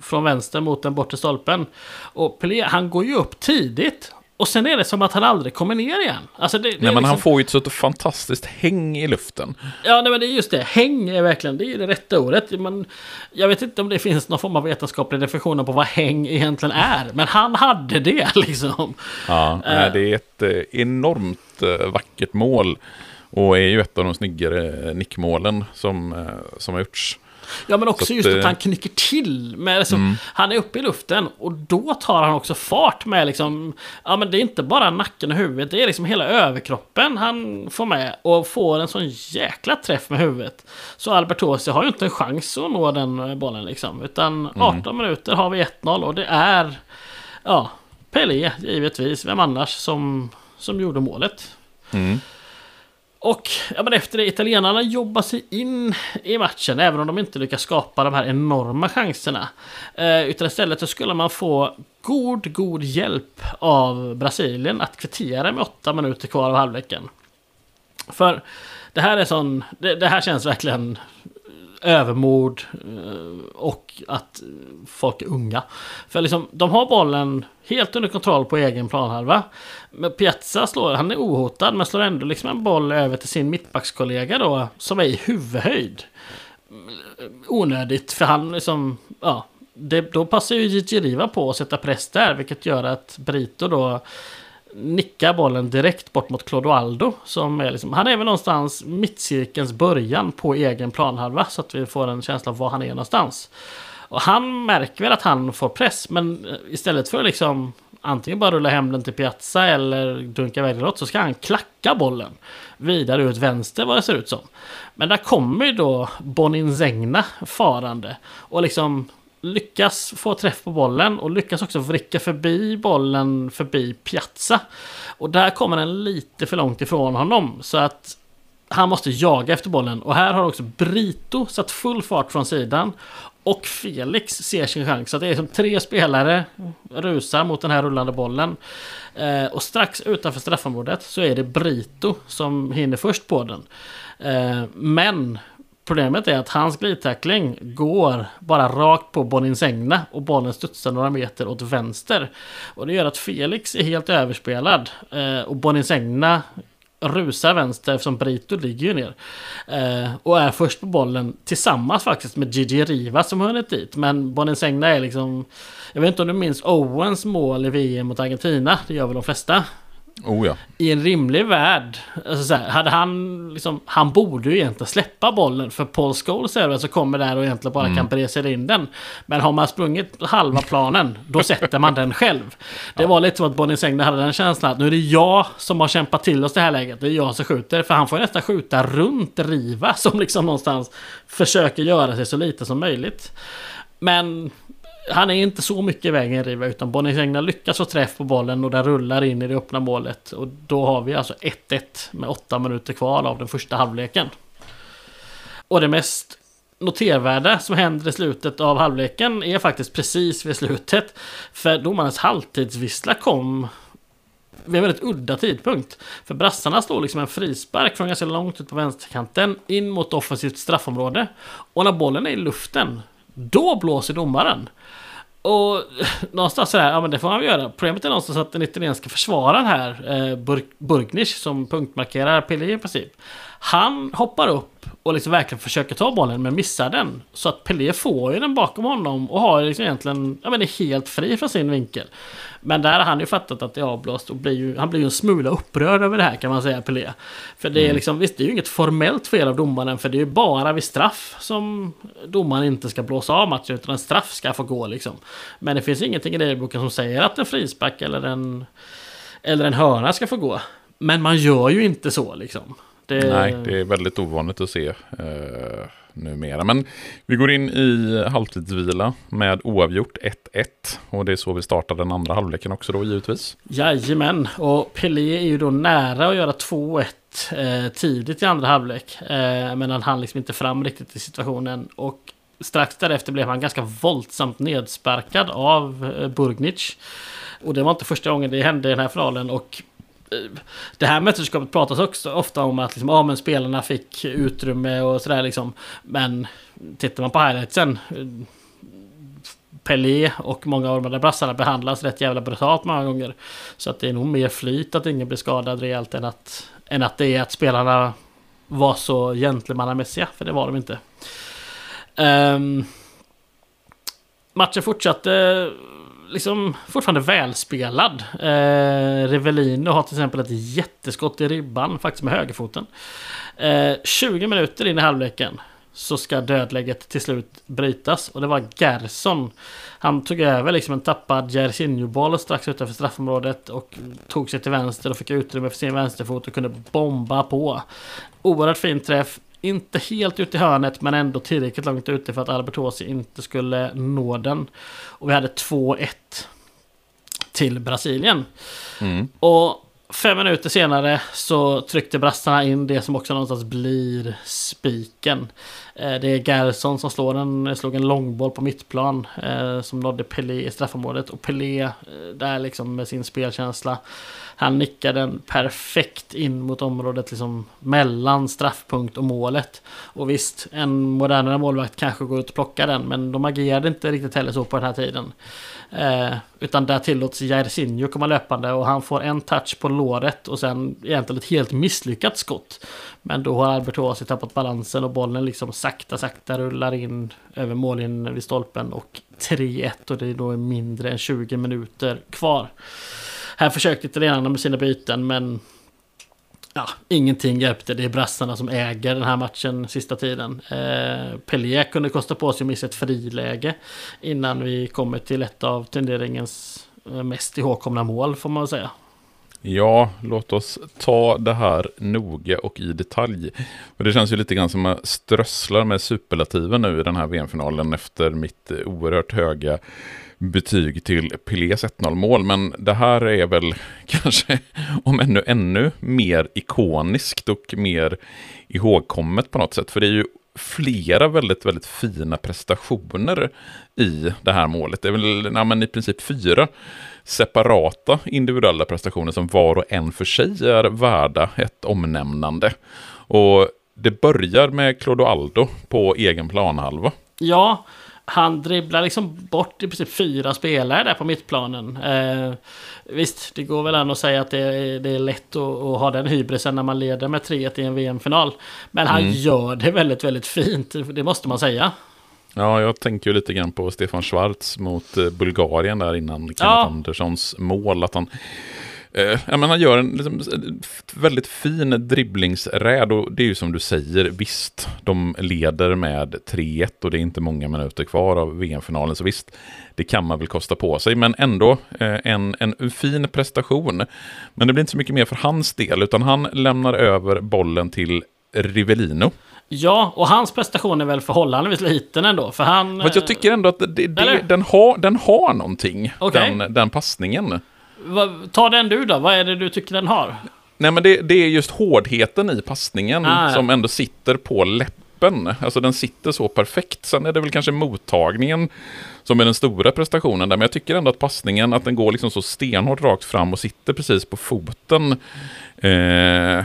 från vänster mot den bortre stolpen. Och Pelé, han går ju upp tidigt. Och sen är det som att han aldrig kommer ner igen. Alltså det, det nej, men liksom... han får ju ett sånt fantastiskt häng i luften. Ja, nej, men det är just det. Häng är verkligen, det är det rätta ordet. Man, jag vet inte om det finns någon form av vetenskaplig definition på vad häng egentligen är. Men han hade det [LAUGHS] liksom. Ja, nej, det är ett eh, enormt eh, vackert mål. Och är ju ett av de snyggare nickmålen som, eh, som har gjorts. Ja men också att, just att eh, han knycker till. Med, liksom, mm. Han är uppe i luften och då tar han också fart med liksom... Ja men det är inte bara nacken och huvudet, det är liksom hela överkroppen han får med. Och får en sån jäkla träff med huvudet. Så Albertosi har ju inte en chans att nå den bollen liksom. Utan 18 mm. minuter har vi 1-0 och det är... Ja, Pelé givetvis. Vem annars som, som gjorde målet. Mm. Och ja, men efter det, italienarna jobbar sig in i matchen, även om de inte lyckas skapa de här enorma chanserna. Eh, utan istället så skulle man få god, god hjälp av Brasilien att kvittera med åtta minuter kvar av halvleken. För det här är sån, det, det här känns verkligen övermord eh, och att folk är unga. För liksom, de har bollen helt under kontroll på egen planhalva. Men Piazza slår, han är ohotad men slår ändå liksom en boll över till sin mittbackskollega då som är i huvudhöjd. Onödigt för han liksom, ja. Det, då passar ju Gigi Riva på att sätta press där vilket gör att Brito då nickar bollen direkt bort mot Clodoaldo. Som är liksom, han är väl någonstans mittcirkelns början på egen planhalva. Så att vi får en känsla av var han är någonstans. Och han märker väl att han får press. Men eh, istället för att liksom antingen bara rulla hem den till Piazza eller dunka iväg den så ska han klacka bollen vidare ut vänster vad det ser ut som. Men där kommer ju då Boninzegna farande och liksom lyckas få träff på bollen och lyckas också vricka förbi bollen förbi Piazza. Och där kommer den lite för långt ifrån honom så att han måste jaga efter bollen och här har också Brito satt full fart från sidan och Felix ser sin chans. Så det är som tre spelare rusar mot den här rullande bollen. Eh, och strax utanför straffområdet så är det Brito som hinner först på den. Eh, men Problemet är att hans glidtackling går bara rakt på Boninsegna och bollen studsar några meter åt vänster. Och det gör att Felix är helt överspelad eh, och Boninsegna rusar vänster eftersom Brito ligger ju ner. Eh, och är först på bollen tillsammans faktiskt med Gigi Riva som hunnit dit. Men Boninsegna är liksom... Jag vet inte om du minns Owens mål i VM mot Argentina. Det gör väl de flesta. Oh ja. I en rimlig värld. Alltså så här, hade han liksom, Han borde ju egentligen släppa bollen. För Paul Scholes är som kommer där och egentligen bara mm. kan pressa in den. Men har man sprungit halva planen, då sätter man den själv. Det ja. var lite som att Bonnie Sengner hade den känslan att nu är det jag som har kämpat till oss det här läget. Det är jag som skjuter. För han får nästan skjuta runt Riva som liksom någonstans försöker göra sig så lite som möjligt. Men han är inte så mycket i vägen Riva utan Bonnier lyckas få träff på bollen och den rullar in i det öppna målet. Och då har vi alltså 1-1 med 8 minuter kvar av den första halvleken. Och det mest notervärda som händer i slutet av halvleken är faktiskt precis vid slutet. För domarens halvtidsvissla kom vid en väldigt udda tidpunkt. För brassarna står liksom en frispark från ganska långt ut på vänsterkanten in mot offensivt straffområde. Och när bollen är i luften, då blåser domaren. Och [LAUGHS] någonstans sådär, ja men det får man väl göra. Problemet är någonstans att den italienska försvararen här, eh, Burg Burgnisch, som punktmarkerar Pelé i princip. Han hoppar upp och liksom verkligen försöker ta bollen men missar den. Så att Pelé får ju den bakom honom och har liksom egentligen, ja men är helt fri från sin vinkel. Men där har han ju fattat att det är avblåst och blir ju, han blir ju en smula upprörd över det här kan man säga Pelé. För det är mm. liksom, visst det är ju inget formellt fel av domaren för det är ju bara vid straff som domaren inte ska blåsa av matchen utan en straff ska få gå liksom. Men det finns ingenting i regelboken som säger att en frispark eller en, eller en hörna ska få gå. Men man gör ju inte så liksom. Det... Nej, det är väldigt ovanligt att se eh, numera. Men vi går in i halvtidsvila med oavgjort 1-1. Och det är så vi startar den andra halvleken också då givetvis. Jajamän, och Pelé är ju då nära att göra 2-1 eh, tidigt i andra halvlek. Eh, men han hann liksom inte fram riktigt i situationen. Och strax därefter blev han ganska våldsamt nedsparkad av eh, Burgnic. Och det var inte första gången det hände i den här finalen. Och det här mästerskapet pratas också ofta om att liksom, ja, men spelarna fick utrymme och sådär liksom. Men tittar man på highlightsen Pelé och många av de där brassarna behandlas rätt jävla brutalt många gånger. Så att det är nog mer flyt att ingen blir skadad rejält än att, än att det är att spelarna var så gentlemannamässiga, för det var de inte. Um, matchen fortsatte liksom fortfarande välspelad. Eh, Revelino har till exempel ett jätteskott i ribban, faktiskt med högerfoten. Eh, 20 minuter in i halvleken så ska dödläget till slut brytas. Och det var Gerson. Han tog över liksom en tappad Jersinho-boll strax utanför straffområdet och tog sig till vänster och fick utrymme för sin vänsterfot och kunde bomba på. Oerhört fin träff. Inte helt ut i hörnet men ändå tillräckligt långt ute för att Albertosi inte skulle nå den. Och vi hade 2-1 till Brasilien. Mm. Och fem minuter senare så tryckte brassarna in det som också någonstans blir spiken. Eh, det är Gerson som slår en, slog en långboll på mittplan eh, som nådde Pelé i straffområdet. Och Pelé eh, där liksom med sin spelkänsla han nickar den perfekt in mot området liksom mellan straffpunkt och målet. Och visst, en modernare målvakt kanske går ut och plockar den, men de agerade inte riktigt heller så på den här tiden. Eh, utan där tillåts Jairzinho komma löpande och han får en touch på låret och sen egentligen ett helt misslyckat skott. Men då har Albert Oasi tappat balansen och bollen liksom sakta, sakta rullar in över mållinjen vid stolpen och 3-1 och det är då mindre än 20 minuter kvar. Här försökte italienarna med sina byten men ja, ingenting hjälpte. Det är brassarna som äger den här matchen sista tiden. Eh, Pelé kunde kosta på sig att missa ett friläge innan vi kommer till ett av turneringens eh, mest ihågkomna mål får man säga. Ja, låt oss ta det här noga och i detalj. Och det känns ju lite grann som att strösslar med superlativen nu i den här VM-finalen efter mitt oerhört höga betyg till Pelés 1-0 mål. Men det här är väl [LAUGHS] kanske, om ännu ännu mer ikoniskt och mer ihågkommet på något sätt. För det är ju flera väldigt, väldigt fina prestationer i det här målet. Det är väl ja, men i princip fyra separata individuella prestationer som var och en för sig är värda ett omnämnande. Och det börjar med Clodoaldo på egen planhalva. Ja, han dribblar liksom bort i princip fyra spelare där på mittplanen. Eh, visst, det går väl an att säga att det är, det är lätt att, att, ha den hybrisen när man leder med 3-1 i en VM-final. Men han mm. gör det väldigt, väldigt fint. Det måste man säga. Ja, jag tänker ju lite grann på Stefan Schwarz mot eh, Bulgarien där innan Kenneth ja. Anderssons mål. Att han Eh, menar, han gör en liksom, väldigt fin dribblingsräd och det är ju som du säger, visst, de leder med 3-1 och det är inte många minuter kvar av VM-finalen, så visst, det kan man väl kosta på sig, men ändå eh, en, en fin prestation. Men det blir inte så mycket mer för hans del, utan han lämnar över bollen till Rivellino. Ja, och hans prestation är väl förhållandevis liten ändå, för han... Men jag tycker ändå att det, det, den, har, den har någonting, okay. den, den passningen ta den du då, vad är det du tycker den har? Nej men det, det är just hårdheten i passningen ah, som ändå sitter på läppen. Alltså den sitter så perfekt. Sen är det väl kanske mottagningen som är den stora prestationen där. Men jag tycker ändå att passningen, att den går liksom så stenhårt rakt fram och sitter precis på foten. Eh,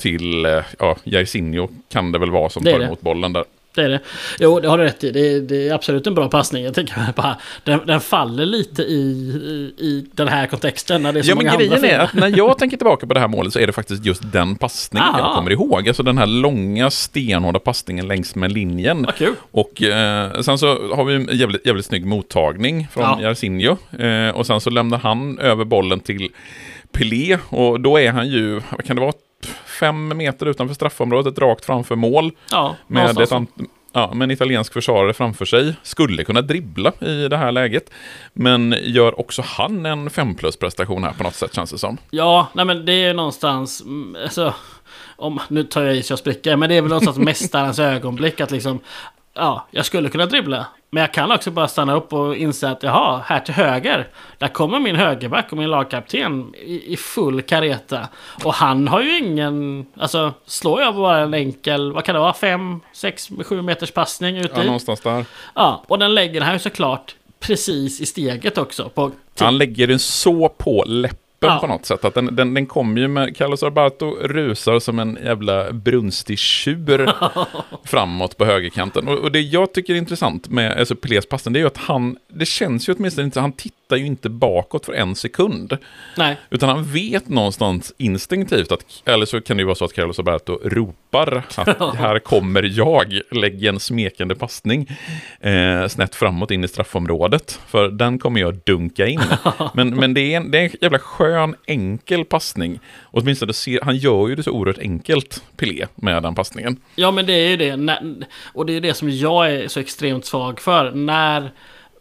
till, eh, ja, Jairzinho kan det väl vara som tar emot bollen där. Det är det. Jo, det har du rätt i. Det är, det är absolut en bra passning. Jag tänker [LAUGHS] bara, den, den faller lite i, i, i den här kontexten. När det är så Ja, men många grejen andra är att när jag tänker tillbaka på det här målet så är det faktiskt just den passningen jag Aha. kommer ihåg. Alltså den här långa stenhårda passningen längs med linjen. Vad kul. Och eh, sen så har vi en jävligt, jävligt snygg mottagning från Ja. Jarcinho. Eh, och sen så lämnar han över bollen till Pelé. Och då är han ju, vad kan det vara, fem meter utanför straffområdet, rakt framför mål. Ja, Med, ett, ja, med en italiensk försvarare framför sig. Skulle kunna dribbla i det här läget. Men gör också han en 5 plus prestation här på något sätt känns det som. Ja, nej men det är någonstans... mm, Alltså, om, nu tar jag i så jag spricker, men det är väl någonstans [LAUGHS] mästarens ögonblick att liksom... Ja, jag skulle kunna dribbla. Men jag kan också bara stanna upp och inse att jaha, här till höger. Där kommer min högerback och min lagkapten i, i full kareta. Och han har ju ingen... Alltså, slår jag bara en enkel, vad kan det vara, 5, 6, 7 meters passning ut Ja, i. någonstans där. Ja, och den lägger han ju såklart precis i steget också. På Han lägger den så på läppen Ja. på något sätt. Att den, den, den kommer ju med Carlos Arbato rusar som en jävla brunstig tjur [LAUGHS] framåt på högerkanten. Och, och det jag tycker är intressant med alltså Pelés passning, det är ju att han, det känns ju åtminstone inte, han tittar ju inte bakåt för en sekund. Nej, Utan han vet någonstans instinktivt att, eller så kan det ju vara så att Carlos Alberto ropar att [LAUGHS] här kommer jag, lägg en smekande passning eh, snett framåt in i straffområdet. För den kommer jag dunka in. [LAUGHS] Men, men det, är en, det är en jävla skön, enkel passning. Åtminstone ser, han gör ju det så oerhört enkelt, Pelé, med den passningen. Ja men det är ju det. Och det är det som jag är så extremt svag för. När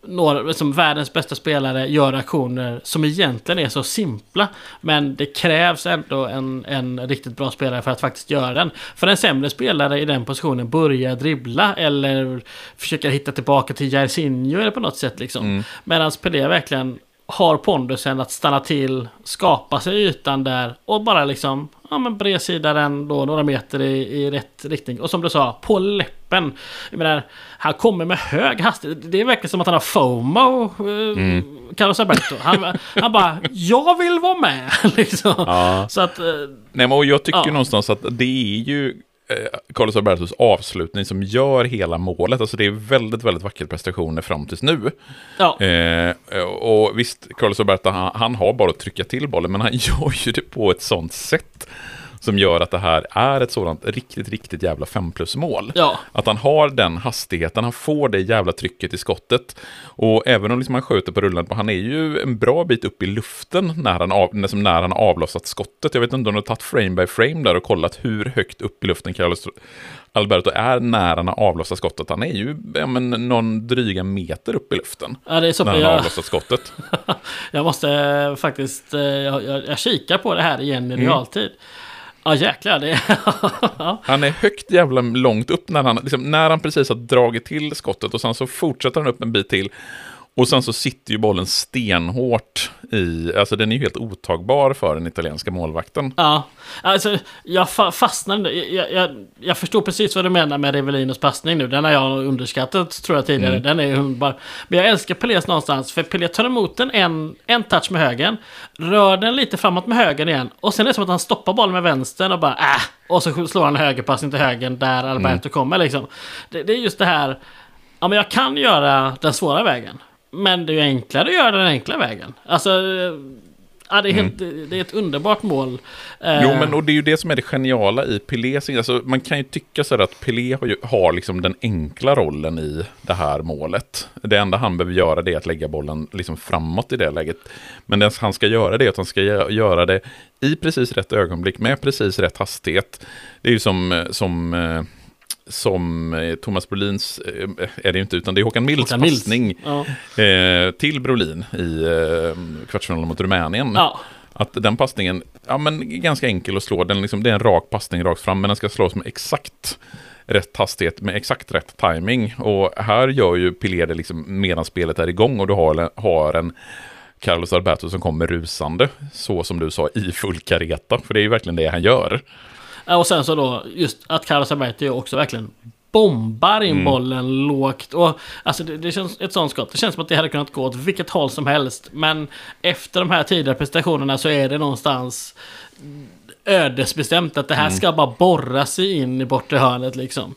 några, som världens bästa spelare gör aktioner som egentligen är så simpla. Men det krävs ändå en, en riktigt bra spelare för att faktiskt göra den. För en sämre spelare i den positionen börjar dribbla eller försöker hitta tillbaka till Jairzinho eller på något sätt liksom. Mm. Medan Pelé verkligen har pondusen att stanna till, skapa sig ytan där och bara liksom ja, men bredsida den då några meter i, i rätt riktning. Och som du sa, på läppen. Jag menar, han kommer med hög hastighet. Det är verkligen som att han har FOMO, eh, Carlos Alberto. Han, han bara, jag vill vara med! [LAUGHS] liksom. Ja. Så att, eh, Nej, men jag tycker Ja. någonstans att det är ju Carlos Albertos avslutning som gör hela målet. Alltså det är väldigt, väldigt vackra prestationer fram tills nu. ja. Eh, och visst, Carlos Alberto, han, han har bara att trycka till bollen, men han [LAUGHS] gör ju det på ett sånt sätt som gör att det här är ett sådant riktigt, riktigt jävla 5 plus mål. Ja. Att han har den hastigheten, han får det jävla trycket i skottet. Och även om liksom han skjuter på rullande, han är ju en bra bit upp i luften när han, av, när, som när han har avlossat skottet. Jag vet inte om du har tagit frame by frame där och kollat hur högt upp i luften Carlos Alberto är när han har avlossat skottet. Han är ju ja, men, någon dryga meter upp i luften ja, det är så. när han har Jag, avlossat skottet. [LAUGHS] jag måste eh, faktiskt... eh, Jag, jag, jag kikar på det här igen i Mm. realtid. Ja jäklar, det... [LAUGHS] Han är högt jävla långt upp när han, liksom, när han precis har dragit till skottet och sen så fortsätter han upp en bit till. Och sen så sitter ju bollen stenhårt i, alltså den är ju helt otagbar för den italienska målvakten. Ja, alltså jag fa- fastnade. Jag, jag, jag förstår precis vad du menar med Revelinos passning nu. Den har jag underskattat tror jag tidigare. Mm. Den är bara... Men jag älskar Pelés någonstans. För Pelé tar emot den en, en touch med högen. Rör den lite framåt med högen igen. Och sen är det som att han stoppar bollen med vänstern och bara äh! Och så slår han högerpassning till högen där Alberto Mm. kommer liksom. Det, det är just det här... Ja men jag kan göra den svåra vägen. Men det är ju enklare att göra den enkla vägen. Alltså... Ja, det, är helt, det är ett underbart mål. Mm. Eh, Jo, men och det är ju det som är det geniala i Pelés, alltså man kan ju tycka så att Pelé har, ju, har liksom den enkla rollen i det här målet. Det enda han behöver göra det är att lägga bollen liksom framåt i det läget. Men det han ska göra det är att han ska gö- göra det i precis rätt ögonblick med precis rätt hastighet. Det är ju som, eh, som eh, som eh, Thomas Brolins, eh, är det inte, utan det är Håkan Milds Håkan passning Ja. eh, till Brolin i kvartsfinalen mot Rumänien. Ja. Att den passningen, ja men ganska enkel att slå, den liksom, det är en rak passning rakt fram, men den ska slås med exakt rätt hastighet, med exakt rätt timing. Och här gör ju Pelé det liksom medan spelet är igång och du har, har en Carlos Alberto som kommer rusande, så som du sa, i full kareta. För det är ju verkligen det han gör. Ja, Och sen så då just att Carlos ju också verkligen bombar in bollen lågt. Och alltså det, det känns ett sånt skott. Det känns som att det hade kunnat gå åt vilket håll som helst. Men efter de här tidigare prestationerna så är det någonstans ödesbestämt att det här ska bara borra sig in i bortre hörnet liksom.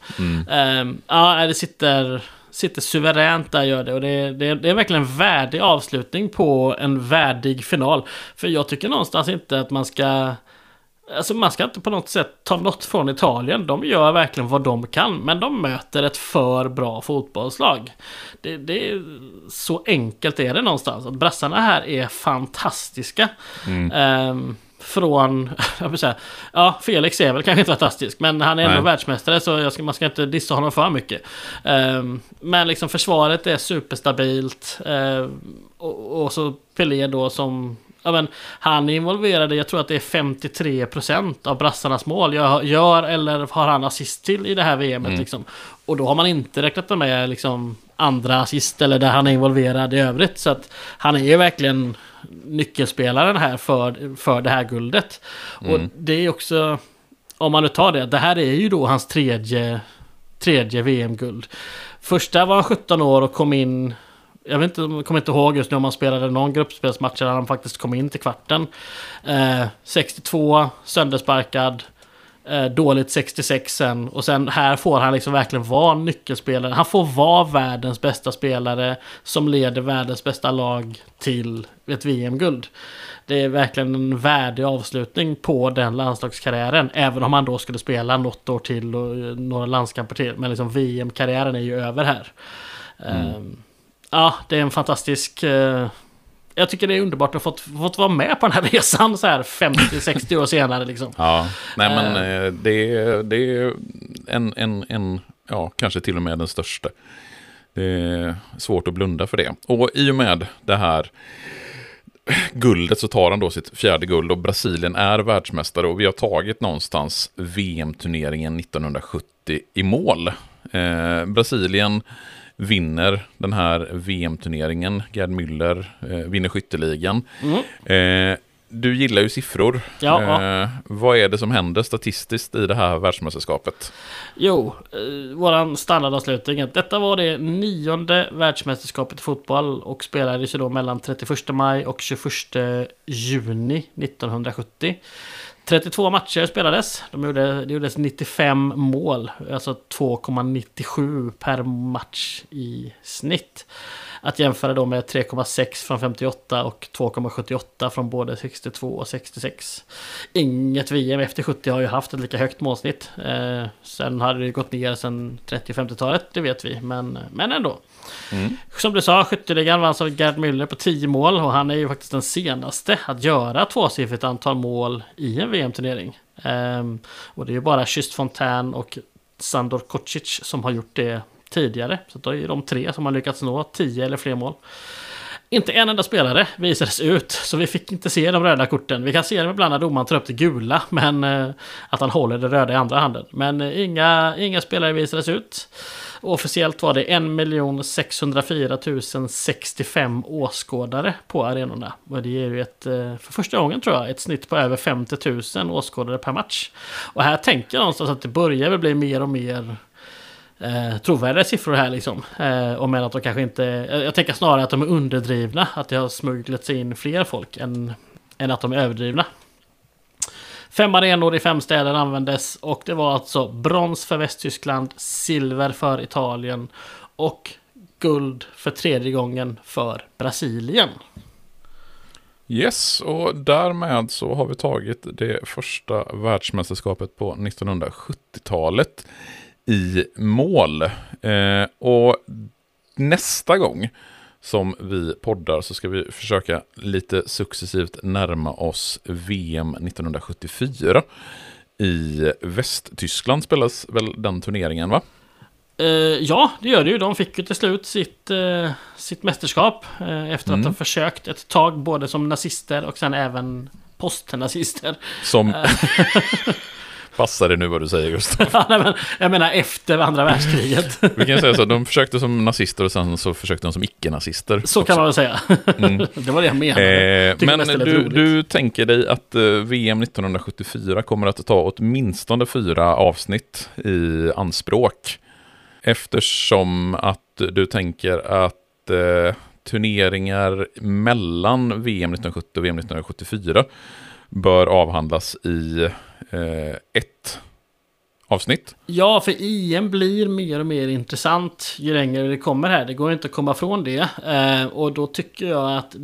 Ehm, ja, det sitter, sitter suveränt där gör det. Och det, det, det är verkligen en värdig avslutning på en värdig final. För jag tycker någonstans inte att man ska... Alltså man ska inte på något sätt ta något från Italien. De gör verkligen vad de kan. Men de möter ett för bra fotbollslag. Det, det är, så enkelt är det någonstans. Att brassarna här är fantastiska. Ehm, från, [LAUGHS] jag vill säga, ja Felix är väl kanske inte fantastisk men han är ändå Nej. världsmästare så jag ska, man ska inte dissa honom för mycket. Ehm, men liksom försvaret är superstabilt ehm, och, och så Pelé då som Ja, men han är involverad i, jag tror att det är 53% av brassarnas mål gör, gör eller har han assist till i det här VMet. Liksom. Och då har man inte räknat med liksom, andra assist eller där han är involverad i övrigt. Så att han är ju verkligen nyckelspelaren här för, för det här guldet. Och det är också, om man nu tar det, det här är ju då hans tredje, tredje VM-guld. Första var han 17 år och kom in jag vet inte, jag kommer inte ihåg just nu om han spelade någon gruppspelsmatch där han faktiskt kom in till kvarten. Eh, 62, söndersparkad. Eh, dåligt 66 sen. Och sen här får han liksom verkligen vara nyckelspelare. Han får vara världens bästa spelare som leder världens bästa lag till ett VM-guld. Det är verkligen en värdig avslutning på den landslagskarriären. Även om han då skulle spela något år till och eh, några landskamper till. Men liksom VM-karriären är ju över här. Ehm, Ja, det är en fantastisk... eh, jag tycker det är underbart att ha fått, fått vara med på den här [LAUGHS] resan så här 50-60 år senare liksom. Ja, nej men eh, det, är- det är en, en, en, ja, kanske till och med den största. Det är svårt att blunda för det. Och i och med det här guldet så tar han då sitt fjärde guld och Brasilien är världsmästare och vi har tagit någonstans VM-turneringen 1970 i mål. Eh, Brasilien vinner den här VM-turneringen. Gerd Müller eh, vinner skytteligan. Eh, du gillar ju siffror. Ja, ja. Eh, vad är det som händer statistiskt i det här världsmästerskapet? Jo, eh, våran standardavslutning. Detta var det nionde världsmästerskapet i fotboll och spelades ju då mellan 31 maj och 21 juni 1970. 32 matcher spelades. De gjorde, det gjordes 95 mål, alltså 2,97 per match i snitt. Att jämföra då med 3,6 från 58 och 2,78 från både 62 och 66. Inget VM efter 70 har ju haft ett lika högt målsnitt. Eh, sen hade det ju gått ner sen 30-50-talet, det vet vi. Men, men ändå. Som du sa, skytteligan vanns av Gerd Müller på 10 mål och han är ju faktiskt den senaste att göra tvåsiffrigt antal mål i en VM-turnering. Ehm, och det är ju bara Schysst Fontän och Sandor Kocic som har gjort det tidigare. Så då är de tre som har lyckats nå 10 eller fler mål. Inte en enda spelare visades ut, så vi fick inte se de röda korten. Vi kan se dem ibland när domaren tar upp det gula, men eh, att han håller det röda i andra handen. Men eh, inga, inga spelare visades ut. Officiellt var det 1 604 065 åskådare på arenorna. Och det är ju ett, eh, för första gången tror jag, ett snitt på över 50 000 åskådare per match. Och här tänker jag någonstans att det börjar väl bli mer och mer eh, trovärdiga siffror här liksom. Eh, och men att de kanske inte... Jag, jag tänker snarare att de är underdrivna. Att det har smugglat sig in fler folk än, än att de är överdrivna. Fem arenor i fem städer användes och det var alltså brons för Västtyskland, silver för Italien och guld för tredje gången för Brasilien. Yes, och därmed så har vi tagit det första världsmästerskapet på 1970-talet i mål. Eh, och nästa gång som vi poddar så ska vi försöka lite successivt närma oss VM 1974. I Västtyskland spelas väl den turneringen va? Eh, ja, det gör det ju. De fick ju till slut sitt, eh, sitt mästerskap eh, efter att ha försökt ett tag både som nazister och sen även postnazister. Som... [LAUGHS] Passar det nu vad du säger Gustav? [LAUGHS] Ja, nej, men, jag menar efter andra världskriget. [LAUGHS] Vi kan säga så, de försökte som nazister och sen så försökte de som icke-nazister. Så kan man väl säga. [LAUGHS] det var det jag menade. Eh, men du, du tänker dig att eh, VM 1974 kommer att ta åtminstone fyra avsnitt i anspråk. Eftersom att du tänker att eh, turneringar mellan VM 1970 och VM 1974 bör avhandlas i eh, ett avsnitt. Ja, för EM blir mer och mer intressant ju längre det kommer här. Det går inte att komma från det. Eh, och då tycker jag att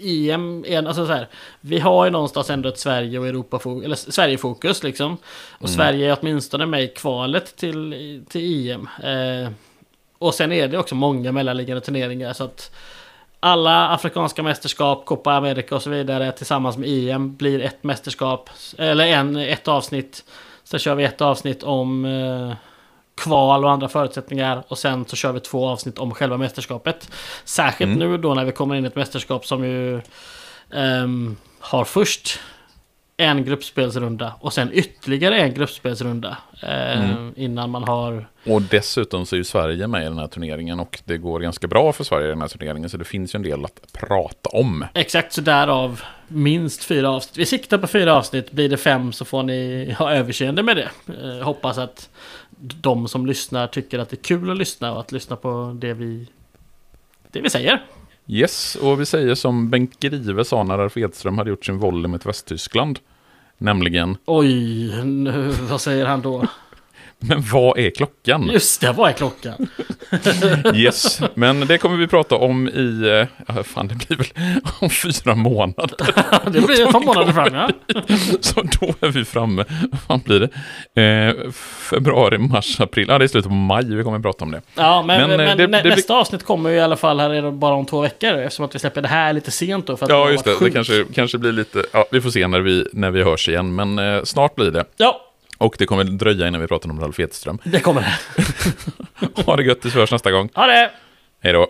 EM är, alltså så här, vi har ju någonstans ändå ett Sverige och Europa eller Sverige-fokus liksom. Och mm. Sverige är åtminstone med i kvalet till, till EM. Eh, och sen är det också många mellanliggande turneringar så att alla afrikanska mästerskap, Copa America och så vidare tillsammans med EM blir ett mästerskap, eller en, ett avsnitt. Sen kör vi ett avsnitt om eh, kval och andra förutsättningar och sen så kör vi två avsnitt om själva mästerskapet. Särskilt mm. nu då när vi kommer in i ett mästerskap som ju um, har först en gruppspelsrunda och sen ytterligare en gruppspelsrunda. Eh, mm. Innan man har... Och dessutom så är ju Sverige med i den här turneringen och det går ganska bra för Sverige i den här turneringen så det finns ju en del att prata om. Exakt, så därav minst fyra avsnitt. Vi siktar på fyra avsnitt, blir det fem så får ni ha överseende med det. Eh, hoppas att de som lyssnar tycker att det är kul att lyssna och att lyssna på det vi, det vi säger. Yes, och vi säger som Bengt Grive sa när Alf Edström hade gjort sin volley mot Västtyskland. Nämligen... Oj, nu, vad säger han då? Men vad är klockan? Just det, vad är klockan? [LAUGHS] yes, men det kommer vi prata om i, äh, fan det blir väl om fyra månader. [LAUGHS] det blir ett par månader fram ja. [LAUGHS] Så då är vi framme, vad blir det? Eh, februari, mars, april, ja det är slutet på maj vi kommer att prata om det. Ja, men, men, men det, nä, det, nästa det, avsnitt kommer ju i alla fall här är det bara om två veckor eftersom att vi släpper det här lite sent då. För att ja, just det, det kanske, kanske blir lite, ja vi får se när vi, när vi hörs igen, men eh, snart blir det. Ja. Och det kommer dröja innan vi pratar om Ralf Edström. Det kommer det. [LAUGHS] ha det gött tills vi hörs nästa gång. Ha det! Hej då.